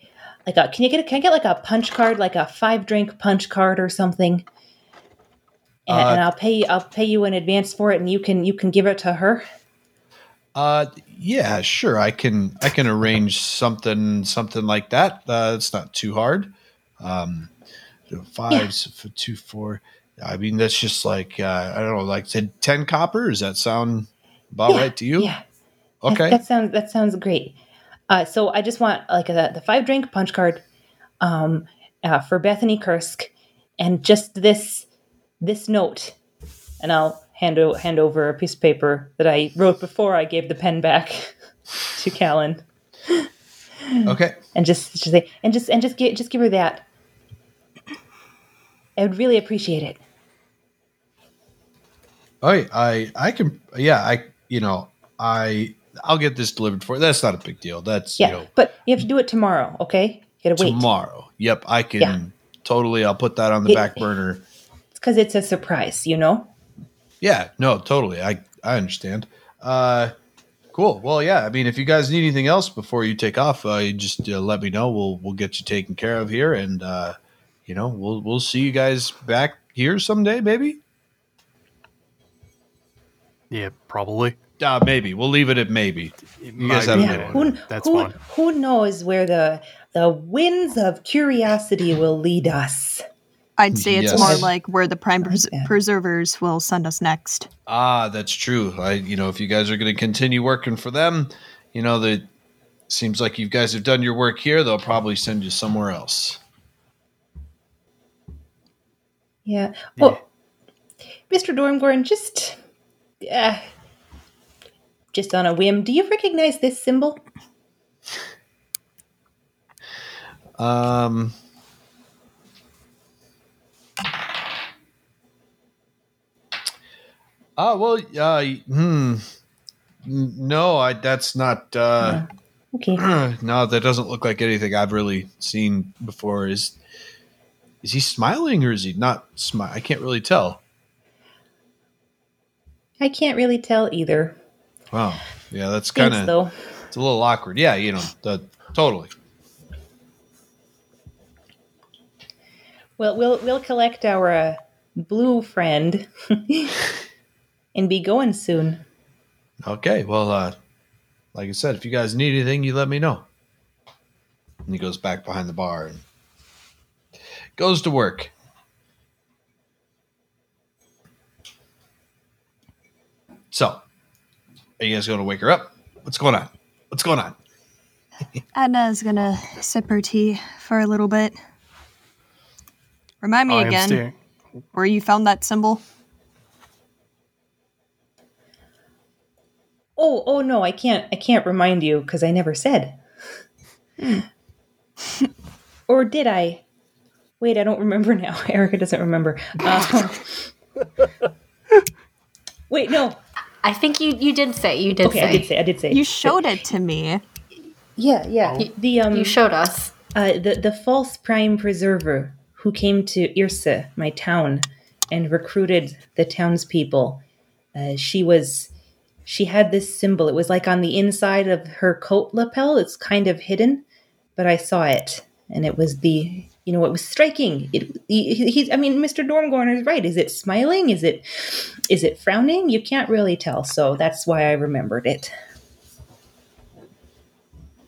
like a can you get a, can I get like a punch card like a five drink punch card or something and, Uh, and I'll pay you, I'll pay you in advance for it and you can you can give it to her Uh, yeah, sure. I can I can arrange something something like that. Uh, it's not too hard. Um, fives for two four. I mean, that's just like uh, I don't know, like ten copper. Does that sound about right to you? Yeah. That- Okay. That, sounds that sounds great. Uh, so I just want like a, the five drink punch card um, uh, for Bethany Kursk, and just this this note, and I'll hand o- hand over a piece of paper that I wrote before I gave the pen back to Callan, Okay. and just just say and just and just give just give her that. I would really appreciate it. Oh, I I I can yeah I you know I I'll get this delivered for you. That's not a big deal. That's Yeah, you know but you have to do it tomorrow, okay? You gotta wait. tomorrow. Yep, I can Yeah. totally. I'll put that on the Yeah. back burner. It's because it's a surprise, you know. Yeah, no, totally. I I understand. Uh, cool. Well, yeah. I mean, if you guys need anything else before you take off, uh, you just uh, let me know. We'll we'll get you taken care of here, and uh, you know we'll we'll see you guys back here someday, maybe. Yeah, probably. Uh, maybe we'll leave it at maybe. You guys have a Yeah, good Who, one. That's who, fine. who knows where the the winds of curiosity will lead us? I'd say it's Yes. more like where the prime pres- Yeah. preservers will send us next. Ah, that's true. I, you know, if you guys are going to continue working for them, you know, that seems like you guys have done your work here. They'll probably send you somewhere else. Yeah. Oh, Mr. Dormgorn, just, uh, just on a whim, do you recognize this symbol? Um. Ah, well, uh, hmm. No, I. That's not. Uh, Okay. no, that doesn't look like anything I've really seen before. Is is he smiling or is he not smile? I can't really tell. I can't really tell either. Wow. Yeah, that's kind of. It's a little awkward. Yeah, you know, the, totally. Well, we'll we'll collect our uh, blue friend and be going soon. Okay, well, uh, like I said, if you guys need anything, you let me know. And he goes back behind the bar and goes to work. So, are you guys going to wake her up? What's going on? What's going on? Adna's gonna sip her tea for a little bit. Remind me I again where you found that symbol. Oh, oh no, I can't. I can't remind you because I never said. or did I? Wait, I don't remember now. Erica doesn't remember. Uh, wait, no. I think you you did say you did Okay, say I did say. I did say. You showed it to me. Yeah, yeah. The um, you showed us. uh, the the false prime preserver who came to Irsa, my town, and recruited the townspeople. Uh, she was, she had this symbol. It was like on the inside of her coat lapel. It's kind of hidden, but I saw it, and it was the, you know, it was striking. It, he, he's, I mean, Mr. Dormgorn is right. Is it smiling? Is it, is it frowning? You can't really tell. So that's why I remembered it.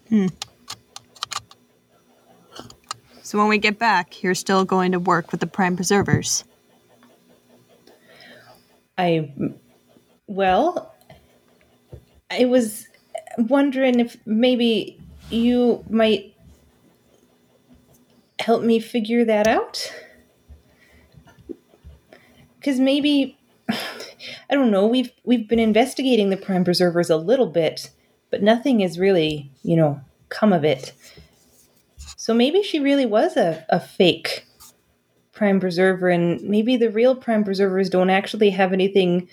Hmm. So when we get back, you're still going to work with the prime preservers. I, well, I was wondering if maybe you might help me figure that out. Because maybe, I don't know. We've we've been investigating the prime preservers a little bit, but nothing has really, you know, come of it. So maybe she really was a, a fake prime preserver and maybe the real prime preservers don't actually have anything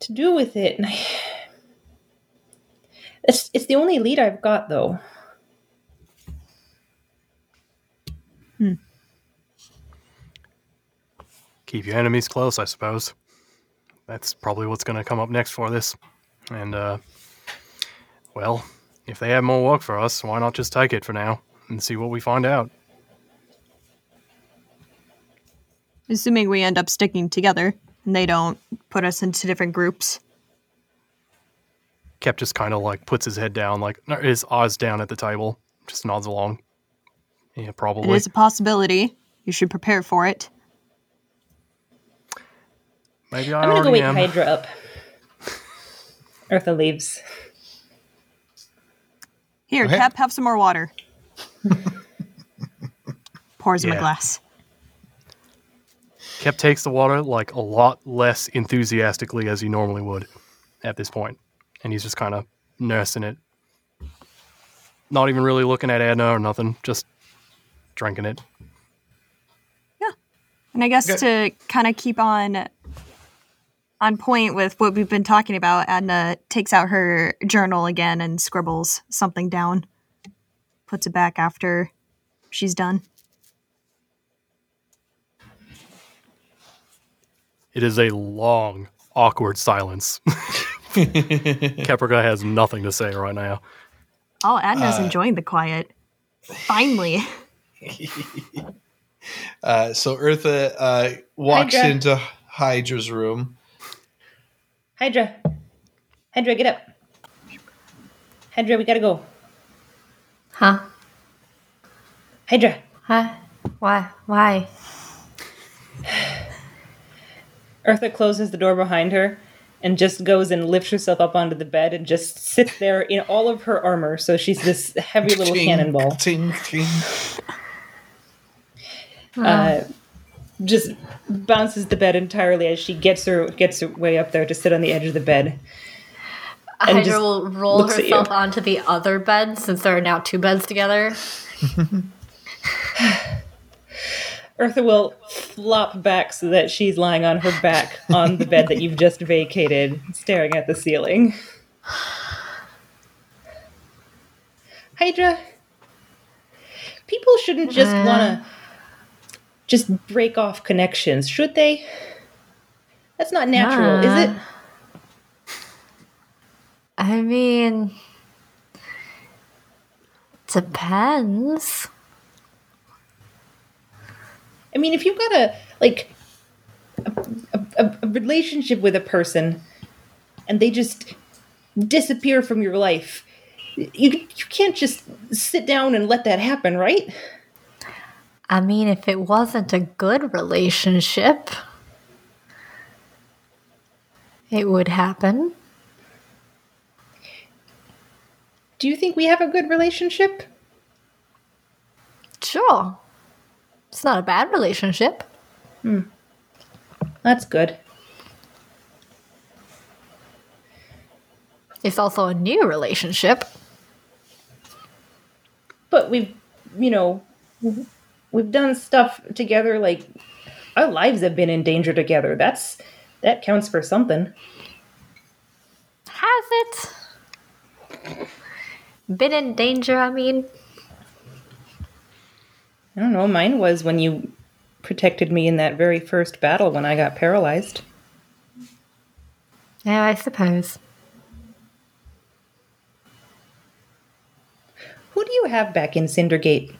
to do with it and I, it's, it's the only lead i've got though Keep your enemies close, I suppose. That's probably what's going to come up next for this. And, uh, well, if they have more work for us, why not just take it for now and see what we find out? Assuming we end up sticking together and they don't put us into different groups. Kep just kind of like puts his head down, like no, his eyes down at the table, just nods along. Yeah, It probably. is a possibility. You should prepare for it. Maybe I I'm gonna go already wake am. Hydra up. Eartha leaves. Here, Okay. Kep, have some more water. Pours him a glass. Kep takes the water like a lot less enthusiastically as he normally would at this point, and he's just kind of nursing it. Not even really looking at Adna or nothing, just drinking it. Yeah, and I guess Okay. to kind of keep on on point with what we've been talking about, Adna takes out her journal again and scribbles something down. Puts it back after she's done. It is a long, awkward silence. Keprika has nothing to say right now. Oh, Adna's enjoying the quiet. Finally. Uh, so Eartha uh, walks Hydra. into Hydra's room. Hydra. Hydra, get up. Hydra, we gotta go. Huh? Hydra. Huh? Why? Why? Eartha closes the door behind her and just goes and lifts herself up onto the bed and just sits there in all of her armor. So she's this heavy little Ting, cannonball. ting, ting. Uh, just bounces the bed entirely as she gets her gets her way up there to sit on the edge of the bed. And Hydra will roll looks at you. herself onto the other bed since there are now two beds together. Eartha will flop back so that she's lying on her back on the bed that you've just vacated, staring at the ceiling. Hydra, people shouldn't just Uh. want to just break off connections, should they? That's not natural, is it? Uh. I mean, depends. I mean, if you've got a like a, a, a relationship with a person and they just disappear from your life, you you can't just sit down and let that happen, right? I mean, if it wasn't a good relationship, it would happen. Do you think we have a good relationship? Sure. It's not a bad relationship. Hmm. That's good. It's also a new relationship. But we've, you know, we've done stuff together like our lives have been in danger together. That's that counts for something. Has it? Been in danger, I mean? I don't know, mine was when you protected me in that very first battle when I got paralyzed. Yeah, I suppose. Who do you have back in Cindergate?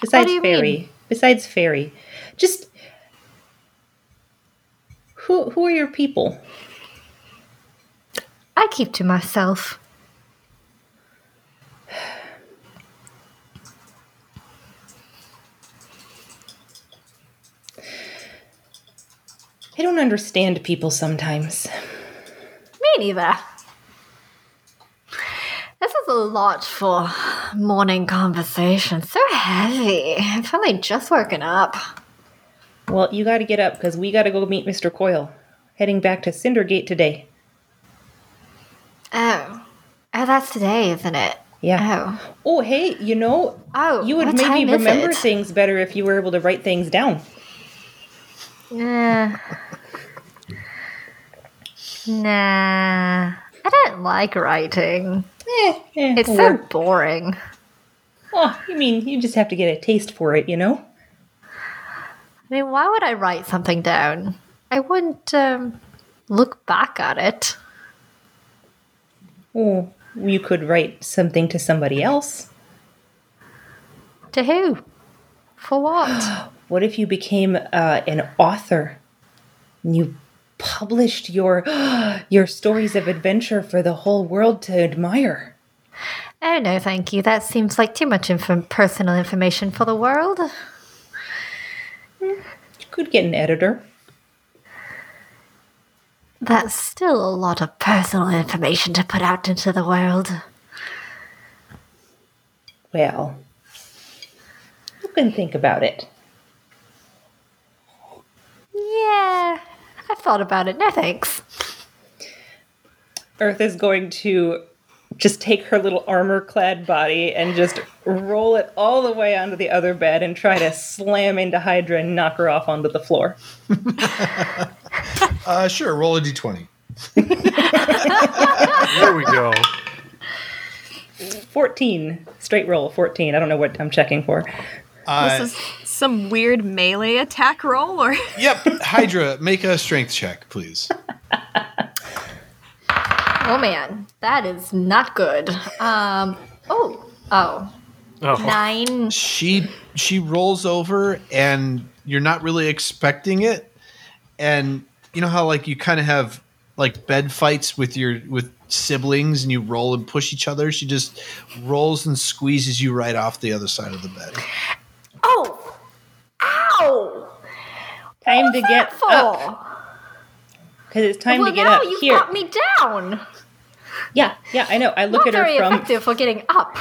Besides Fairy. mean? Besides Fairy. Just who who are your people? I keep to myself. I don't understand people sometimes. Me neither. This is a lot for morning conversation. So heavy. I've only just woken up. Well, you got to get up because we got to go meet Mr. Coyle. Heading back to Cindergate today. Oh. Oh, that's today, isn't it? Yeah. Oh. Oh, hey, you know, Oh, you would maybe remember it? things better if you were able to write things down. Nah. Nah. I don't like writing. Eh, eh, It's so or- boring. oh, you mean you just have to get a taste for it, you know? I mean, why would I write something down? I wouldn't um, look back at it. Oh, you could write something to somebody else. To who? For what? What if you became uh, an author? And you published your your stories of adventure for the whole world to admire. Oh, no, thank you. That seems like too much inf- personal information for the world. You could get an editor. That's still a lot of personal information to put out into the world. Well, you can think about it. Yeah, I've thought about it. No thanks. Earth is going to just take her little armor clad body and just roll it all the way onto the other bed and try to slam into Hydra and knock her off onto the floor. Uh, sure, roll a d20. There we go. 14. Straight roll, 14. I don't know what I'm checking for. Uh, this is some weird melee attack roll, or yep, Hydra, make a strength check, please. Oh man, that is not good. Um. Oh. Oh. Oh, Nine. She she rolls over, and you're not really expecting it, and you know how like you kind of have like bed fights with your with siblings, and you roll and push each other. She just rolls and squeezes you right off the other side of the bed. Oh. Ow. Time to get For? up. Because it's time well, to get now up. you've Here. got me down. Yeah, yeah, I know. I look Not at her from. effective for getting up.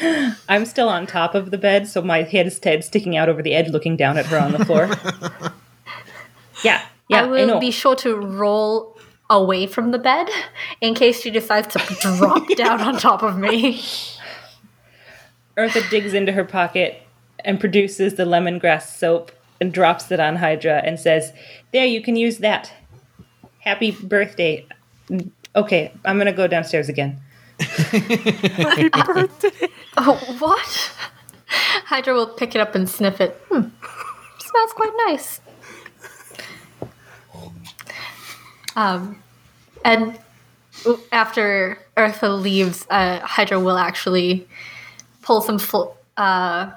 I'm still on top of the bed, so my head is head sticking out over the edge, looking down at her on the floor. yeah, yeah, I I, will know. be sure to roll away from the bed in case she decides to drop down on top of me. Eartha digs into her pocket and produces the lemongrass soap and drops it on Hydra and says, "There, you can use that. Happy birthday." Okay, I'm gonna go downstairs again. Happy birthday. Oh, what? Hydra will pick it up and sniff it. Hmm. Smells quite nice. Um, and after Eartha leaves, uh, Hydra will actually pull some fl- uh,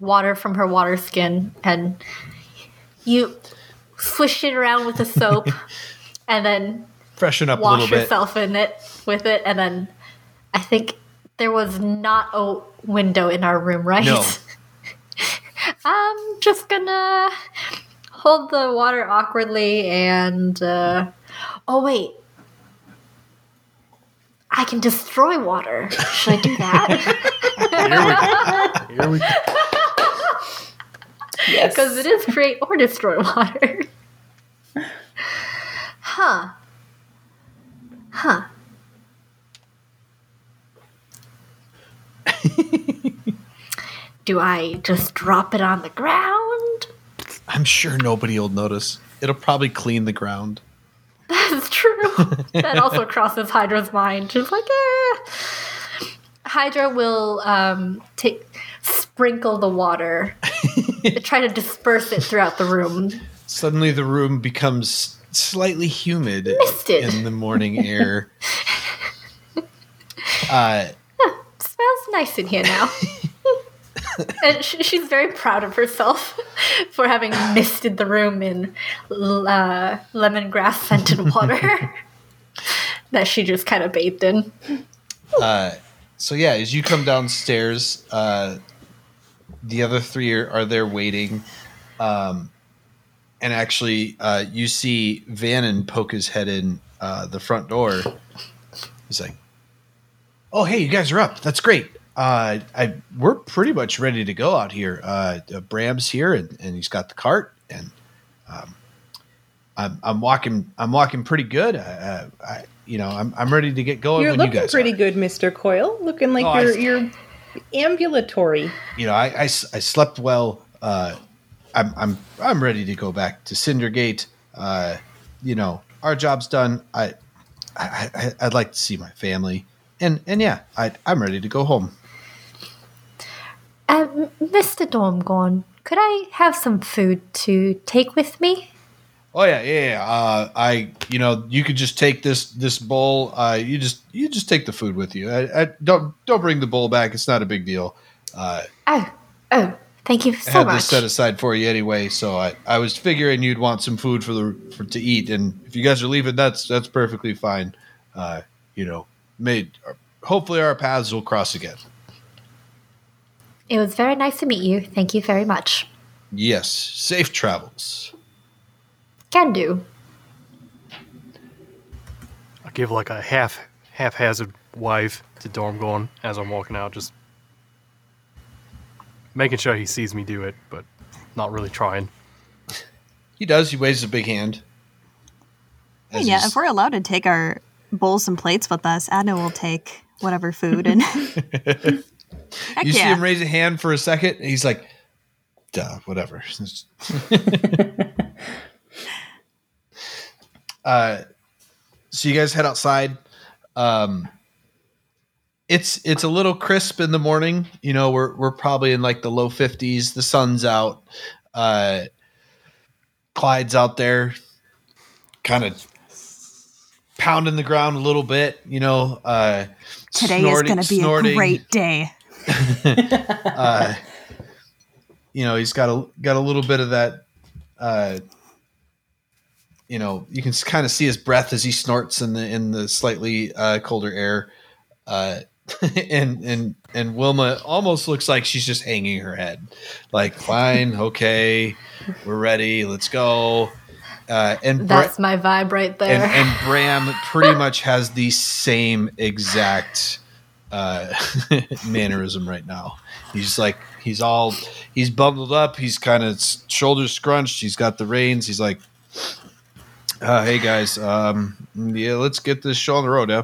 water from her water skin and you swish it around with the soap and then Freshen up a wash little bit. yourself in it with it and then i think there was not a window in our room right No. i'm just gonna hold the water awkwardly and uh oh wait i can destroy water should i do that here we go. Yes, because it is create or destroy water huh huh do i just drop it on the ground I'm sure nobody will notice. It'll probably clean the ground. That's true. that also crosses Hydra's mind. She's like, eh. Hydra will um, take sprinkle the water, try to disperse it throughout the room. Suddenly, the room becomes slightly humid Misted. in the morning air. uh, smells nice in here now. and sh- she's very proud of herself for having misted the room in uh, lemongrass scented water that she just kind of bathed in. uh, so yeah, as you come downstairs, uh, the other three are, are there waiting, um, and actually, uh, you see Vannon poke his head in uh, the front door. He's like, "Oh, hey, you guys are up. That's great. Uh, I we're pretty much ready to go out here. Uh, uh, Bram's here, and, and he's got the cart, and um, I'm I'm walking I'm walking pretty good. Uh, I you know I'm I'm ready to get going. you're when looking you guys pretty are. good, Mister Coyle. Looking like Oh, you're s- you're ambulatory. you know, I I slept well. Uh, I'm, I'm, I'm ready to go back to Cindergate. Uh, you know, our job's done. I, I, I, I'd like to see my family. And, and yeah, I, I'm ready to go home. Um, Mr. Dormgorn, could I have some food to take with me? Oh yeah, yeah, yeah. Uh, I, you know, you could just take this, this bowl. Uh, you just, you just take the food with you. I, I don't, don't bring the bowl back. It's not a big deal. Uh, Oh, oh, Thank you so much. I had much. this set aside for you anyway, so I, I was figuring you'd want some food for the for to eat, and if you guys are leaving, that's that's perfectly fine. Uh, you know, made hopefully our paths will cross again. It was very nice to meet you. Thank you very much. Yes, safe travels. Can do. I give like a half haphazard wave to Dormgorn as I'm walking out, just making sure he sees me do it, but not really trying. He does. He waves a big hand. As yeah, he's- if we're allowed to take our bowls and plates with us, Adna will take whatever food and Heck you see yeah. him raise a hand for a second, and he's like, "Duh, whatever." uh, so you guys head outside. Um, it's it's a little crisp in the morning. You know, we're we're probably in like the low fifties. The sun's out. Uh, Clyde's out there, kind of pounding the ground a little bit. You know, uh, Today snorting- is going to be snorting a great day. uh, you know, he's got a got a little bit of that. Uh, you know, you can kind of see his breath as he snorts in the in the slightly uh, colder air. Uh, and and and Wilma almost looks like she's just hanging her head, like fine, okay, we're ready, let's go. Uh, and Bra- That's my vibe right there. and, and Bram pretty much has the same exact uh, mannerism right now. He's like he's all he's bundled up. He's kind of shoulders scrunched. He's got the reins. He's like, uh, "Hey guys, um, yeah, let's get this show on the road, yeah."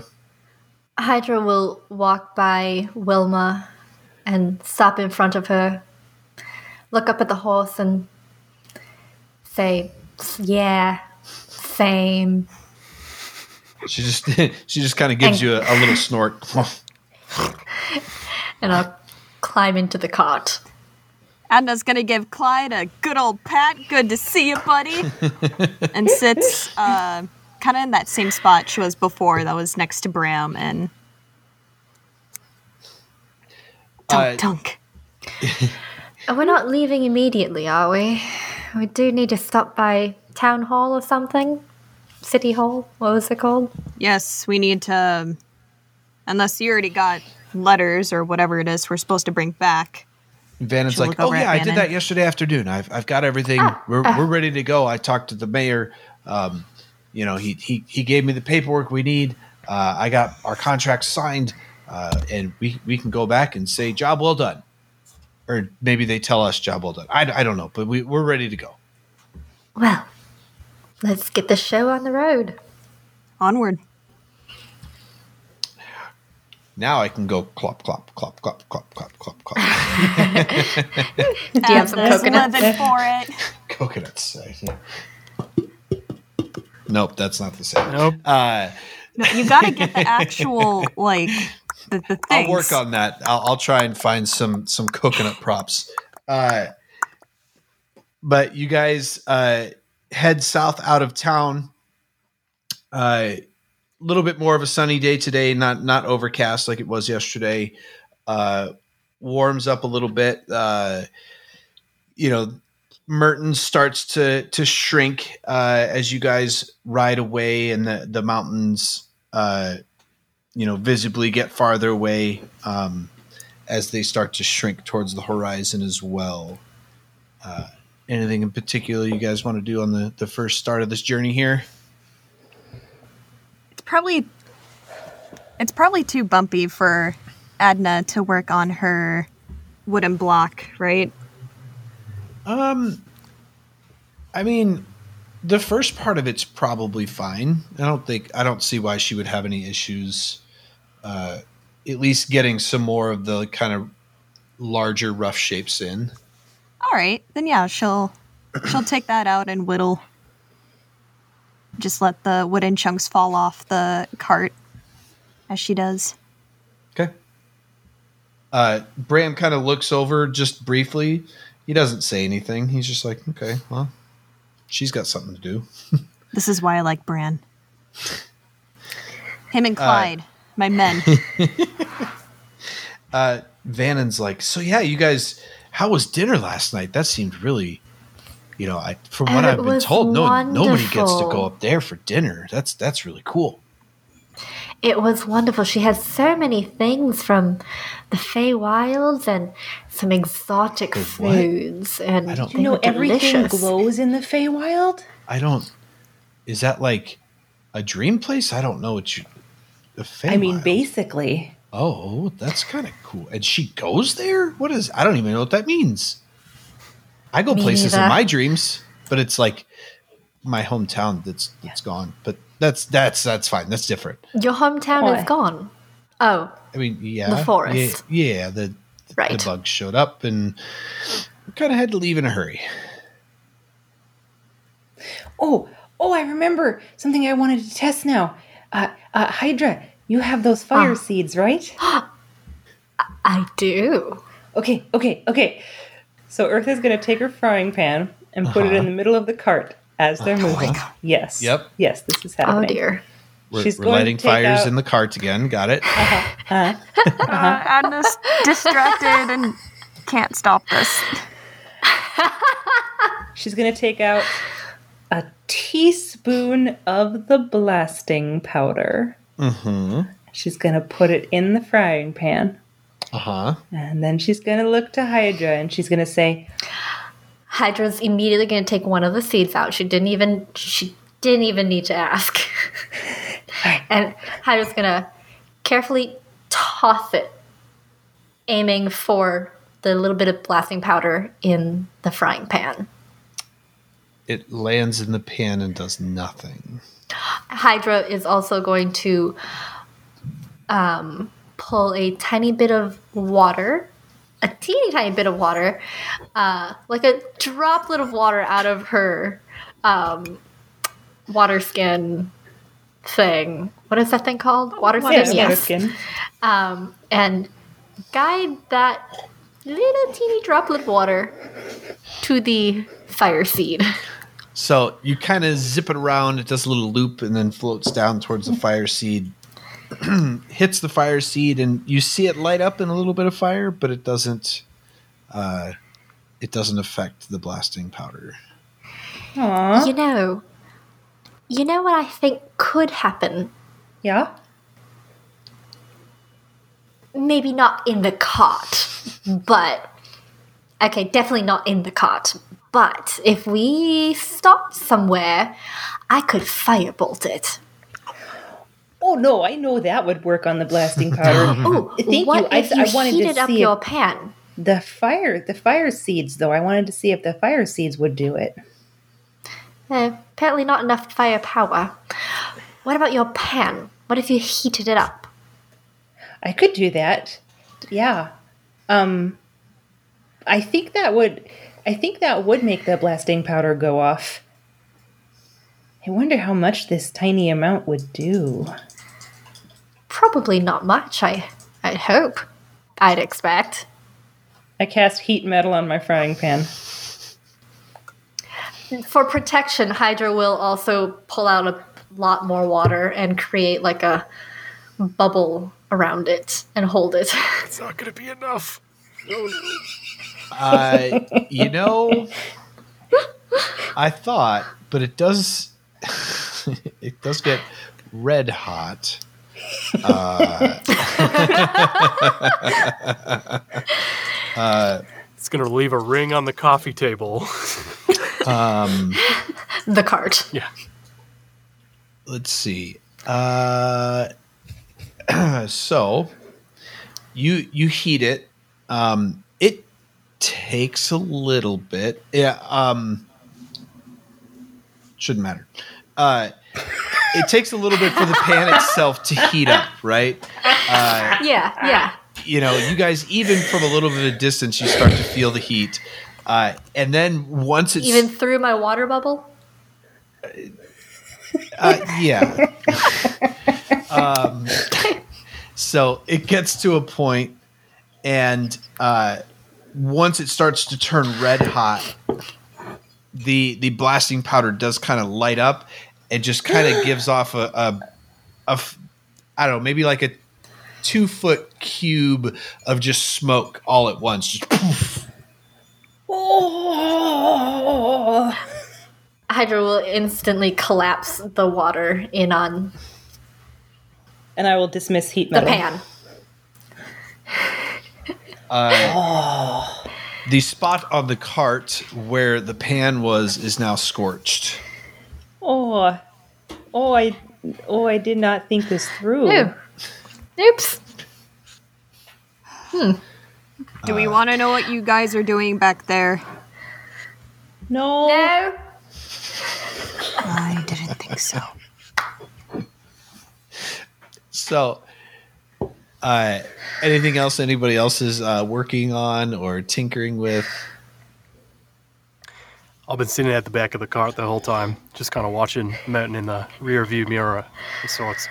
Hydra will walk by Wilma and stop in front of her, look up at the horse, and say, "Yeah, same." She just she just kind of gives you a, a little snort. And I'll climb into the cart. Adna's going to give Clyde a good old pat. Good to see you, buddy. and sits uh, kind of in that same spot she was before that was next to Bram and Uh, Dunk Dunk. Uh, We're not leaving immediately, are we? We do need to stop by town hall or something. City hall. What was it called? Yes, we need to. Unless you already got letters or whatever it is we're supposed to bring back. Vannon's She'll like, look "Oh yeah, I did that yesterday afternoon. I've I've got everything. we're we're ready to go. I talked to the mayor. Um, you know, he he he gave me the paperwork we need. Uh, I got our contract signed, uh, and we we can go back and say job well done, or maybe they tell us job well done. I, I don't know, but we we're ready to go. Well, let's get the show on the road. Onward. Now I can go clop, clop, clop, clop, clop, clop, clop, clop. Do you have some coconuts? for it. Coconuts. Nope, that's not the same. Nope. Uh, no, you got to get the actual like the, the I'll work on that. I'll, I'll, try and find some some coconut props. Uh, but you guys uh, head south out of town. Uh, a little bit more of a sunny day today, not not overcast like it was yesterday. Uh, warms up a little bit. Uh, you know, Merton starts to to shrink uh, as you guys ride away, and the the mountains. Uh, you know visibly get farther away um, as they start to shrink towards the horizon as well. Uh, anything in particular you guys want to do on the, the first start of this journey here? Probably it's probably too bumpy for Adna to work on her wooden block, right? Um, I mean, the first part of it's probably fine. I don't think I don't see why she would have any issues. Uh, at least getting some more of the kind of larger rough shapes in. All right, then yeah, she'll she'll take that out and whittle. Just let the wooden chunks fall off the cart as she does. Okay. Uh, Bram kind of looks over just briefly. He doesn't say anything. He's just like, okay, well, she's got something to do. This is why I like Bram. Him and Clyde, my men. Uh, Vannon's like, so yeah, you guys, how was dinner last night? That seemed really, you know, I from what Oh, I've been was told, no nobody gets to go up there for dinner. That's that's really cool. It was wonderful. She had so many things from the Feywilds and some exotic The what? foods, and I don't- You know, were everything delicious. glows in the Feywild. I don't. Is that like a dream place? I don't know what you. The I mean, Feywild. basically. Oh, that's kind of cool. And she goes there? What is I don't even know what that means. I go Me places in my dreams, but it's like my hometown that's that's gone. But that's that's that's fine. That's different. Your hometown Why? is gone. Oh, I mean, yeah. The forest. Yeah, yeah the right. the bugs showed up and kind of had to leave in a hurry. Oh, oh, I remember something I wanted to test now. Uh, uh, Hydra, you have those fire Ah. seeds, right? I do. Okay, okay, okay. So Eartha's going to take her frying pan and put it in the middle of the cart as they're moving. Yes. Yep. Yes, this is happening. Oh dear. We're, She's we're going to lighting take fires out- in the cart again. Got it. Uh, Adna's distracted and can't stop this. She's going to take out a teaspoon of the blasting powder. Mm-hmm. She's going to put it in the frying pan. Uh huh. And then she's going to look to Hydra and she's going to say, Hydra's immediately going to take one of the seeds out. She didn't even she didn't even need to ask. and Hydra's going to carefully toss it, aiming for the little bit of blasting powder in the frying pan. It lands in the pan and does nothing. Hydra is also going to um, pull a tiny bit of water, a teeny tiny bit of water, uh, like a droplet of water out of her um, water skin thing. What is that thing called? Water skin, Yes, yes. water skin. Um, and guide that little teeny droplet of water to the fire seed. So you kind of zip it around. It does a little loop and then floats down towards the fire seed. hits the fire seed and you see it light up in a little bit of fire, but it doesn't. Uh, it doesn't affect the blasting powder. Aw. You know, you know what I think could happen Yeah? maybe not in the cart, but okay, definitely not in the cart. But if we stopped somewhere, I could firebolt it. Oh, no, I know that would work on the blasting powder. Oh, Thank what you. I- if you I wanted to heated up see your pan? the fire, the fire seeds, though, I wanted to see if the fire seeds would do it. Eh, apparently, not enough firepower. What about your pan? What if you heated it up? I could do that. Yeah. Um I think that would I think that would make the blasting powder go off. I wonder how much this tiny amount would do. Probably not much. I, I'd hope. I'd expect. I cast heat metal on my frying pan. For protection, Hydra will also pull out a lot more water and create like a bubble around it and hold it. It's not going to be enough. Uh, you know, I thought, but it does. it does get red hot. Uh, It's going to leave a ring on the coffee table. um, the cart. yeah. let's see. Uh, so you you heat it. Um, it takes a little bit. Yeah. Um, shouldn't matter. Uh, it takes a little bit for the pan itself to heat up, right? Uh, Yeah, yeah. you know, you guys even from a little bit of distance, you start to feel the heat. Uh, and then once it's Even through my water bubble? Uh, yeah. um, so it gets to a point, and uh, once it starts to turn red hot, the the blasting powder does kind of light up and just kind of gives off a, a, a f- I don't know, maybe like a two foot cube of just smoke all at once. Just poof. Oh, Hydra will instantly collapse the water in on and I will dismiss heat the metal. pan. Uh, the spot on the cart where the pan was is now scorched. Oh, oh, I, oh, I did not think this through. Ooh. Oops. Do we want to know what you guys are doing back there? No. No. I didn't think so. So, uh, anything else anybody else is uh, working on or tinkering with? I've been sitting at the back of the cart the whole time, just kind of watching Mountain in the rear view mirror of sorts.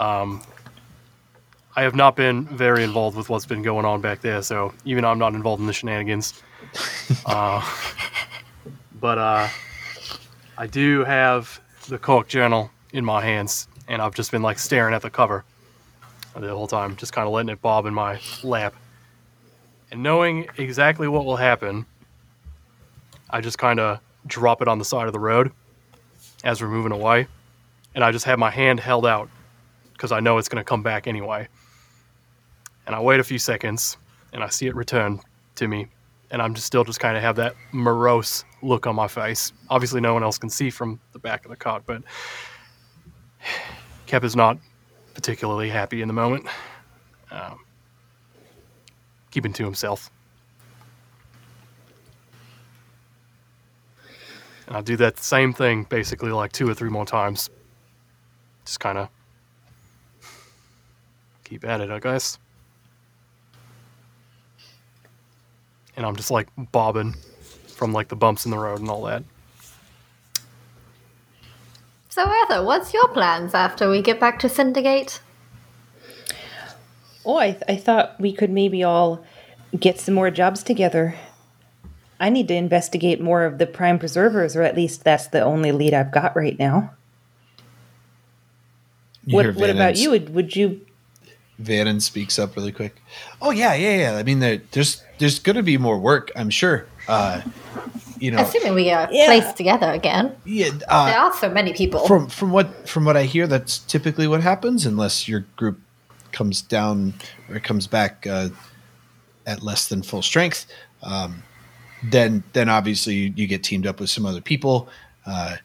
Um, I have not been very involved with what's been going on back there, so even though I'm not involved in the shenanigans. uh, but uh, I do have the Cork Journal in my hands, and I've just been like staring at the cover the whole time, just kind of letting it bob in my lap. And knowing exactly what will happen, I just kind of drop it on the side of the road as we're moving away, and I just have my hand held out because I know it's going to come back anyway. And I wait a few seconds, and I see it return to me, and I'm just still just kind of have that morose look on my face. Obviously, no one else can see from the back of the cart, but Kep is not particularly happy in the moment, um, keeping to himself. And I'll do that same thing basically like two or three more times. Just kind of keep at it, I guess. And I'm just like bobbing from like the bumps in the road and all that. So Eartha, what's your plans after we get back to Cindergate? Oh, I, I thought we could maybe all get some more jobs together. I need to investigate more of the prime preservers, or at least that's the only lead I've got right now. You What, what about you? Would, would you? Vannon speaks up really quick. Oh yeah, yeah, yeah. I mean, there, there's there's going to be more work, I'm sure. Uh, you know, Assuming we are Yeah. placed together again. yeah. There Uh, are so many people. from from what from what I hear, that's typically what happens, unless your group comes down or comes back uh, at less than full strength. Um, then then obviously you, you get teamed up with some other people. Uh,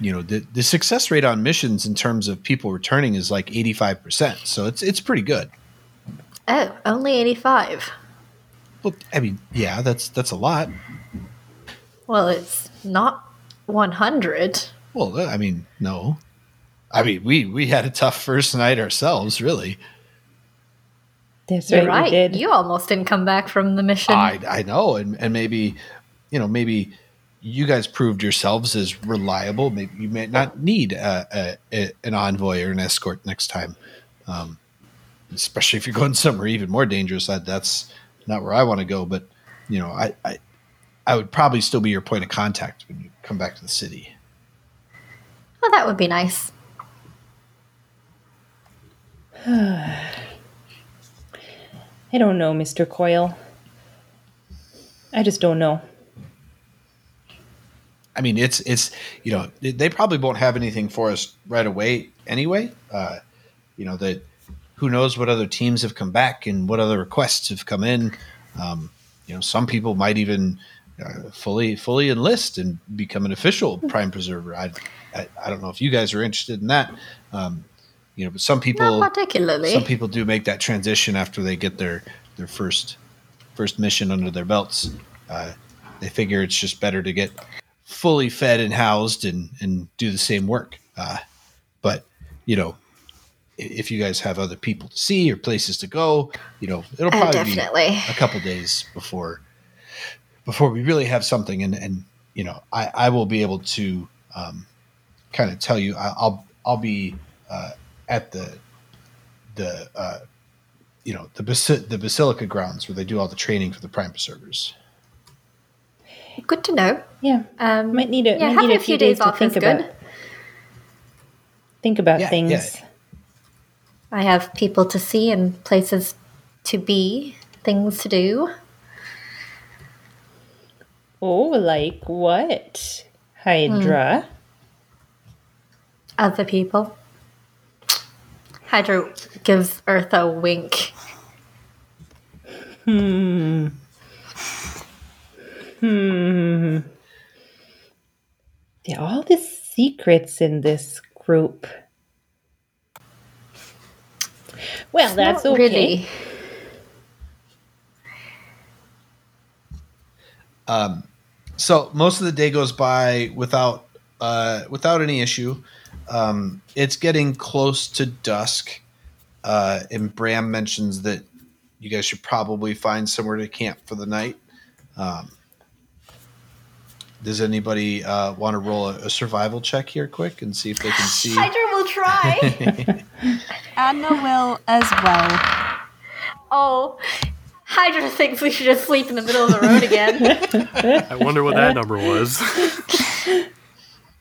you know the the success rate on missions in terms of people returning is like eighty five percent. So it's it's pretty good. oh, only 85. Well, I mean, yeah, that's that's a lot. Well, it's not 100. Well, I mean, no. I mean, we we had a tough first night ourselves, really. That's You're right, we right. did. You almost didn't come back from the mission. I I know, and and maybe, you know, maybe you guys proved yourselves as reliable. Maybe you may not need a, a, a, an envoy or an escort next time, um, especially if you're going somewhere even more dangerous. That that's not where I want to go. But you know, I, I I would probably still be your point of contact when you come back to the city. well, that would be nice. I don't know, Mr. Coyle. I just don't know. I mean, it's it's you know they- probably won't have anything for us right away anyway. Uh, you know that who knows what other teams have come back and what other requests have come in. Um, you know, some people might even uh, fully fully enlist and become an official prime preserver. I, I I don't know if you guys are interested in that. Um, you know, but some people Not particularly. some people do make that transition after they get their their first first mission under their belts. Uh, they figure it's just better to get fully fed and housed and and do the same work. Uh, but you know, if you guys have other people to see or places to go, you know, it'll Oh, probably be definitely. a couple days before before we really have something and and you know i i will be able to um kind of tell you I, i'll i'll be uh at the the uh you know the Basi- the basilica grounds where they do all the training for the prime preservers Good to know. Yeah, Um, might need a yeah, might having need a few days to off think is about good. think about Yeah, things. yeah. I have people to see and places to be, things to do. Oh, like what? Hydra. Other people. Hydra gives Earth a wink. Hmm. Hmm. There are all these secrets in this group. Well, that's Not okay. really. so most of the day goes by without uh, without any issue. Um, it's getting close to dusk, uh, and Bram mentions that you guys should probably find somewhere to camp for the night. Um, does anybody uh, want to roll a, a survival check here, quick, and see if they can see? Hydra will try. Adna will as well. oh, Hydra thinks we should just sleep in the middle of the road again. I wonder what that number was.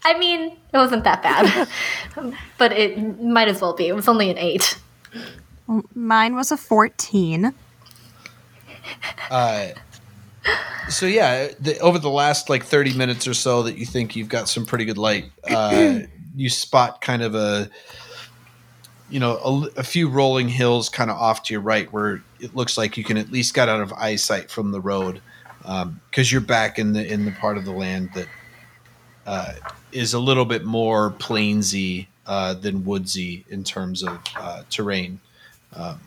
I mean, it wasn't that bad, but it might as well be. It was only an eight. Mine was a 14. Uh, so yeah, the, over the last like thirty minutes or so, that you think you've got some pretty good light, uh, you spot kind of a, you know, a, a few rolling hills kind of off to your right, where it looks like you can at least get out of eyesight from the road, because you're back in the in the part of the land that uh, is a little bit more plainsy uh, than woodsy in terms of uh, terrain. Um,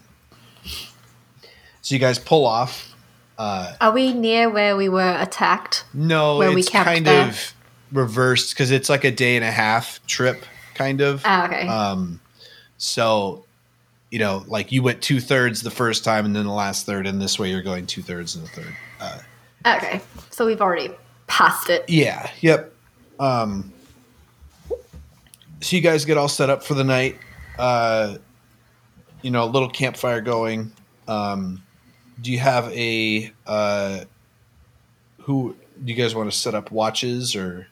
so you guys pull off. Uh, Are we near where we were attacked? no, Where we it's kind there? of reversed because it's like a day and a half trip, kind of. Ah, okay. Um, so, you know, like you went two thirds the first time and then the last third, and this way you're going two thirds and a third. Uh, okay, so we've already passed it. yeah, yep. Um, so you guys get all set up for the night. Uh, you know, a little campfire going. Um, do you have a uh, who? Do you guys want to set up watches or?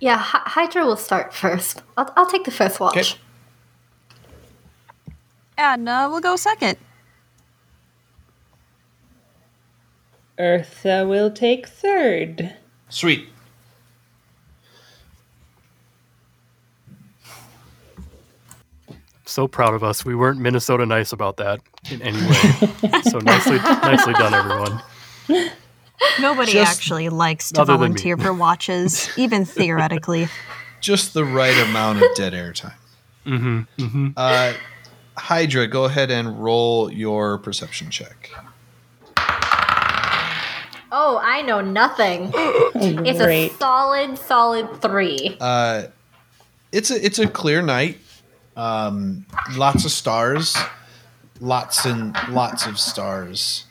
Yeah, Hy- Hydra will start first. I'll, I'll take the first watch. Okay. Adna will go second. Eartha will take third. Sweet. So proud of us. We weren't Minnesota nice about that in any way. so nicely, nicely done, everyone. Nobody Just- actually likes to Other than me. volunteer for watches, even theoretically. Just the right amount of dead air time. hmm hmm Uh, Hydra, go ahead and roll your perception check. Oh, I know nothing. It's a solid, solid three. Uh, it's a it's a clear night. Um, lots of stars, lots and lots of stars,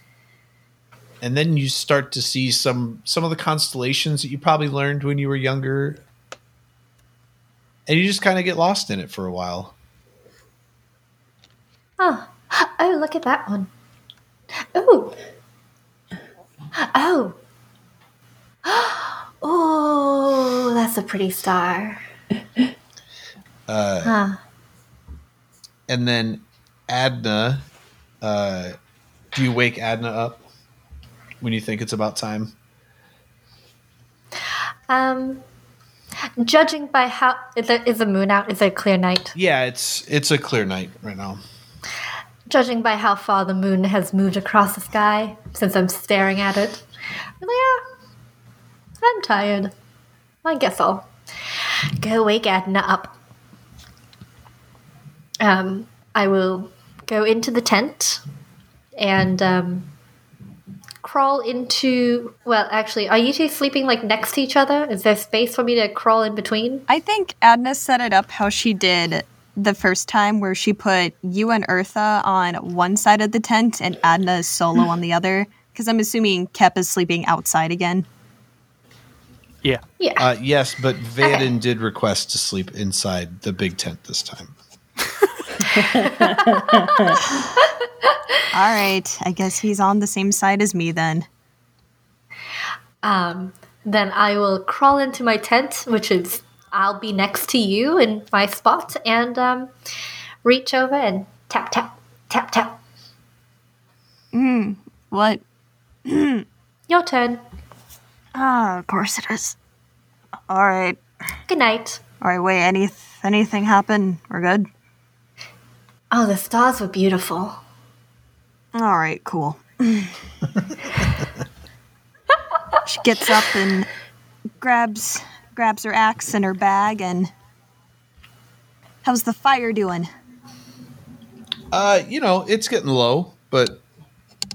and then you start to see some some of the constellations that you probably learned when you were younger, and you just kind of get lost in it for a while. Oh, oh, look at that one. Oh, oh, oh, that's a pretty star. Uh, Huh. And then Adna, uh, do you wake Adna up when you think it's about time? Um, judging by how is the, is the moon out? Is it a clear night? Yeah, it's it's a clear night right now. Judging by how far the moon has moved across the sky since I'm staring at it, yeah, I'm tired. I guess I'll go wake Adna up. Um, I will go into the tent and um, crawl into. Well, actually, are you two sleeping like next to each other? Is there space for me to crawl in between? I think Adna set it up how she did the first time, where she put you and Eartha on one side of the tent and Adna is solo on the other. Because I'm assuming Kep is sleeping outside again. Yeah. Yeah. Uh, yes, but Vaden did request to sleep inside the big tent this time. All right, I guess he's on the same side as me then. Um, then I will crawl into my tent, which is I'll be next to you in my spot, and um, reach over and tap tap tap tap. What? Your turn. Ah, of course it is. All right. Good night. All right, wait, any anything happen? We're good? Oh, the stars were beautiful. All right, cool. she gets up and grabs grabs her axe and her bag and how's the fire doing? Uh, you know, it's getting low, but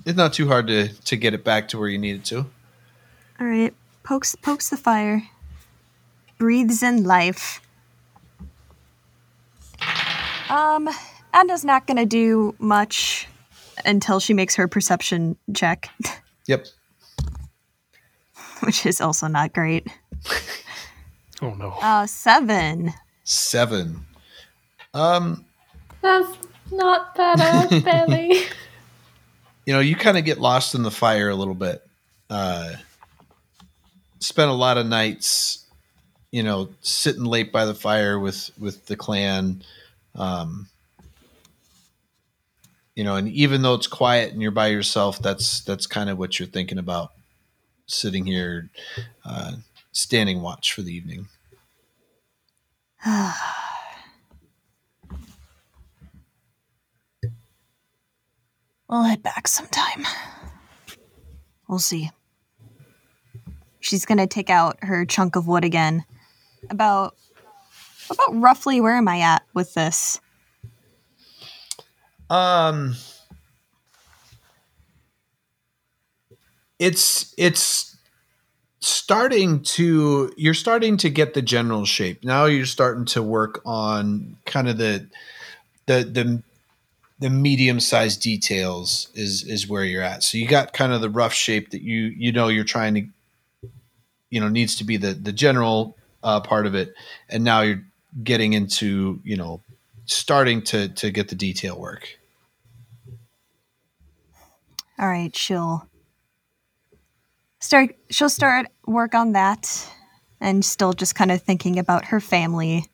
it's not too hard to to get it back to where you need it to. All right, pokes pokes the fire, breathes in life. Um, Adna's not gonna do much until she makes her perception check, Yep. which is also not great. Oh no. Uh, seven. Seven. Um, That's not better, Billy. you know, you kind of get lost in the fire a little bit. Uh, spent a lot of nights, you know, sitting late by the fire with with the clan. Um, you know, and even though it's quiet and you're by yourself, that's that's kind of what you're thinking about, sitting here, uh, standing watch for the evening. We'll head back sometime. We'll see. She's gonna take out her chunk of wood again. About about roughly where am I at with this? Um, it's it's starting to you're starting to get the general shape. Now you're starting to work on kind of the the the the medium sized details is is where you're at. So you got kind of the rough shape that you you know you're trying to you know needs to be the the general uh, part of it, and now you're getting into you know starting to to get the detail work. All right, she'll start she'll start work on that and still just kind of thinking about her family.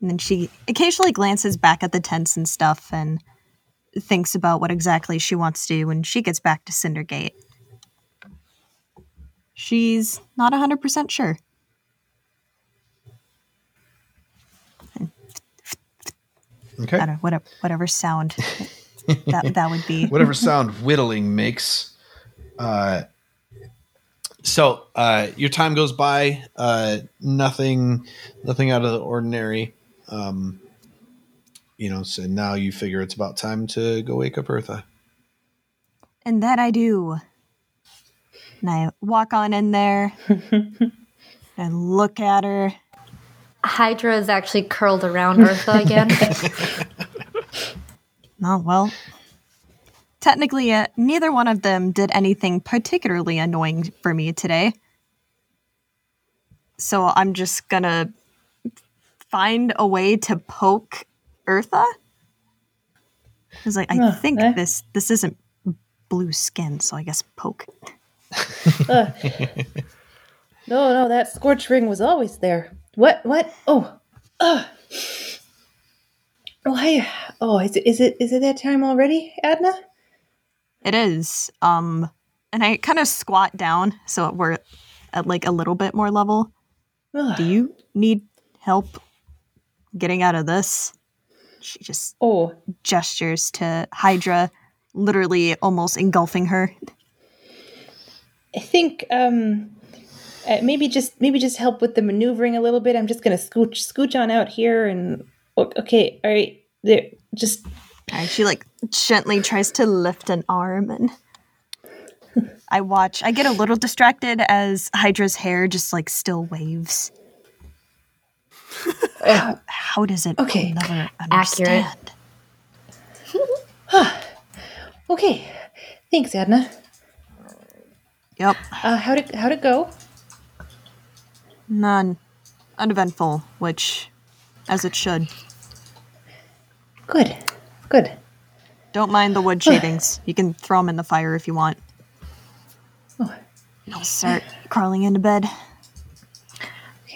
And then she occasionally glances back at the tents and stuff and thinks about what exactly she wants to do when she gets back to Cindergate. She's not 100% sure. Okay. I don't know, whatever, whatever sound that, that would be. whatever sound whittling makes. Uh, so uh, your time goes by, uh, nothing, nothing out of the ordinary. Um, you know, so now you figure it's about time to go wake up Eartha. And that I do. And I walk on in there and look at her. Hydra is actually curled around Eartha again. Oh, well. Technically, uh, neither one of them did anything particularly annoying for me today. So I'm just gonna find a way to poke Eartha. I was like, I Oh, think eh. this this isn't blue skin, so I guess poke. Ugh. no, no, that scorch ring was always there. What? What? Oh, ugh. Why? Oh, is it? Is it? Is it that time already, Adna? It is. Um, and I kind of squat down so we're at like a little bit more level. Ugh. Do you need help getting out of this? She just Oh, gestures to Hydra, literally almost engulfing her. I think um, uh, maybe just maybe just help with the maneuvering a little bit. I'm just gonna scooch scooch on out here and okay, all right, there. Just And she like gently tries to lift an arm and I watch. I get a little distracted as Hydra's hair just like still waves. uh, How does it Okay. I'll never Accurate. understand? okay. Thanks, Adna. Yep. Uh, how'd it how'd it go? None. Uneventful, which as it should. Good, good. Don't mind the wood shavings. You can throw them in the fire if you want. Oh. I'll start crawling into bed.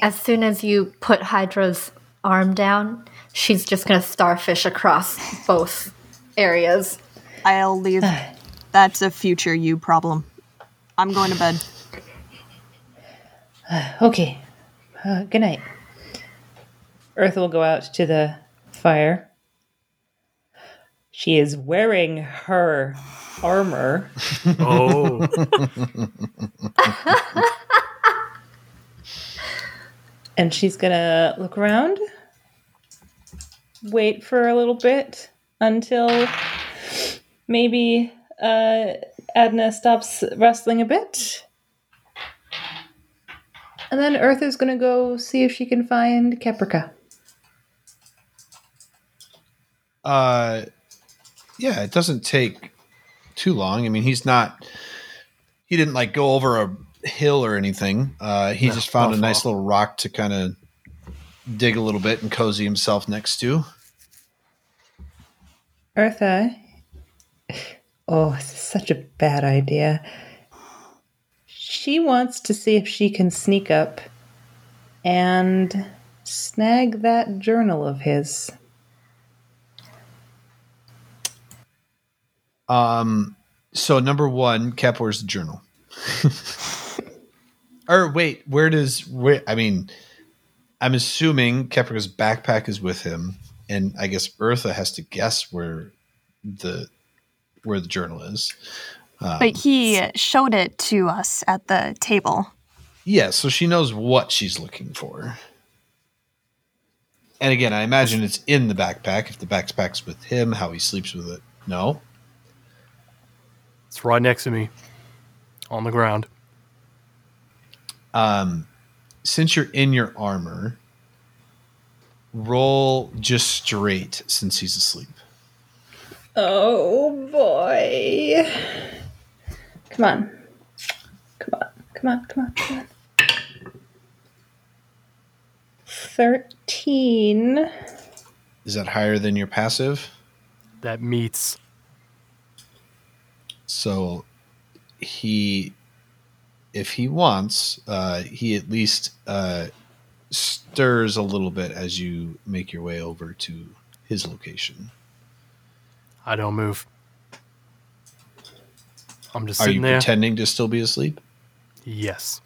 as soon as you put Hydra's arm down, she's just gonna starfish across both areas. I'll leave. That's a future you problem. I'm going to bed. Okay. Uh, good night. Earth will go out to the fire. She is wearing her armor. Oh, and she's gonna look around, wait for a little bit until maybe uh, Adna stops rustling a bit. And then Earth is gonna go see if she can find Keprika. Uh, yeah, it doesn't take too long. I mean, he's not. He didn't like go over a hill or anything. Uh, he No, just found not a nice little rock to kind of dig a little bit and cozy himself next to. Eartha. Oh, this is such a bad idea. She wants to see if she can sneak up and snag that journal of his. Um, so number one, the journal? or wait, where does where? I mean, I'm assuming Keprika's backpack is with him, and I guess Eartha has to guess where the where the journal is. But he showed it to us at the table. Yeah, so she knows what she's looking for. And again, I imagine it's in the backpack. If the backpack's with him, how he sleeps with it. No. It's right next to me on the ground. Um, since you're in your armor, roll just straight since he's asleep. Oh boy. Come on. Come on. Come on. Come on. Come on. 13. Is that higher than your passive? That meets. So he, if he wants, uh, he at least uh, stirs a little bit as you make your way over to his location. I don't move. I'm just Are you there. pretending to still be asleep? yes.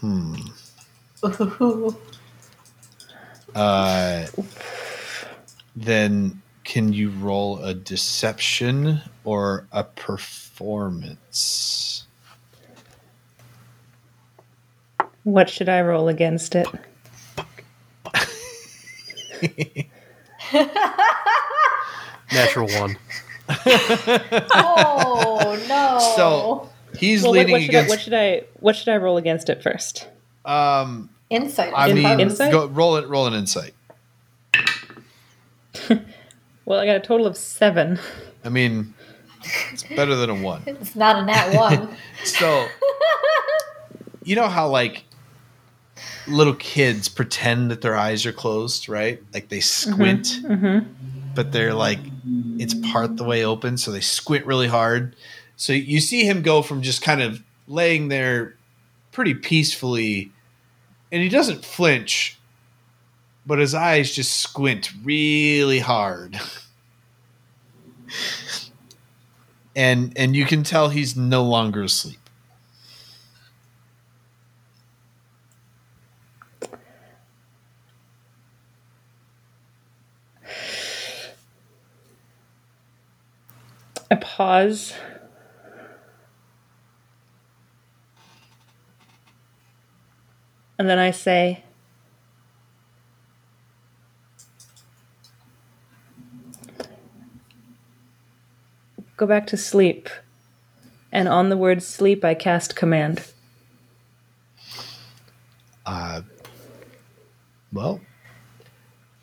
Hmm. Uh, then can you roll a deception or a performance? What should I roll against it? Natural one. Oh no! So he's Well, what, leaning what should I, against. what should I what should I roll against it first? um, insight. I is mean, Insight? go, roll it. Roll an insight. Well, I got a total of seven. I mean, it's better than a one. it's not a nat one. So, you know how like little kids pretend that their eyes are closed, right? Like they mm-hmm, squint, mm-hmm. but they're like it's part the way open, so they squint really hard. So you see him go from just kind of laying there pretty peacefully, and he doesn't flinch, but his eyes just squint really hard. And and you can tell he's no longer asleep. I pause. And then I say, Go back to sleep. And on the word sleep, I cast command. Uh, well,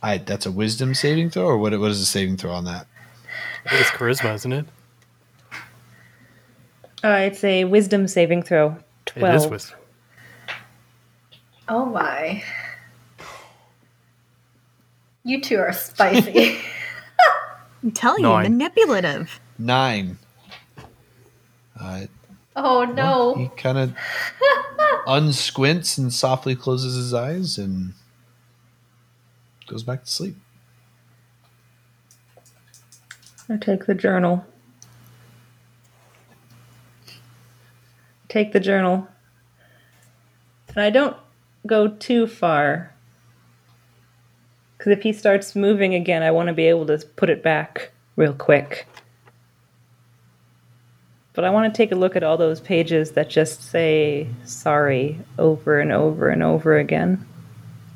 I that's a wisdom saving throw, or what? What is the saving throw on that? I think it's charisma, isn't it? Uh, it's a wisdom saving throw. 12. is with. oh my! You two are spicy. I'm telling Nine. you, manipulative. Nine. Uh, oh no! he kind of unsquints and softly closes his eyes and goes back to sleep. I take the journal. Take the journal. And I don't go too far. Because if he starts moving again, I want to be able to put it back real quick. But I want to take a look at all those pages that just say sorry over and over and over again.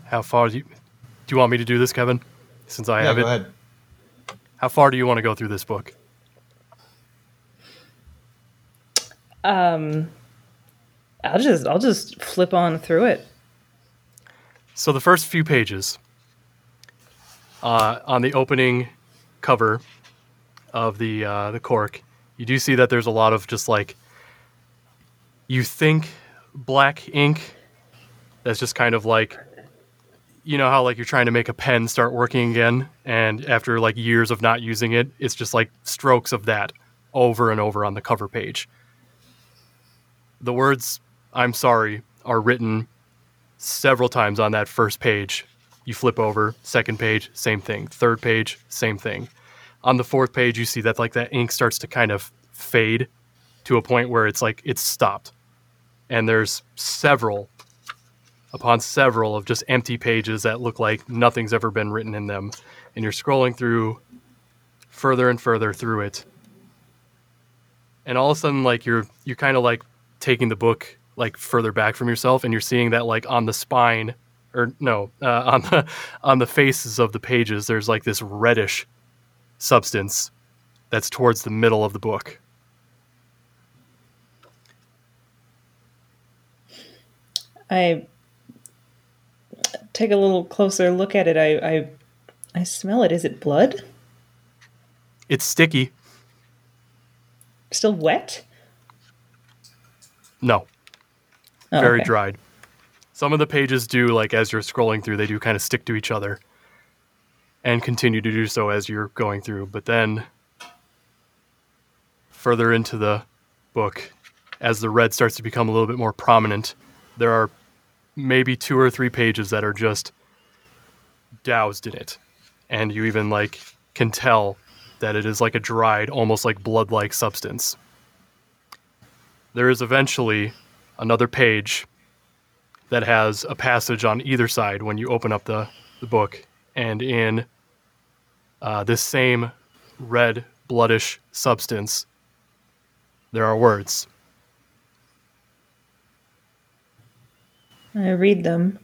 How far do you do you want me to do this, Kevin? Since I Yeah, have go it. ahead. How far do you want to go through this book? Um, I'll just I'll just flip on through it. So the first few pages uh, on the opening cover of the uh, the cork, you do see that there's a lot of just like you think black ink. That's just kind of like you know how like you're trying to make a pen start working again, and after like years of not using it, it's just like strokes of that over and over on the cover page. The words "I'm sorry" are written several times on that first page. You flip over, second page, same thing. Third page, same thing. On the fourth page, you see that like that ink starts to kind of fade to a point where it's like it's stopped. And there's several upon several of just empty pages that look like nothing's ever been written in them. And you're scrolling through further and further through it. And all of a sudden like you're you're kind of like taking the book like further back from yourself and you're seeing that like on the spine or no uh, on the on the faces of the pages there's like this reddish substance that's towards the middle of the book I take a little closer look at it. I I, I smell it. Is it blood? it's sticky Still wet? no Oh, very okay. dried some of the pages do like as you're scrolling through they do kind of stick to each other and continue to do so as you're going through. But then further into the book as the red starts to become a little bit more prominent there are maybe two or three pages that are just doused in it. And you even like can tell that it is like a dried almost like blood-like substance. There is eventually another page that has a passage on either side when you open up the, the book. And in uh, this same red bloodish substance there are words I read them.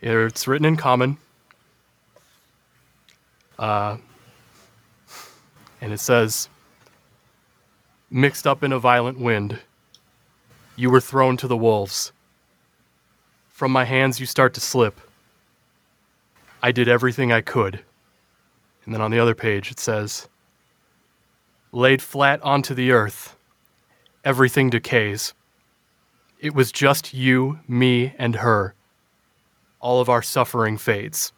It's written in common. Uh, and it says, Mixed up in a violent wind, you were thrown to the wolves. From my hands, you start to slip. I did everything I could. And then on the other page, it says, Laid flat onto the earth, everything decays. It was just you, me, and her all of our suffering fades.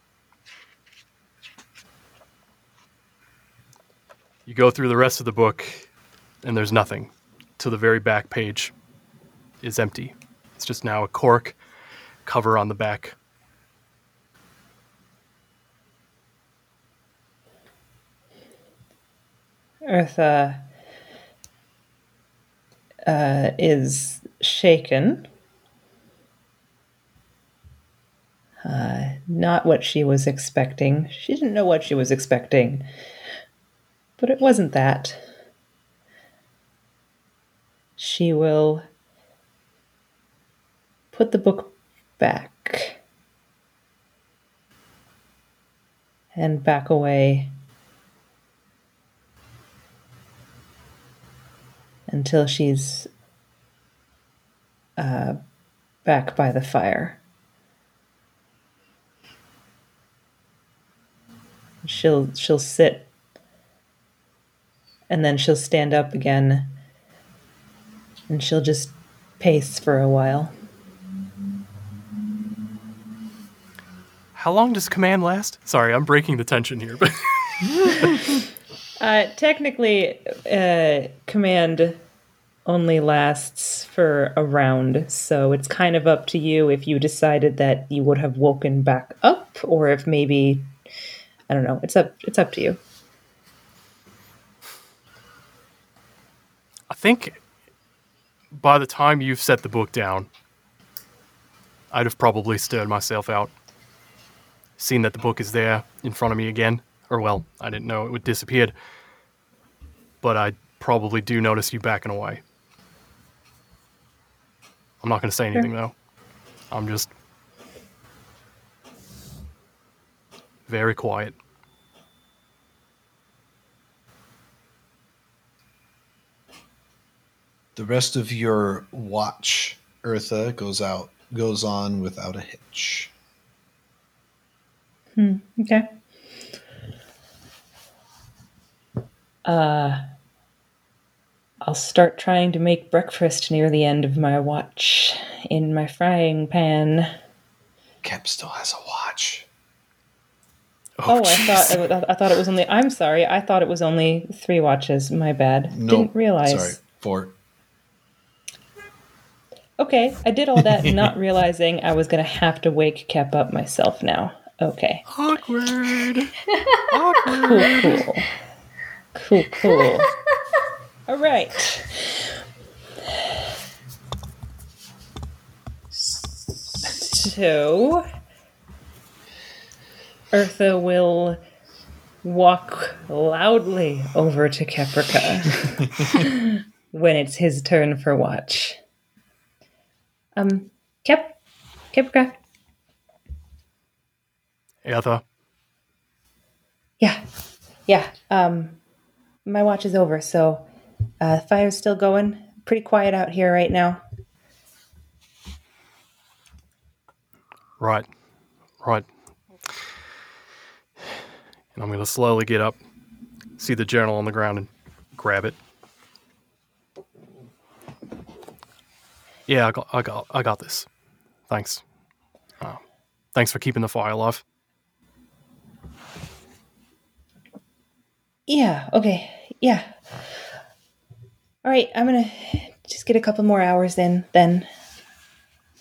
You go through the rest of the book, and there's nothing. To the very back page is empty. It's just now a cork cover on the back. Eartha uh, is shaken. Uh, not what she was expecting. She didn't know what she was expecting. But it wasn't that. She will put the book back and back away until she's uh, back by the fire. She'll she'll sit and then she'll stand up again and she'll just pace for a while. How long does command last? Sorry, I'm breaking the tension here, but Uh, technically, uh, command only lasts for a round, so it's kind of up to you if you decided that you would have woken back up, or if maybe I don't know. It's up. It's up to you. I think by the time you've set the book down, I'd have probably stirred myself out, seen that the book is there in front of me again, or well, I didn't know it would disappeared, but I probably do notice you backing away. I'm not going to say anything though. I'm just very quiet. The rest of your watch, Eartha, goes out goes on without a hitch. Hmm. Okay. Uh, I'll start trying to make breakfast near the end of my watch in my frying pan. Kep still has a watch. Oh, I thought it was, I thought it was only. I'm sorry. I thought it was only three watches. My bad. No, Didn't realize. Sorry, four. Okay, I did all that, not realizing I was gonna have to wake Kep up myself now. Okay, Awkward. awkward. cool, cool, cool, cool. all right. So, Eartha will walk loudly over to Keprika when it's his turn for watch. Um, Kep, Keprika. Etha, Yeah, yeah. Um, my watch is over, so uh, fire's still going. Pretty quiet out here right now. right, right. And I'm going to slowly get up, see the journal on the ground, and grab it. Yeah, I got, I got, I got this. Thanks. Uh, thanks for keeping the fire alive. Yeah. Okay. Yeah. All right. I'm gonna just get a couple more hours in. Then.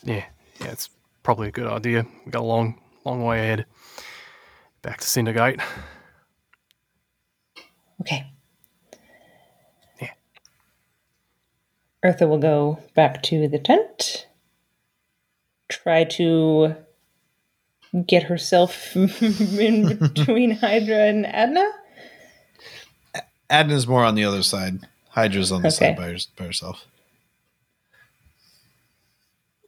Yeah, yeah, it's probably a good idea. We got a long, long way ahead. Back to Cindergate. Okay. Yeah. Eartha will go back to the tent. Try to get herself in between Hydra and Adna. Adna's more on the other side. Hydra's on the Okay. side by, her, by herself.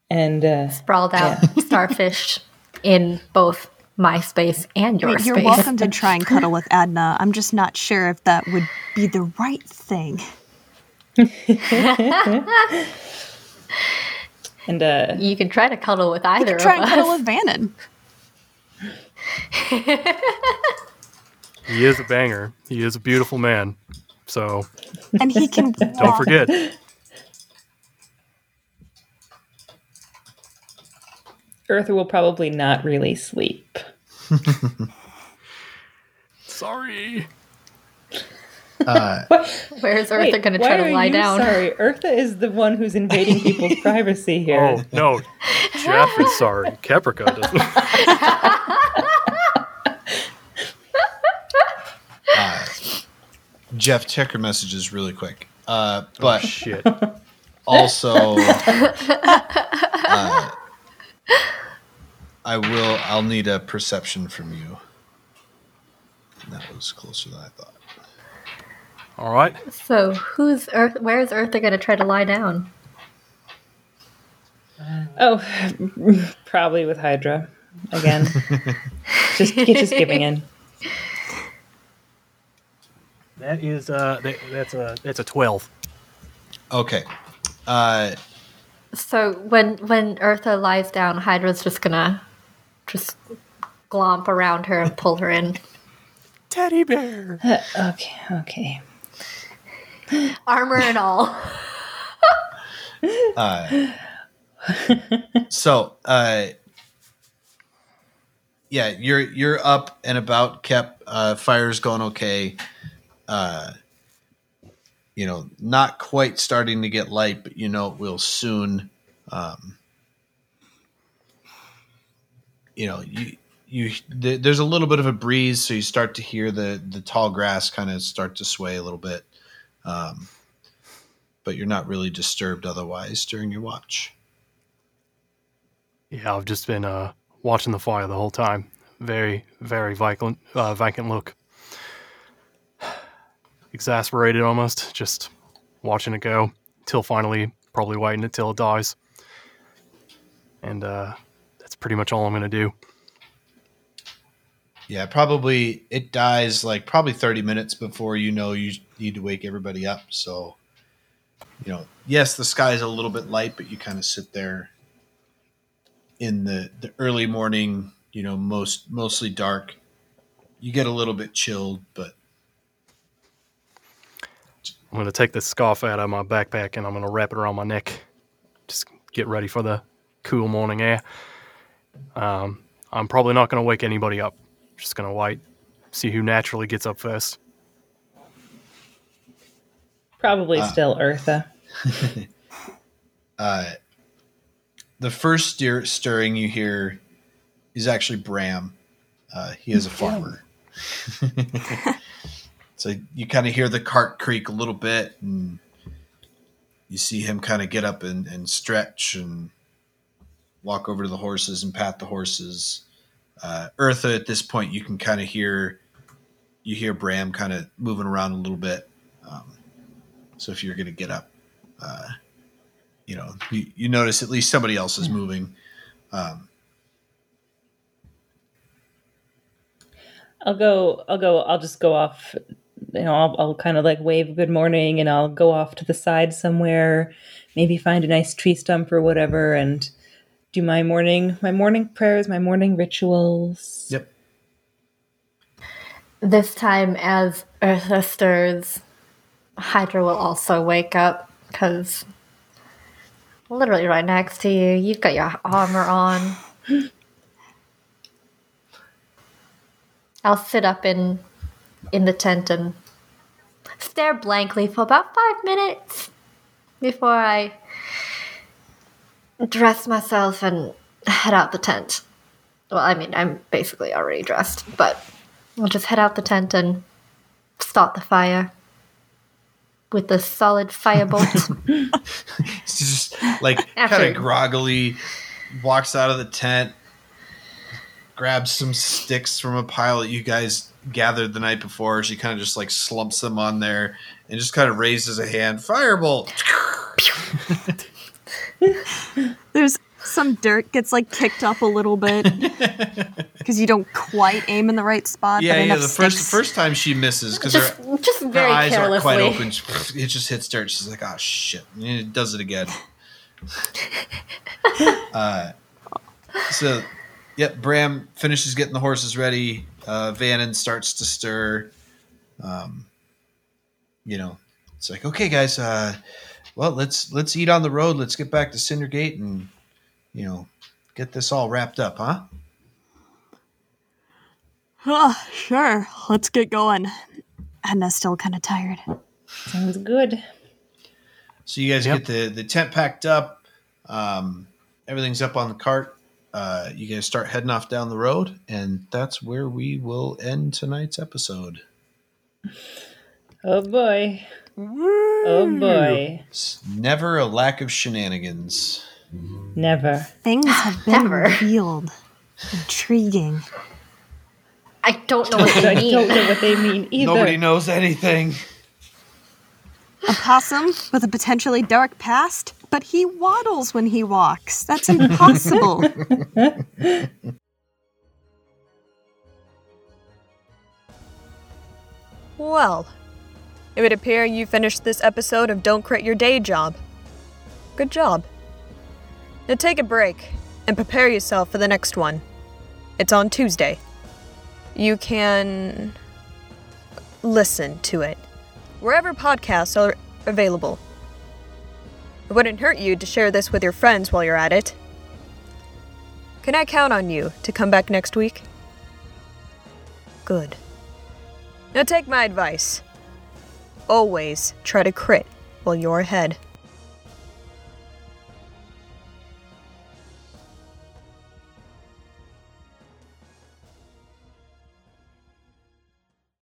And uh, Sprawled out starfish in both my space and I your mean, you're space. welcome to try and cuddle with Adna. I'm just not sure if that would be the right thing. and uh, You can try to cuddle with either Try of and us. cuddle with Vannon. He is a banger. He is a beautiful man. So And he can don't walk. forget. Eartha will probably not really sleep. Sorry. Uh, Where's Eartha going to try to lie down? Sorry, Eartha is the one who's invading people's privacy here. Oh no, Jeff is sorry. Keprika doesn't. Jeff, check your messages really quick. Uh, Oh but shit. also, uh, I will. I'll need a perception from you. That was closer than I thought. All right. So who's Earth? Where's Eartha going to try to lie down? Oh, probably with Hydra again. just just giving in. That is uh, that, that's a that's a twelve. Okay. Uh, So when when Eartha lies down, Hydra's just gonna just glomp around her and pull her in, Teddy bear. Okay, okay. armor and all. uh, so uh, yeah, you're you're up and about. Kep uh, fire's going okay. Uh, you know, not quite starting to get light, but you know it will soon. Um, you know, you you th- there's a little bit of a breeze, so you start to hear the the tall grass kind of start to sway a little bit. Um, but you're not really disturbed otherwise during your watch. Yeah, I've just been uh, watching the fire the whole time. Very, very vacant, uh, vacant look. Exasperated almost, just watching it go till finally, probably waiting until it dies. And uh, that's pretty much all I'm going to do. Yeah, probably it dies like probably 30 minutes before you know you need to wake everybody up. So, you know, yes, the sky is a little bit light, but you kind of sit there in the, the early morning, you know, most mostly dark. You get a little bit chilled, but I'm going to take the scarf out of my backpack and I'm going to wrap it around my neck. Just get ready for the cool morning air. Um, I'm probably not going to wake anybody up. Just going to wait, see who naturally gets up first. Probably Ah. still Eartha. uh, the first stir- stirring you hear is actually Bram. Uh, he is a farmer. so you kind of hear the cart creak a little bit, and you see him kind of get up and, and stretch and walk over to the horses and pat the horses. Uh, Eartha, at this point, you can kind of hear you hear Bram kind of moving around a little bit. Um, so if you're going to get up, uh, you know, you, you notice at least somebody else is moving. Um, I'll go. I'll go. I'll just go off. You know, I'll, I'll kind of like wave good morning, and I'll go off to the side somewhere. Maybe find a nice tree stump or whatever, and do my morning, my morning prayers, my morning rituals. yep. This time, as Earth stirs, Hydra will also wake up because literally right next to you, you've got your armor on. I'll sit up in in the tent and stare blankly for about five minutes before I dress myself and head out the tent. Well, I mean, I'm basically already dressed, but I'll just head out the tent and start the fire with the solid firebolt. Just like kind of groggily walks out of the tent, grabs some sticks from a pile that you guys gathered the night before. She kind of just like slumps them on there and just kind of raises a hand. Firebolt. There's some dirt gets like kicked up a little bit because you don't quite aim in the right spot. Yeah, but yeah. enough The first the first time she misses because her, just her eyes aren't quite open. It just hits dirt. She's like, "Oh shit!" And it does it again. uh, so, yep. Bram finishes getting the horses ready. Uh, Vannon starts to stir. Um, you know, it's like, okay, guys. Uh, well, let's let's eat on the road. Let's get back to Cindergate and you know get this all wrapped up, huh? Oh, sure. Let's get going. Edna's still kind of tired. Sounds good. So you guys Yep. get the the tent packed up. Um, everything's up on the cart. Uh, you guys start heading off down the road, and that's where we will end tonight's episode. Oh boy. Oh boy. It's never a lack of shenanigans. Never. Things have been Never. revealed. Intriguing. I don't know what I they don't mean. know what they mean either. Nobody knows anything. A possum with a potentially dark past, but he waddles when he walks. That's impossible. Well, it would appear you finished this episode of Don't Quit Your Day Job. Good job. Now take a break and prepare yourself for the next one. It's on Tuesday. You can listen to it wherever podcasts are available. It wouldn't hurt you to share this with your friends while you're at it. Can I count on you to come back next week? Good. Now take my advice. Always try to crit while you're ahead.